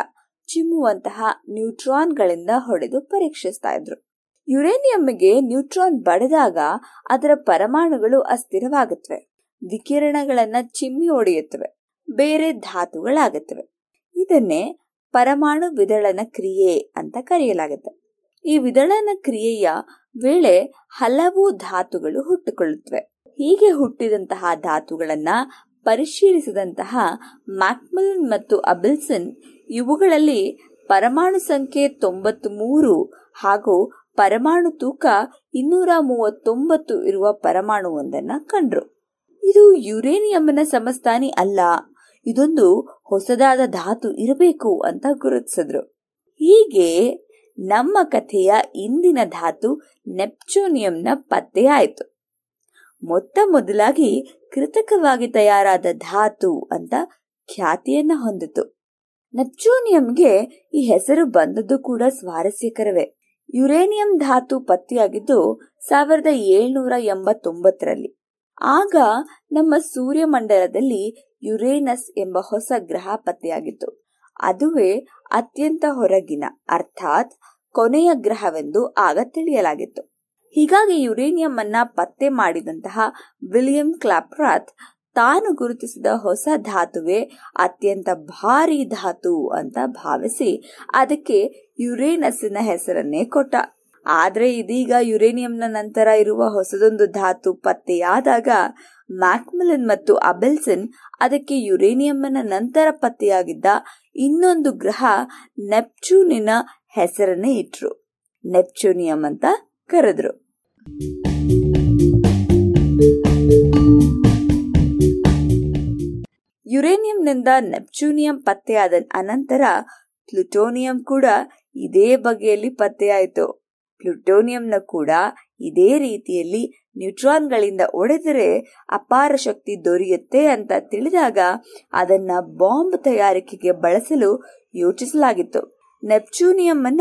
ಚಿಮ್ಮುವಂತಹ ನ್ಯೂಟ್ರಾನ್ಗಳಿಂದ ಹೊಡೆದು ಪರೀಕ್ಷಿಸ್ತಾ ಇದ್ರು. ಯುರೇನಿಯಂಗೆ ನ್ಯೂಟ್ರಾನ್ ಬಡಿದಾಗ ಅದರ ಪರಮಾಣುಗಳು ಅಸ್ಥಿರವಾಗುತ್ತವೆ. ವಿಕಿರಣಗಳನ್ನ ಚಿಮ್ಮಿ ಒಡೆಯುತ್ತವೆ ಬೇರೆ ಧಾತುಗಳಾಗುತ್ತವೆ. ಇದನ್ನೇ ಪರಮಾಣು ವಿದಳನ ಕ್ರಿಯೆ ಅಂತ ಕರೆಯಲಾಗುತ್ತೆ. ಈ ವಿದಳನ ಕ್ರಿಯೆಯ ವೇಳೆ ಹಲವು ಧಾತುಗಳು ಹುಟ್ಟುಕೊಳ್ಳುತ್ತವೆ. ಹೀಗೆ ಹುಟ್ಟಿದಂತಹ ಧಾತುಗಳನ್ನ ಪರಿಶೀಲಿಸಿದಂತಹ ಮ್ಯಾಕ್ಮಲನ್ ಮತ್ತು ಅಬಿಲ್ಸನ್ ಇವುಗಳಲ್ಲಿ ಪರಮಾಣು ಸಂಖ್ಯೆ ತೊಂಬತ್ತು ಮೂರು ಹಾಗೂ ಪರಮಾಣು ತೂಕ ಇನ್ನೂರ ಮೂವತ್ತೊಂಬತ್ತು ಇರುವ ಪರಮಾಣುವೊಂದನ್ನ ಕಂಡ್ರು. ಇದು ಯುರೇನಿಯಂನ ಸಮಸ್ಥಾನಿ ಅಲ್ಲ, ಇದೊಂದು ಹೊಸದಾದ ಧಾತು ಇರಬೇಕು ಅಂತ ಗುರುತಿಸಿದ್ರು. ಹೀಗೆ ನಮ್ಮ ಕಥೆಯ ಇಂದಿನ ಧಾತು ನೆಪ್ಚೂನಿಯಂನ ಪತ್ತೆಯಾಯಿತು. ಮೊತ್ತ ಮೊದಲಾಗಿ ಕೃತಕವಾಗಿ ತಯಾರಾದ ಧಾತು ಅಂತ ಖ್ಯಾತಿಯನ್ನ ಹೊಂದಿತು. ನೆಪ್ಚೂನಿಯಂಗೆ ಈ ಹೆಸರು ಬಂದದ್ದು ಕೂಡ ಸ್ವಾರಸ್ಯಕರವೇ. ಯುರೇನಿಯಂ ಧಾತು ಪತ್ತೆಯಾಗಿದ್ದು ಸಾವಿರದ ಏಳ್ನೂರ ಎಂಬತ್ತೊಂಬತ್ತರಲ್ಲಿ. ಆಗ ನಮ್ಮ ಸೂರ್ಯಮಂಡಲದಲ್ಲಿ ಯುರೇನಸ್ ಎಂಬ ಹೊಸ ಗ್ರಹ ಪತ್ತೆಯಾಗಿತ್ತು. ಅದುವೇ ಅತ್ಯಂತ ಹೊರಗಿನ, ಅರ್ಥಾತ್ ಕೊನೆಯ ಗ್ರಹವೆಂದು ಆಗ ತಿಳಿಯಲಾಗಿತ್ತು. ಹೀಗಾಗಿ ಯುರೇನಿಯಂ ಅನ್ನ ಪತ್ತೆ ಮಾಡಿದಂತಹ ವಿಲಿಯಂ ಕ್ಲಾಪ್ರಾತ್ ತಾನು ಗುರುತಿಸಿದ ಹೊಸ ಧಾತುವೆ ಅತ್ಯಂತ ಭಾರಿ ಧಾತು ಅಂತ ಭಾವಿಸಿ ಅದಕ್ಕೆ ಯುರೇನಸ್ಸಿನ ಹೆಸರನ್ನೇ ಕೊಟ್ಟ. ಆದ್ರೆ ಇದೀಗ ಯುರೇನಿಯಂನ ನಂತರ ಇರುವ ಹೊಸದೊಂದು ಧಾತು ಪತ್ತೆಯಾದಾಗ ಮ್ಯಾಕ್ಮಿಲನ್ ಮತ್ತು ಅಬೆಲ್ಸನ್ ಅದಕ್ಕೆ ಯುರೇನಿಯಂನ ನಂತರ ಪತ್ತೆಯಾಗಿದ್ದ ಇನ್ನೊಂದು ಗ್ರಹ ನೆಪ್ಚೂನಿನ ಹೆಸರನ್ನೇ ಇಟ್ರು. ನೆಪ್ಚೂನಿಯಂ ಅಂತ ಕರೆದ್ರು. ಯುರೇನಿಯಂನಿಂದ ನೆಪ್ಚೂನಿಯಂ ಪತ್ತೆಯಾದ ಅನಂತರ ಪ್ಲುಟೋನಿಯಂ ಕೂಡ ಇದೇ ಬಗೆಯಲ್ಲಿ ಪತ್ತೆಯಾಯಿತು. ಪ್ಲುಟೋನಿಯಂನ ಕೂಡ ಇದೇ ರೀತಿಯಲ್ಲಿ ನ್ಯೂಟ್ರಾನ್ಗಳಿಂದ ಒಡೆದರೆ ಅಪಾರ ಶಕ್ತಿ ದೊರೆಯುತ್ತೆ ಅಂತ ತಿಳಿದಾಗ ಅದನ್ನ ಬಾಂಬ್ ತಯಾರಿಕೆಗೆ ಬಳಸಲು ಯೋಚಿಸಲಾಗಿತ್ತು. ನೆಪ್ಚೂನಿಯಂ ಅನ್ನ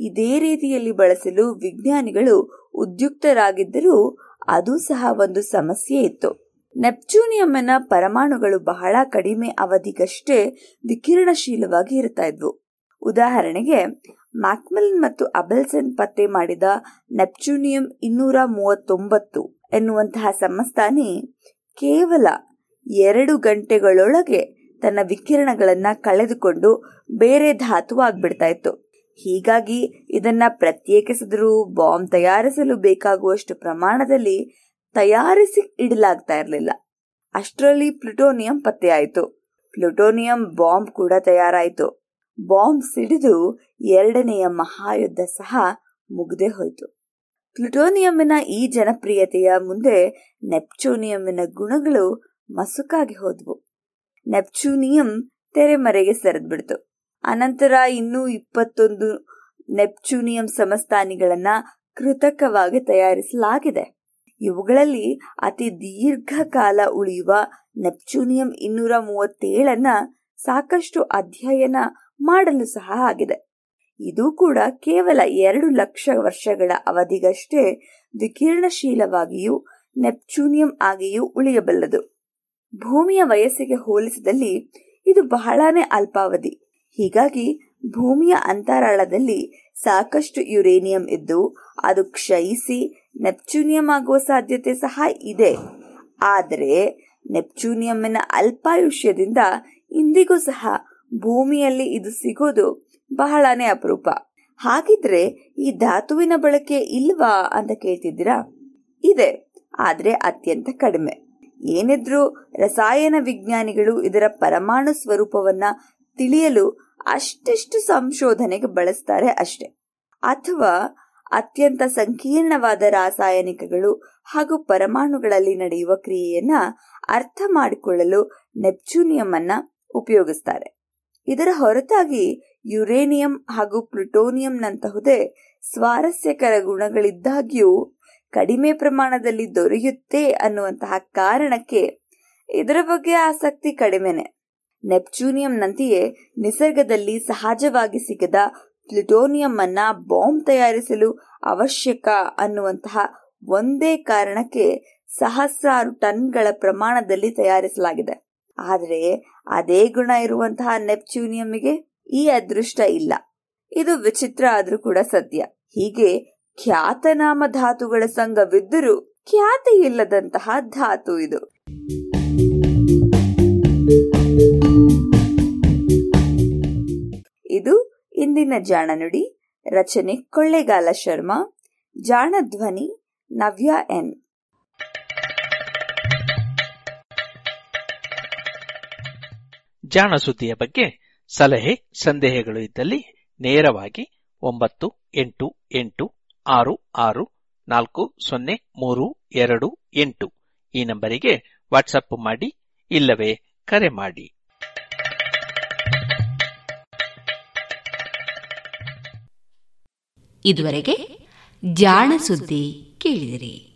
ಇದೇ ರೀತಿಯಲ್ಲಿ ಬಳಸಲು ವಿಜ್ಞಾನಿಗಳು ಉದ್ಯುಕ್ತರಾಗಿದ್ದರೂ ಅದು ಸಹ ಒಂದು ಸಮಸ್ಯೆ ಇತ್ತು. ನೆಪ್ಚೂನಿಯಂನ ಪರಮಾಣುಗಳು ಬಹಳ ಕಡಿಮೆ ಅವಧಿಗಷ್ಟೇ ವಿಕಿರಣಶೀಲವಾಗಿ ಇರ್ತಾ ಇದ್ವು. ಉದಾಹರಣೆಗೆ, ಮ್ಯಾಕ್ಮಿಲನ್ ಮತ್ತು ಅಬೆಲ್ಸನ್ ಪತ್ತೆ ಮಾಡಿದ ನೆಪ್ಚೂನಿಯಂ ಇನ್ನೂರ ಮೂವತ್ತೊಂಬತ್ತು ಎನ್ನುವಂತಹ ಸಮಸ್ಥಾನಿ ಕೇವಲ ಎರಡು ಗಂಟೆಗಳೊಳಗೆ ತನ್ನ ವಿಕಿರಣಗಳನ್ನ ಕಳೆದುಕೊಂಡು ಬೇರೆ ಧಾತು ಆಗ್ಬಿಡ್ತಾ ಇತ್ತು. ಹೀಗಾಗಿ ಇದನ್ನ ಪ್ರತ್ಯೇಕಿಸಿದರೂ ಬಾಂಬ್ ತಯಾರಿಸಲು ಬೇಕಾಗುವಷ್ಟು ಪ್ರಮಾಣದಲ್ಲಿ ತಯಾರಿಸಿ ಇಡಲಾಗ್ತಾ ಇರಲಿಲ್ಲ. ಅಷ್ಟರಲ್ಲಿ ಪ್ಲುಟೋನಿಯಂ ಪತ್ತೆಯಾಯಿತು. ಪ್ಲುಟೋನಿಯಂ ಬಾಂಬ್ ಕೂಡ ತಯಾರಾಯಿತು. ಬಾಂಬ್ ಸಿಡಿದು ಎರಡನೆಯ ಮಹಾಯುದ್ಧ ಸಹ ಮುಗ್ದೇ ಹೋಯಿತು. ಪ್ಲುಟೋನಿಯಂನ ಈ ಜನಪ್ರಿಯತೆಯ ಮುಂದೆ ನೆಪ್ಚೂನಿಯಂನ ಗುಣಗಳು ಮಸುಕಾಗಿ ಹೋದ್ವು. ನೆಪ್ಚೂನಿಯಂ ತೆರೆಮರೆಗೆ ಸರಿದ್ಬಿಡ್ತು. ಅನಂತರ ಇನ್ನೂ ಇಪ್ಪತ್ತೊಂದು ನೆಪ್ಚೂನಿಯಂ ಸಮಸ್ಥಾನಿಗಳನ್ನ ಕೃತಕವಾಗಿ ತಯಾರಿಸಲಾಗಿದೆ. ಇವುಗಳಲ್ಲಿ ಅತಿ ದೀರ್ಘಕಾಲ ಉಳಿಯುವ ನೆಪ್ಚೂನಿಯಂ ಇನ್ನೂರ ಮೂವತ್ತೇಳನ್ನ ಸಾಕಷ್ಟು ಅಧ್ಯಯನ ಮಾಡಲು ಸಹ ಆಗಿದೆ. ಇದು ಕೂಡ ಕೇವಲ ಎರಡು ಲಕ್ಷ ವರ್ಷಗಳ ಅವಧಿಗಷ್ಟೇ ವಿಕಿರಣಶೀಲವಾಗಿಯೂ ನೆಪ್ಚೂನಿಯಂ ಆಗಿಯೂ ಉಳಿಯಬಲ್ಲದು. ಭೂಮಿಯ ವಯಸ್ಸಿಗೆ ಹೋಲಿಸಿದಲ್ಲಿ ಇದು ಬಹಳಾನೇ ಅಲ್ಪಾವಧಿ. ಹೀಗಾಗಿ ಭೂಮಿಯ ಅಂತರಾಳದಲ್ಲಿ ಸಾಕಷ್ಟು ಯುರೇನಿಯಂ ಇದ್ದು ಅದು ಕ್ಷಯಿಸಿ ನೆಪ್ಚೂನಿಯಂ ಆಗುವ ಸಾಧ್ಯತೆ ಸಹ ಇದೆ. ಆದರೆ ನೆಪ್ಚೂನಿಯಂನ ಅಲ್ಪಾಯುಷ್ಯದಿಂದ ಇಂದಿಗೂ ಸಹ ಭೂಮಿಯಲ್ಲಿ ಇದು ಸಿಗೋದು ಬಹಳನೇ ಅಪರೂಪ. ಹಾಗಿದ್ರೆ ಈ ಧಾತುವಿನ ಬಳಕೆ ಇಲ್ವಾ ಅಂತ ಕೇಳ್ತಿದ್ದೀರಾ? ಇದೆ, ಆದ್ರೆ ಅತ್ಯಂತ ಕಡಿಮೆ. ಏನಿದ್ರೂ ರಸಾಯನ ವಿಜ್ಞಾನಿಗಳು ಇದರ ಪರಮಾಣು ಸ್ವರೂಪವನ್ನ ತಿಳಿಯಲು ಅಷ್ಟೆಷ್ಟು ಸಂಶೋಧನೆಗೆ ಬಳಸ್ತಾರೆ ಅಷ್ಟೆ. ಅಥವಾ ಅತ್ಯಂತ ಸಂಕೀರ್ಣವಾದ ರಾಸಾಯನಿಕಗಳು ಹಾಗೂ ಪರಮಾಣುಗಳಲ್ಲಿ ನಡೆಯುವ ಕ್ರಿಯೆಯನ್ನ ಅರ್ಥ ಮಾಡಿಕೊಳ್ಳಲು ನೆಪ್ಚೂನಿಯಂ ಅನ್ನ ಉಪಯೋಗಿಸ್ತಾರೆ. ಇದರ ಹೊರತಾಗಿ ಯುರೇನಿಯಂ ಹಾಗೂ ಪ್ಲುಟೋನಿಯಂನಂತಹುದೇ ಸ್ವಾರಸ್ಯಕರ ಗುಣಗಳಿದ್ದಾಗ್ಯೂ ಕಡಿಮೆ ಪ್ರಮಾಣದಲ್ಲಿ ದೊರೆಯುತ್ತೆ ಅನ್ನುವಂತಹ ಕಾರಣಕ್ಕೆ ಇದರ ಬಗ್ಗೆ ಆಸಕ್ತಿ ಕಡಿಮೆನೆ. ನೆಪ್ಚೂನಿಯಂನಂತೆಯೇ ನಿಸರ್ಗದಲ್ಲಿ ಸಹಜವಾಗಿ ಸಿಗದ ಪ್ಲುಟೋನಿಯಂ ಅನ್ನ ಬಾಂಬ್ ತಯಾರಿಸಲು ಅವಶ್ಯಕ ಅನ್ನುವಂತಹ ಒಂದೇ ಕಾರಣಕ್ಕೆ ಸಹಸ್ರಾರು ಟನ್ಗಳ ಪ್ರಮಾಣದಲ್ಲಿ ತಯಾರಿಸಲಾಗಿದೆ. ಆದರೆ ಅದೇ ಗುಣ ಇರುವಂತಹ ನೆಪ್ಚೂನಿಯಂಗೆ ಈ ಅದೃಷ್ಟ ಇಲ್ಲ. ಇದು ವಿಚಿತ್ರ ಆದ್ರೂ ಕೂಡ ಸದ್ಯ. ಹೀಗೆ ಖ್ಯಾತನಾಮ ಧಾತುಗಳ ಸಂಘವಿದ್ದರೂ ಖ್ಯಾತಿ ಇಲ್ಲದಂತಹ ಧಾತು ಇದು ಇದು. ಇಂದಿನ ಜಾಣ ನುಡಿ, ರಚನೆ ಕೊಳ್ಳೇಗಾಲ ಶರ್ಮಾ, ಜಾಣ ಧ್ವನಿ ನವ್ಯ ಎನ್. ಜಾಣ ಸುದ್ದಿಯ ಬಗ್ಗೆ ಸಲಹೆ, ಸಂದೇಹಗಳು ಇದ್ದಲ್ಲಿ ನೇರವಾಗಿ ಒಂಬತ್ತು, ಎಂಟು ಎಂಟು, ಆರು ಆರು, ನಾಲ್ಕು, ಸೊನ್ನೆ, ಮೂರು, ಎರಡು, ಎಂಟು ಈ ನಂಬರಿಗೆ ವಾಟ್ಸಪ್ ಮಾಡಿ ಇಲ್ಲವೇ ಕರೆ ಮಾಡಿ. ಇದುವರೆಗೆ ಜಾಣ ಸುದ್ದಿ ಕೇಳಿದಿರಿ.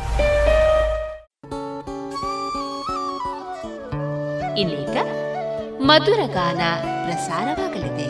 ಇನ್ನೀಗ ಮಧುರ ಗಾನ ಪ್ರಸಾರವಾಗಲಿದೆ.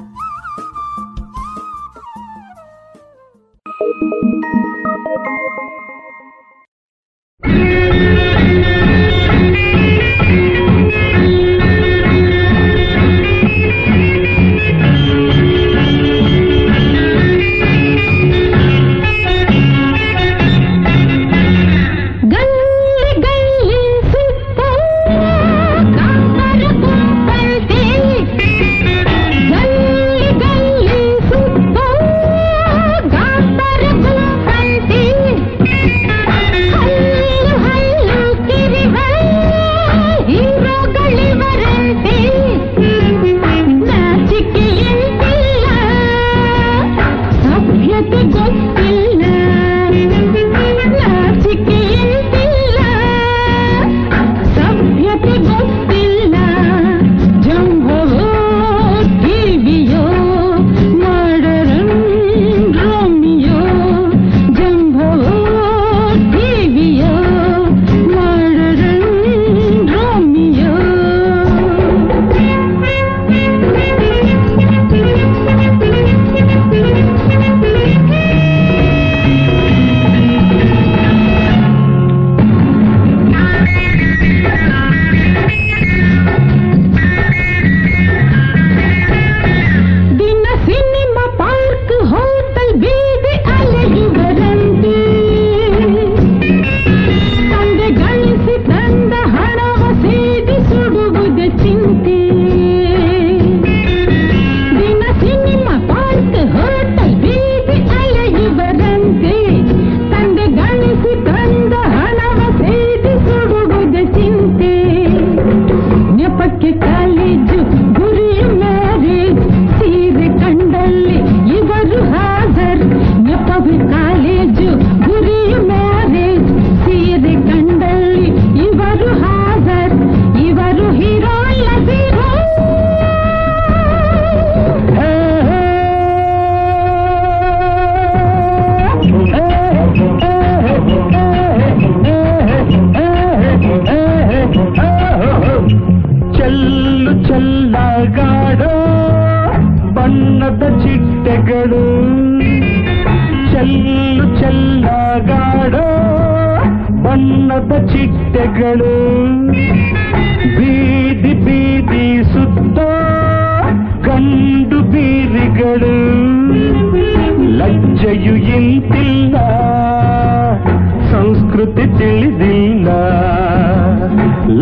ಪ್ರಕೃತಿ ತಿಳಿದಿಲ್ಲ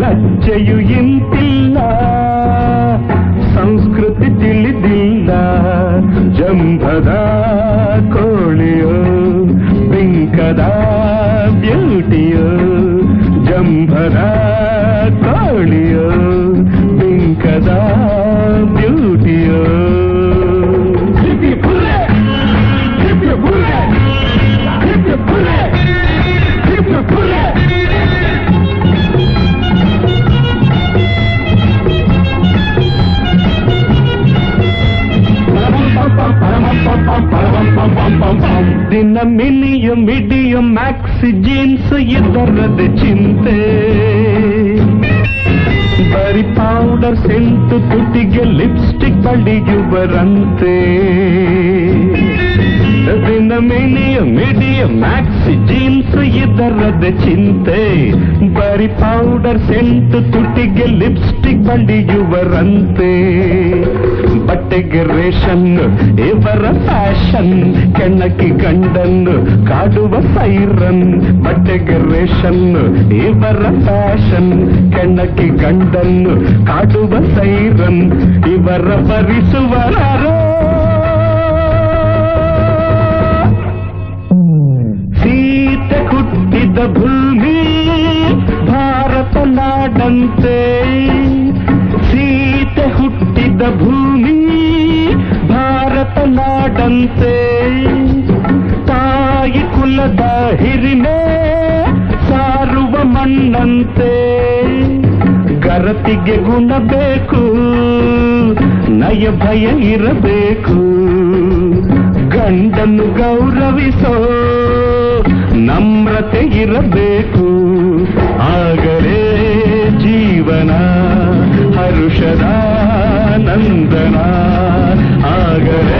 ಲಜ್ಜೆಯು ಇಂತಿಲ್ಲ ಸಂಸ್ಕೃತಿ ತಿಳಿದಿಲ್ಲ ಜಂಭದ ಕೋಳಿಯೋ ಬಿಂಕದ ಬ್ಯೂಟಿಯೋ ಜಂಭದ ಮಿಡಿಯಂ ಮಿಡಿಯಂ ಮ್ಯಾಕ್ಸಿ ಜೀನ್ಸ್ ಇದರದ ಚಿಂತೆ ಬರಿ ಪೌಡರ್ ಸೆಂಟು ತುಟಿಗೆ ಲಿಪ್ಸ್ಟಿಕ್ ಬಳಿಯುವರಂತೆ ದಿನ ಮಿನಿಯ ಮಿಡಿಯ ಮ್ಯಾಕ್ಸಿ ಜೀನ್ಸ್ ಇದರದ ಚಿಂತೆ ಬರಿ ಪೌಡರ್ ಸೆಂಟು ತುಟಿಗೆ ಲಿಪ್ಸ್ಟಿಕ್ ಬಳಿಯುವರಂತೆ ಇಮಿಗ್ರೇಷನ್ನು ಇವರ ಫ್ಯಾಷನ್ ಕೆಣಕಿ ಗಂಡನ್ನು ಕಾಡುವ ಸೈರನ್ ಬಟ್ಟೆಗೆ ರೇಷನ್ನು ಇವರ ಫ್ಯಾಷನ್ ಕೆಣಕಿ ಗಂಡನ್ನು ಕಾಡುವ ಸೈರನ್ ಇವರ ಭರಿಸುವರರೋ ಸೀತೆ ಹುಟ್ಟಿದ ಭೂಮಿ ಭಾರತ ನಾಡಂತೆ ಸೀತೆ ಹುಟ್ಟಿದ ಭೂಮಿ ನಾಡಂತೆ. ತಾಯಿ ಕುಲದ ಹಿರಿಮೆ ಸಾರುವ ಮಣ್ಣಂತೆ. ಗರತಿಗೆ ಗುಣ ಬೇಕು, ನಯ ಭಯ ಇರಬೇಕು. ಗಂಡನ್ನು ಗೌರವಿಸೋ ನಮ್ರತೆ ಇರಬೇಕು. ಆಗಲೇ ಜೀವನ, ಹರುಷದ ನಂದನ. ಆಗಲೇ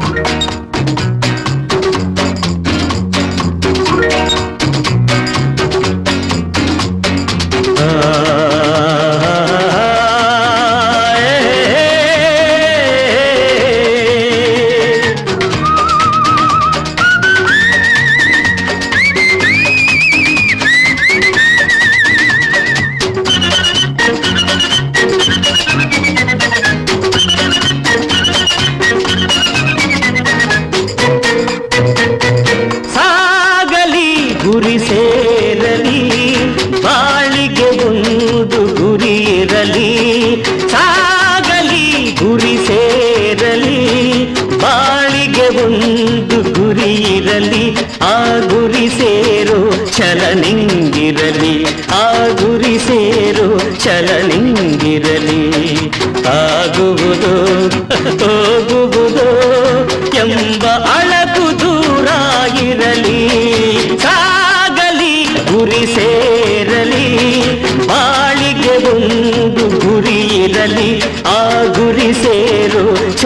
you.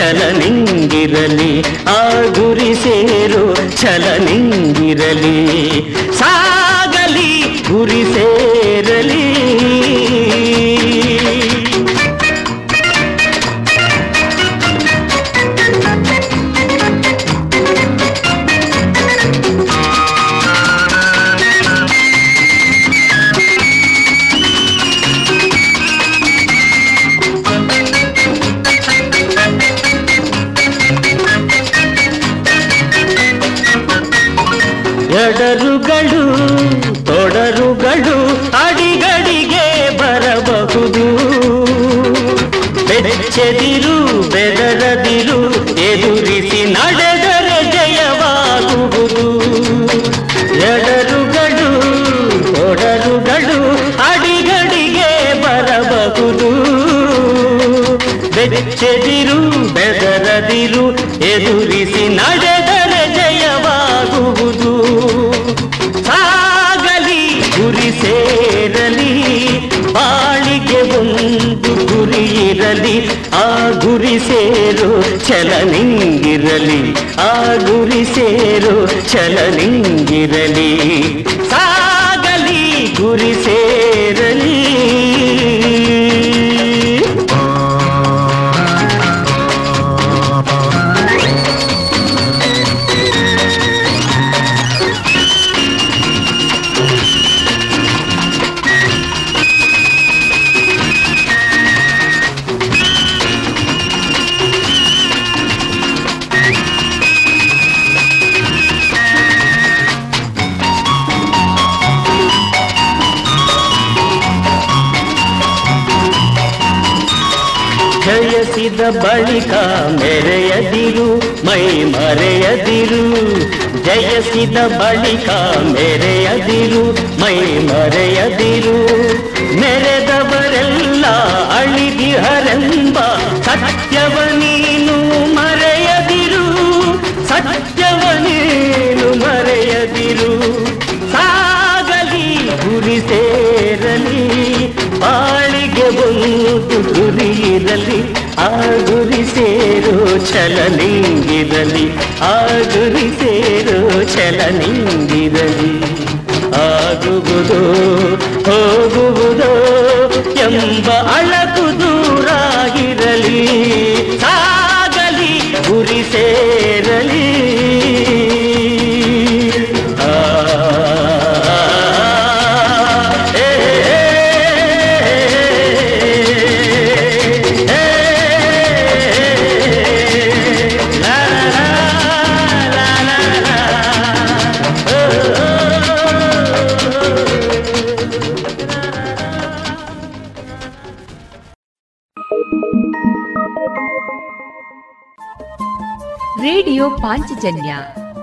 ಛಲ ನಿಂಗಿರಲಿ ಆ ಗುರಿ ಸೇರು ಛಲ ನಿಂಗಿರಲಿ ಸಾಗಲಿ ಗುರಿ ಸೇರು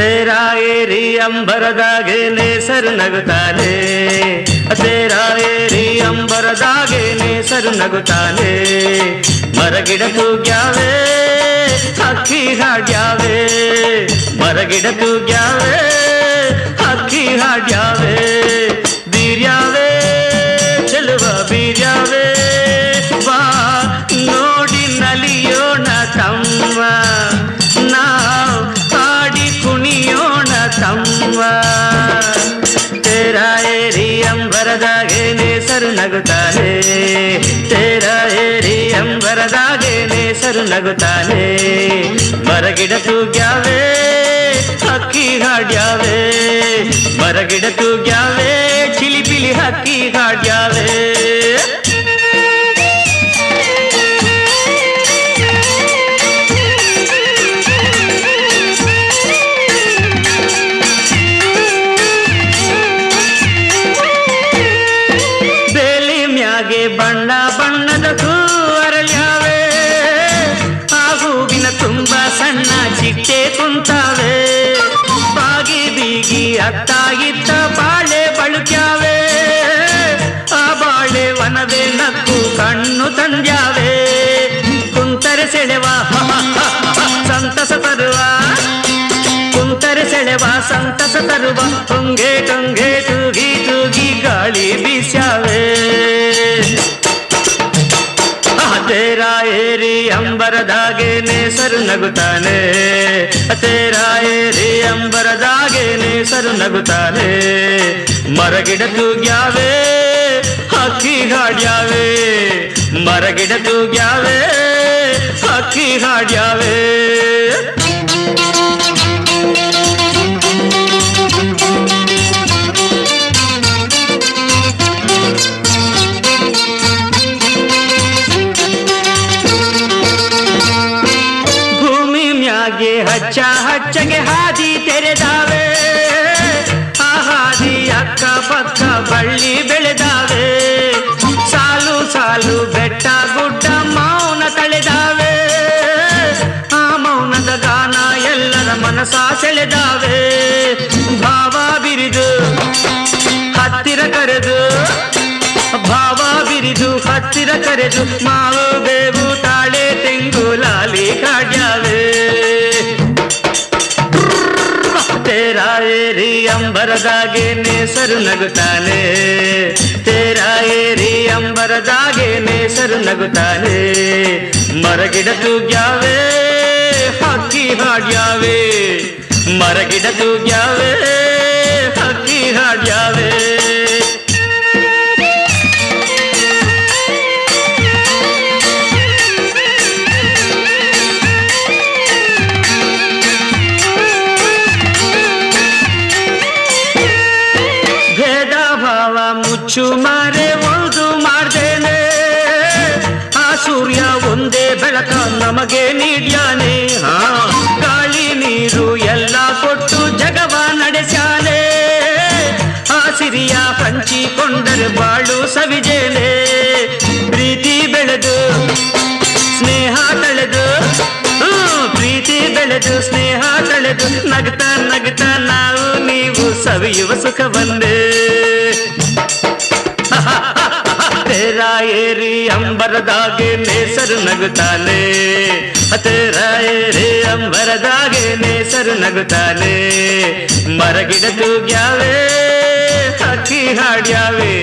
ತೇರಾ ಏರಿ ಅಂಬರದಾಗೆ ನೇಸರು ನಗುತ್ತಾನೆ. ತೇರಾ ಏರಿ ಅಂಬರದಾಗೆ ನೇಸರು ನಗುತ್ತಾನೆ. ಮರಗಿಡ ತೂಗ್ಯಾವೆ ಹಕ್ಕಿ ಹಾಡ್ಯಾವೆ. ಮರಗಿಡ ತೂಗ್ಯಾವೆ ಹಕ್ಕಿ ಹಾಡ್ಯಾವೆ. ನಗುತ್ತಾನೆ. ತೇರ ಏರಿ ಅಂಬರದಾಗೆ ನೇಸರು ನಗುತ್ತಾನೆ. ಮರಗಿಡ ತೂಗ್ಯಾವೆ ಹಕ್ಕಿ ಹಾಡ್ಯಾವೆ. ಮರಗಿಡ ತೂಗ್ಯಾವೆ ಚಿಲಿಪಿಲಿ ಹಕ್ಕಿ ಹಾಡ್ಯಾವೆ. ಸಂತಸ ತರುವ ಕುಂತರೆ ಸೆಳೆವ ಸಂತಸ ತರುವ ತುಂಗೆ ತುಂಗೆ ತೂಗಿ ತೂಗಿ ಗಾಳಿ ಬೀಸ್ಯಾವೆ ತೇರ ಏರಿ ಅಂಬರದಾಗೆ ನೇಸರು ನಗುತ್ತಾನೆ ತೇರ ಏರಿ ಅಂಬರದಾಗೆ ನೇಸರು ನಗುತ್ತಾನೆ ಮರಗಿಡ ತೂಗ್ಯಾವೆ ಹಕ್ಕಿ ಹಾಡ್ಯಾವೆ ಮರಗಿಡ ತೂಗ್ಯಾವೆ ಹಕ್ಕಿ ಹಾಡ್ಯಾವೆ ಭೂಮಿ ಮ್ಯಾಗೆ ಹಚ್ಚ ಹಚ್ಚಗೆ ಹಾದಿ ತೆರೆದಾವೆ. ಆ ಹಾದಿ ಅಕ್ಕ ಪಕ್ಕ ಬಳ್ಳಿ ಮನಸ ಸೆಳೆದಾವೆ. ಭಾವ ಬಿರಿದು ಹತ್ತಿರ ಕರೆದು. ಭಾವ ಬಿರಿದು ಹತ್ತಿರ ಕರೆದು. ಮಾವು ಬೇವು ತಾಳೆ ತೆಂಗು ಲಾಲಿ ಕಾಡ್ಯಾವೆ. ತೇರಾಯೇರಿ ಏರಿ ಸರು ನಗುತ್ತಾನೆ. ತೇರಾಯೇರಿ ಏರಿ ಸರು ನಗುತ್ತಾನೆ. ಮರಗಿಡ ತೂಗ್ಯಾವೇ. ಹಾಡ್ಯಾವೆ ಮರಗಿಡ ತೂಗ್ಯಾವೆ ಸಿರಿಯ ಹಂಚಿಕೊಂಡರೆ ಬಾಳು ಸವಿಜೇನೆ ಪ್ರೀತಿ ಬೆಳೆದು ಸ್ನೇಹ ತಳೆದು ಹ್ಮ್, ಪ್ರೀತಿ ಬೆಳೆದು ಸ್ನೇಹ ತಳೆದು ನಗ್ತಾ ನಗ್ತಾ ನಾವು ನೀವು ಸವಿಯುವ ಸುಖವನ್ನೇ. ತೇರ ಏರಿ ಅಂಬರದಾಗೆ ನೇಸರು ನಗುತ್ತಾನೆ. ತೇರ ಏರಿ ಅಂಬರದಾಗೆ ನೇಸರು ನಗುತ್ತಾನೆ. ಮರಗಿಡ ತೂಗ್ಯಾವೆ ಹಕ್ಕಿ ಹಾಡ್ಯಾವೆ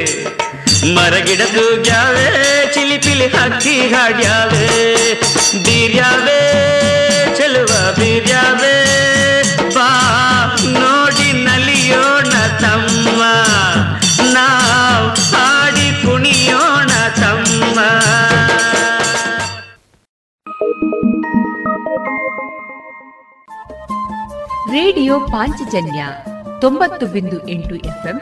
ಮರಗಿಡ ತೂಗ್ಯಾವೆ ಚಿಲಿಪಿಲಿ ಹಕ್ಕಿ ಹಾಡ್ಯಾವೆ. ಬೀರ್ಯಾವೆ, ಚೆಲುವ ಬೀರ್ಯಾವೆ, ಬಾ ನೋಡಿ ನಲಿಯೋಣ ತಮ್ಮ, ನಾವ್ ಹಾಡಿ ಕುಣಿಯೋಣ ತಮ್ಮ. ರೇಡಿಯೋ ಪಾಂಚಜನ್ಯ ತೊಂಬತ್ತು ಬಿಂದು ಎಂಟು ಎಫ್ಎಂ